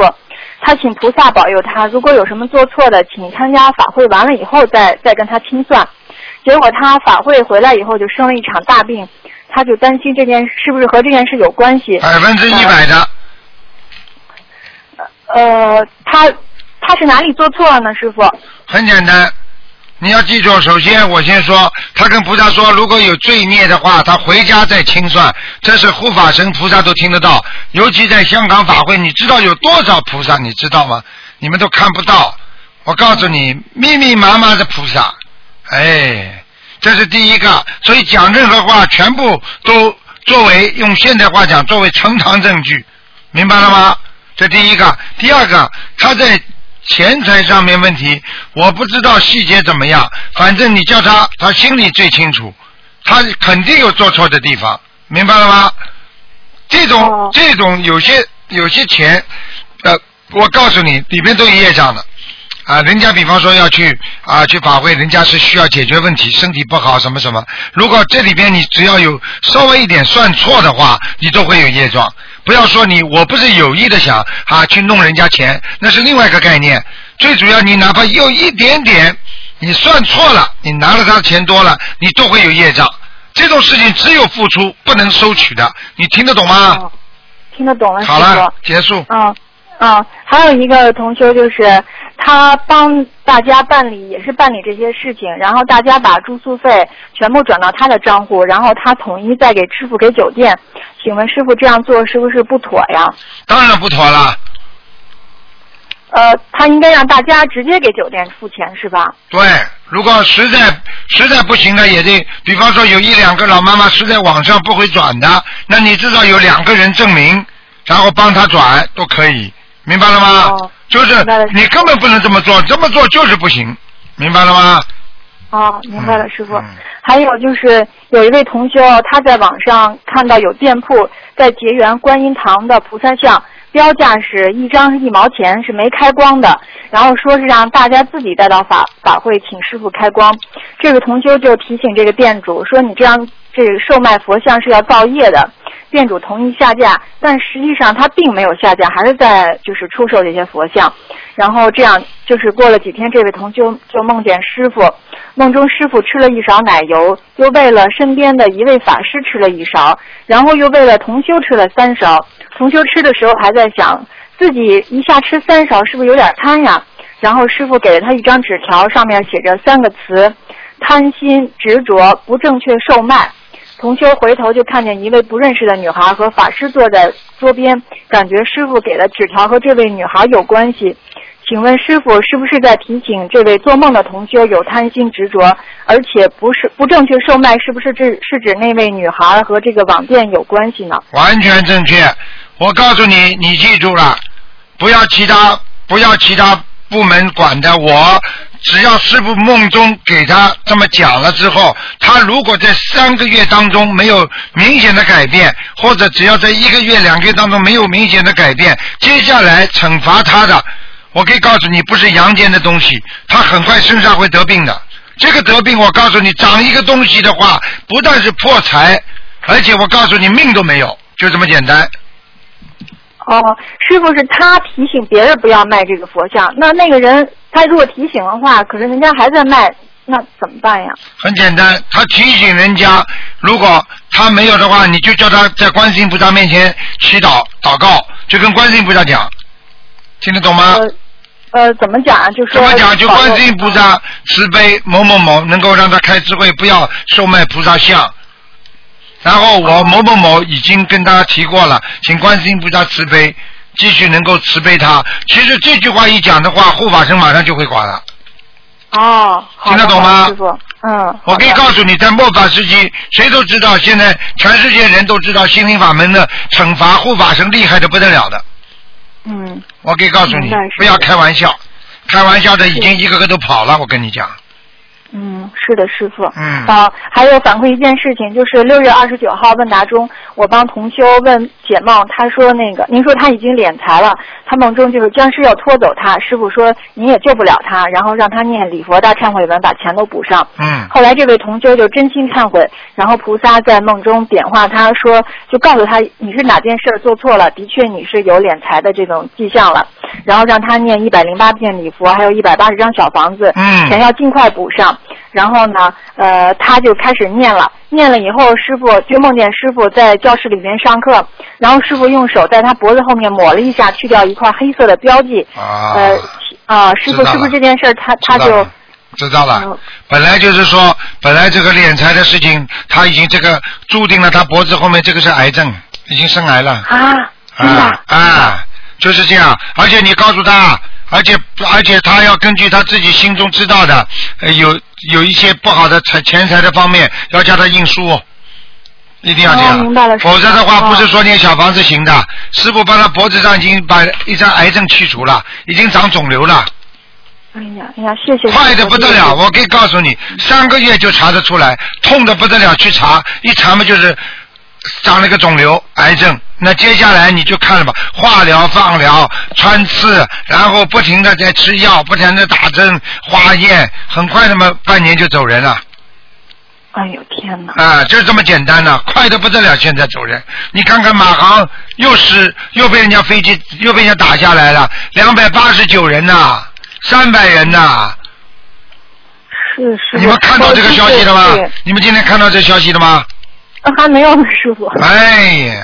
[SPEAKER 16] 他请菩萨保佑他，如果有什么做错的，请参加法会完了以后再再跟他清算。结果他法会回来以后就生了一场大病，他就担心这件是不是和这件事有关系。
[SPEAKER 2] 百分之一百的，
[SPEAKER 16] 呃，他他是哪里做错了呢，师傅？
[SPEAKER 2] 很简单。你要记住，首先我先说，他跟菩萨说，如果有罪孽的话，他回家再清算，这是护法神菩萨都听得到。尤其在香港法会，你知道有多少菩萨，你知道吗？你们都看不到。我告诉你，密密麻麻的菩萨，哎，这是第一个。所以讲任何话，全部都作为用现代话讲，作为呈堂证据，明白了吗？这第一个。第二个，他在钱财上面问题，我不知道细节怎么样，反正你叫他，他心里最清楚，他肯定有做错的地方，明白了吗？这种、这种有些有些钱，呃，我告诉你，里面都有业障的。啊，人家比方说要去啊去法会，人家是需要解决问题，身体不好什么什么。如果这里边你只要有稍微一点算错的话，你都会有业障。不要说你我不是有意的想啊去弄人家钱，那是另外一个概念。最主要你哪怕有一点点，你算错了，你拿了他的钱多了，你都会有业障。这种事情只有付出不能收取的，你听得懂吗？
[SPEAKER 16] 听得懂了，
[SPEAKER 2] 好了，结束。
[SPEAKER 16] 嗯嗯，还有一个同修就是他帮大家办理，也是办理这些事情，然后大家把住宿费全部转到他的账户，然后他统一再给支付给酒店。请问师傅这样做是不是不妥呀？
[SPEAKER 2] 当然不妥了。
[SPEAKER 16] 呃，他应该让大家直接给酒店付钱是吧？
[SPEAKER 2] 对，如果实在实在不行的，也得，比方说有一两个老妈妈实在网上不会转的，那你至少有两个人证明，然后帮他转都可以，明白了吗？哦就是你根本不能这么做，这么做就是不行，明白了吗？
[SPEAKER 16] 哦，明白了，
[SPEAKER 2] 嗯
[SPEAKER 16] 师傅。还有就是有一位同修，他在网上看到有店铺在结缘观音堂的菩萨像，标价是一张是一毛钱，是没开光的，然后说是让大家自己带到法法会请师傅开光。这个同修就提醒这个店主说：“你这样这个售卖佛像是要造业的。”店主同意下架，但实际上他并没有下架，还是在就是出售这些佛像。然后这样就是过了几天，这位同修就梦见师傅，梦中师傅吃了一勺奶油，又为了身边的一位法师吃了一勺，然后又为了同修吃了三勺。同修吃的时候还在想，自己一下吃三勺是不是有点贪呀？然后师傅给了他一张纸条，上面写着三个词：贪心、执着、不正确售卖。同修回头就看见一位不认识的女孩和法师坐在桌边，感觉师傅给的纸条和这位女孩有关系。请问师傅是不是在提醒这位做梦的同修有贪心执着，而且不是不正确售卖？是不是指是指那位女孩和这个网店有关系呢？
[SPEAKER 2] 完全正确。我告诉你，你记住了，不要其他不要其他部门管的，我只要师傅梦中给他这么讲了之后，他如果在三个月当中没有明显的改变，或者只要在一个月、两个月当中没有明显的改变，接下来惩罚他的，我可以告诉你，不是阳间的东西，他很快身上会得病的。这个得病，我告诉你，长一个东西的话，不但是破财，而且我告诉你，命都没有，就这么简单。
[SPEAKER 16] 哦，师傅是他提醒别人不要卖这个佛像，那那个人他如果提醒的话，可是人家还在卖，那怎么办呀？
[SPEAKER 2] 很简单，他提醒人家，如果他没有的话，你就叫他在观世音菩萨面前祈祷祷告，就跟观世音菩萨讲，听得懂吗？
[SPEAKER 16] 呃，怎么讲啊？就说
[SPEAKER 2] 怎么讲？就观世音菩萨慈悲某某某，能够让他开智慧，不要售卖菩萨像。然后我某某某已经跟他提过了，请观世音菩萨慈悲，继续能够慈悲他。其实这句话一讲的话，护法神马上就会管了。
[SPEAKER 16] 哦，
[SPEAKER 2] 听得懂吗
[SPEAKER 16] 师傅，嗯，
[SPEAKER 2] 我可以告诉你，在末法时期，谁都知道，现在全世界人都知道心灵法门的惩罚护法神厉害的不得了的。
[SPEAKER 16] 嗯，
[SPEAKER 2] 我可以告诉你不要开玩笑，开玩笑的已经一个个都跑了。我跟你讲，
[SPEAKER 16] 嗯，是的，师傅。
[SPEAKER 2] 嗯
[SPEAKER 16] 啊，还有反馈一件事情，就是六月二十九号问答中，我帮同修问解梦，他说那个，您说他已经敛财了，他梦中就是僵尸要拖走他，师傅说您也救不了他，然后让他念礼佛大忏悔文把钱都补上。
[SPEAKER 2] 嗯
[SPEAKER 16] 后来这位同修就真心忏悔，然后菩萨在梦中点化他说，就告诉他你是哪件事儿做错了，的确你是有敛财的这种迹象了，然后让他念一百零八遍礼佛，还有一百八十张小房子，
[SPEAKER 2] 嗯
[SPEAKER 16] 钱要尽快补上。然后呢，呃，他就开始念了，念了以后，师傅就梦见师傅在教室里面上课，然后师傅用手在他脖子后面抹了一下，去掉一块黑色的标记。
[SPEAKER 2] 啊
[SPEAKER 16] 呃，啊，师傅是不是这件事儿他他就
[SPEAKER 2] 知道了知道了。本来就是说，本来这个敛财的事情，他已经这个注定了，他脖子后面这个是癌症，已经生癌了。
[SPEAKER 16] 啊，
[SPEAKER 2] 啊啊，就是这样。而且你告诉他，而且而且他要根据他自己心中知道的，呃、有有一些不好的财钱财的方面，要叫他印书。一定要这样，否则的话
[SPEAKER 16] 哦
[SPEAKER 2] 不是说念小房子行的。师傅帮他脖子上已经把一张癌症去除了，已经长肿瘤了，
[SPEAKER 16] 哎呀哎呀，谢谢。
[SPEAKER 2] 快的不得了，我可以告诉你，三个月就查得出来，痛的不得了，去查一查嘛就是长了个肿瘤，癌症。那接下来你就看了吧，化疗、放疗、穿刺，然后不停的在吃药，不停的打针、化验，很快那么半年就走人了。
[SPEAKER 16] 哎呦天哪！
[SPEAKER 2] 啊，就是这么简单的，快的不得了。现在走人，你看看马航又是又被人家飞机又被人家打下来了，两百八十九人呐、三百人呐、
[SPEAKER 16] 是是。
[SPEAKER 2] 你们看到这个消息了吗？你们今天看到这消息了吗？
[SPEAKER 16] 啊还没有呢，*laughs* 师傅。
[SPEAKER 2] 哎呀，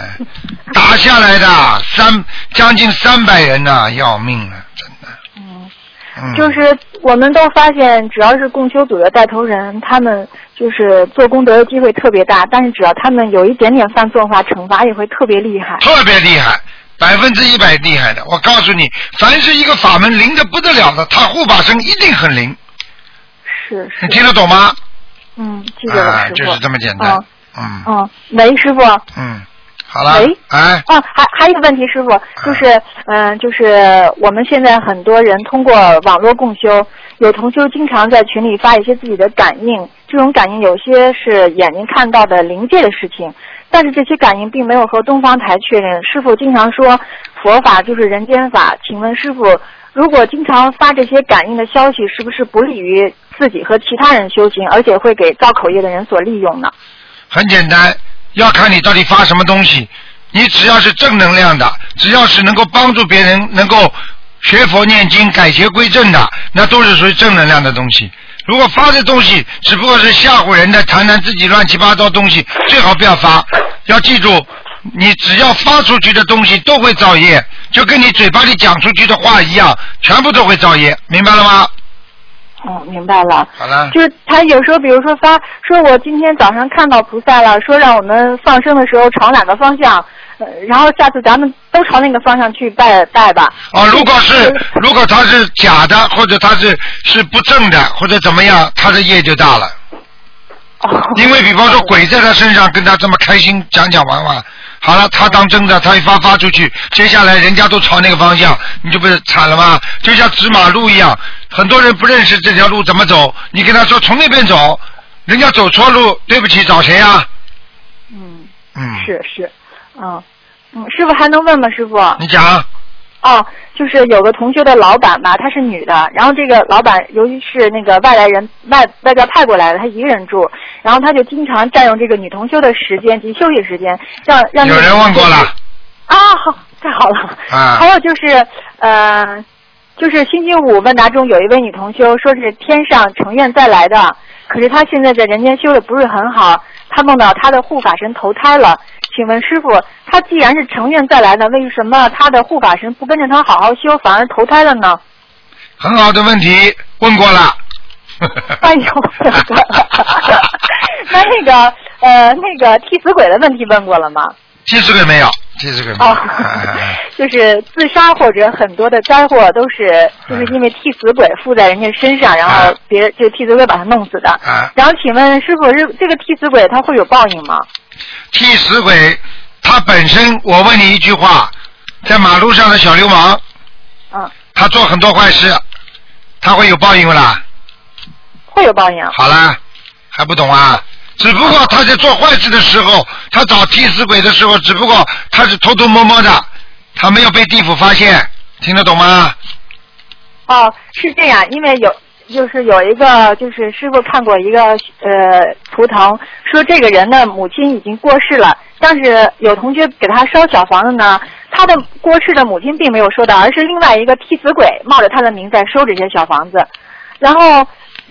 [SPEAKER 2] 打下来的三将近三百人呐、要命了，真的。嗯。
[SPEAKER 16] 就是我们都发现，只要是共修组的带头人，他们就是做功德的机会特别大，但是只要他们有一点点犯错的话，惩罚也会特别厉害。
[SPEAKER 2] 特别厉害，百分之一百厉害的。我告诉你，凡是一个法门灵的不得了的，他护法神一定很灵。
[SPEAKER 16] 是是。
[SPEAKER 2] 你听得懂吗？
[SPEAKER 16] 嗯，记得了。
[SPEAKER 2] 就是这么简单。
[SPEAKER 16] 嗯
[SPEAKER 2] 嗯
[SPEAKER 16] 嗯，喂，师傅。
[SPEAKER 2] 嗯，好了。
[SPEAKER 16] 喂。
[SPEAKER 2] 哎，
[SPEAKER 16] 哦，还还有一个问题，师傅，就是嗯、就是我们现在很多人通过网络共修，有同修经常在群里发一些自己的感应，这种感应有些是眼睛看到的灵界的事情，但是这些感应并没有和东方台确认。师傅经常说佛法就是人间法，请问师傅，如果经常发这些感应的消息，是不是不利于自己和其他人修行，而且会给造口业的人所利用呢？
[SPEAKER 2] 很简单，要看你到底发什么东西。你只要是正能量的，只要是能够帮助别人，能够学佛念经、改邪归正的，那都是属于正能量的东西。如果发的东西只不过是吓唬人的，谈谈自己乱七八糟东西，最好不要发。要记住，你只要发出去的东西都会造业，就跟你嘴巴里讲出去的话一样，全部都会造业，明白了吗？
[SPEAKER 16] 哦，明白了。
[SPEAKER 2] 好了。
[SPEAKER 16] 就是他有时候，比如说发说，我今天早上看到菩萨了，说让我们放生的时候朝哪个方向，呃，然后下次咱们都朝那个方向去拜拜吧。
[SPEAKER 2] 哦，如果是如果他是假的，或者他是是不正的，或者怎么样，他的业就大了。因为比方说鬼在他身上跟他这么开心讲讲玩玩，好了，他当真的，他一发发出去，接下来人家都朝那个方向，你就不是惨了吗？就像指马路一样，很多人不认识这条路怎么走，你跟他说从那边走，人家走错路，对不起，找谁呀、
[SPEAKER 16] 嗯，
[SPEAKER 2] 嗯，
[SPEAKER 16] 是是，嗯嗯，师傅还能问吗？师傅？
[SPEAKER 2] 你讲。
[SPEAKER 16] 哦，就是有个同学的老板吧，她是女的，然后这个老板由于是那个外来人外外边派过来的，她一个人住，然后她就经常占用这个女同修的时间及休息时间，让让那个
[SPEAKER 2] 有人问过了。
[SPEAKER 16] 啊，好，太好了。
[SPEAKER 2] 啊
[SPEAKER 16] 还有就是，呃，就是星期五问答中有一位女同修说是天上成愿再来的，可是她现在在人间修的不是很好，她梦到她的护法神投胎了。请问师傅，她既然是成愿再来的，为什么她的护法神不跟着她好好修，反而投胎了呢？
[SPEAKER 2] 很好的问题，问过了。*laughs*
[SPEAKER 16] 哎呦，那 *laughs* 那个呃，那个替死鬼的问题问过了吗？
[SPEAKER 2] 替死鬼没有，替死鬼。
[SPEAKER 16] 哦，*laughs* 就是自杀或者很多的灾祸都是就是因为替死鬼附在人家身上，然后别人就替死鬼把他弄死的。
[SPEAKER 2] 啊
[SPEAKER 16] 然后请问师傅，是这个替死鬼他会有报应吗？
[SPEAKER 2] 替死鬼，他本身，我问你一句话，在马路上的小流氓，
[SPEAKER 16] 嗯，
[SPEAKER 2] 他做很多坏事，他会有报应不啦？
[SPEAKER 16] 会有报应。
[SPEAKER 2] 好啦，还不懂啊？只不过他在做坏事的时候，他找替死鬼的时候，只不过他是偷偷摸摸的，他没有被地府发现，听得懂吗？
[SPEAKER 16] 哦，是这样，因为有就是有一个就是师傅看过一个呃图腾，说这个人的母亲已经过世了，但是有同学给他烧小房子呢，他的过世的母亲并没有收到，而是另外一个替死鬼冒着他的名在收这些小房子，然后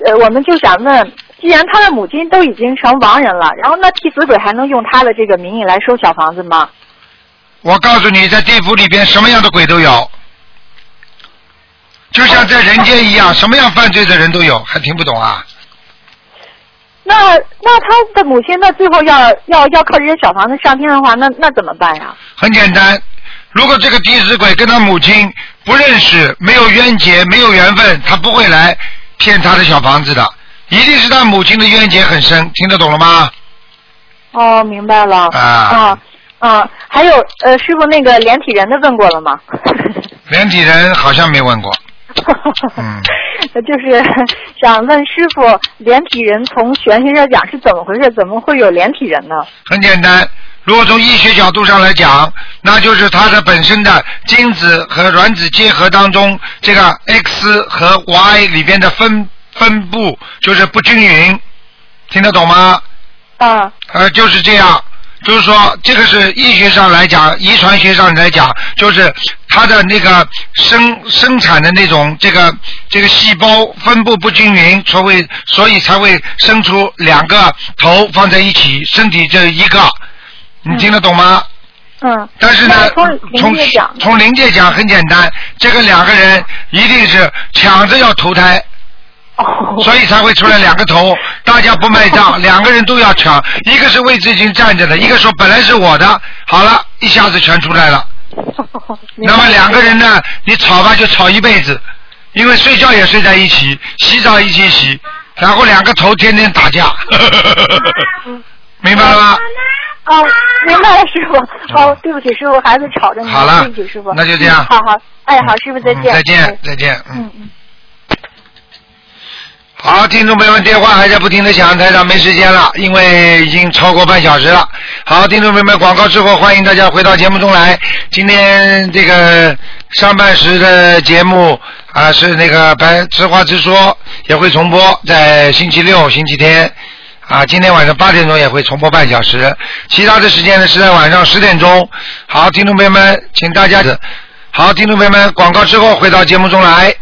[SPEAKER 16] 呃我们就想问。既然他的母亲都已经成亡人了，然后那替死鬼还能用他的这个名义来收小房子吗？
[SPEAKER 2] 我告诉你，在地府里边什么样的鬼都有，就像在人间一样，什么样犯罪的人都有，还听不懂啊？
[SPEAKER 16] 那那他的母亲那最后要要要靠这些小房子上天的话，那那怎么办呀？
[SPEAKER 2] 很简单，如果这个替死鬼跟他母亲不认识，没有冤结，没有缘分，他不会来骗他的小房子的，一定是他母亲的冤结很深，听得懂了吗？
[SPEAKER 16] 哦，明白了。
[SPEAKER 2] 啊
[SPEAKER 16] 啊啊，还有呃，师傅那个连体人的问过了吗？*laughs* *laughs*
[SPEAKER 2] 连体人好像没问过，*laughs* 嗯，
[SPEAKER 16] 就是想问师傅，连体人从玄学上讲是怎么回事？怎么会有连体人呢？
[SPEAKER 2] 很简单，如果从医学角度上来讲，那就是它的本身的精子和卵子结合当中，这个 X 和 Y 里边的分分布就是不均匀，听得懂吗？
[SPEAKER 16] 啊。
[SPEAKER 2] 呃，就是这样。就是说，这个是医学上来讲，遗传学上来讲，就是它的那个生生产的那种这个这个细胞分布不均匀，所谓所以才会生出两个头放在一起，身体这一个，你听得懂吗？
[SPEAKER 16] 嗯。
[SPEAKER 2] 但是呢，
[SPEAKER 16] 从
[SPEAKER 2] 从
[SPEAKER 16] 灵界讲，
[SPEAKER 2] 从灵界讲很简单，这个两个人一定是抢着要投胎。*laughs* 所以才会出来两个头，大家不卖账，*laughs* 两个人都要抢，一个是位置已经站着的，一个说本来是我的，好了，一下子全出来了。*laughs* 那么两个人呢，你吵吧就吵一辈子，因为睡觉也睡在一起，洗澡一起洗，然后两个头天天打架，明白了吗？
[SPEAKER 16] 哦，明白了，师傅。哦，对不起，师傅，孩子吵着你，
[SPEAKER 2] 好了
[SPEAKER 16] 对不起，师傅。
[SPEAKER 2] 那就这样
[SPEAKER 16] 嗯好好，哎，好，师傅再见。
[SPEAKER 2] 再见
[SPEAKER 16] 哎，
[SPEAKER 2] 再见，嗯。
[SPEAKER 16] 嗯嗯。
[SPEAKER 2] 好，听众朋友们，电话还在不停的响，台长没时间了，因为已经超过半小时了。好，听众朋友们，广告之后，欢迎大家回到节目中来。今天这个上半时的节目啊，是那个白直话直说，也会重播在星期六、星期天。啊，今天晚上八点钟也会重播半小时，其他的时间呢是在晚上十点钟。好，听众朋友们，请大家好，听众朋友们，广告之后回到节目中来。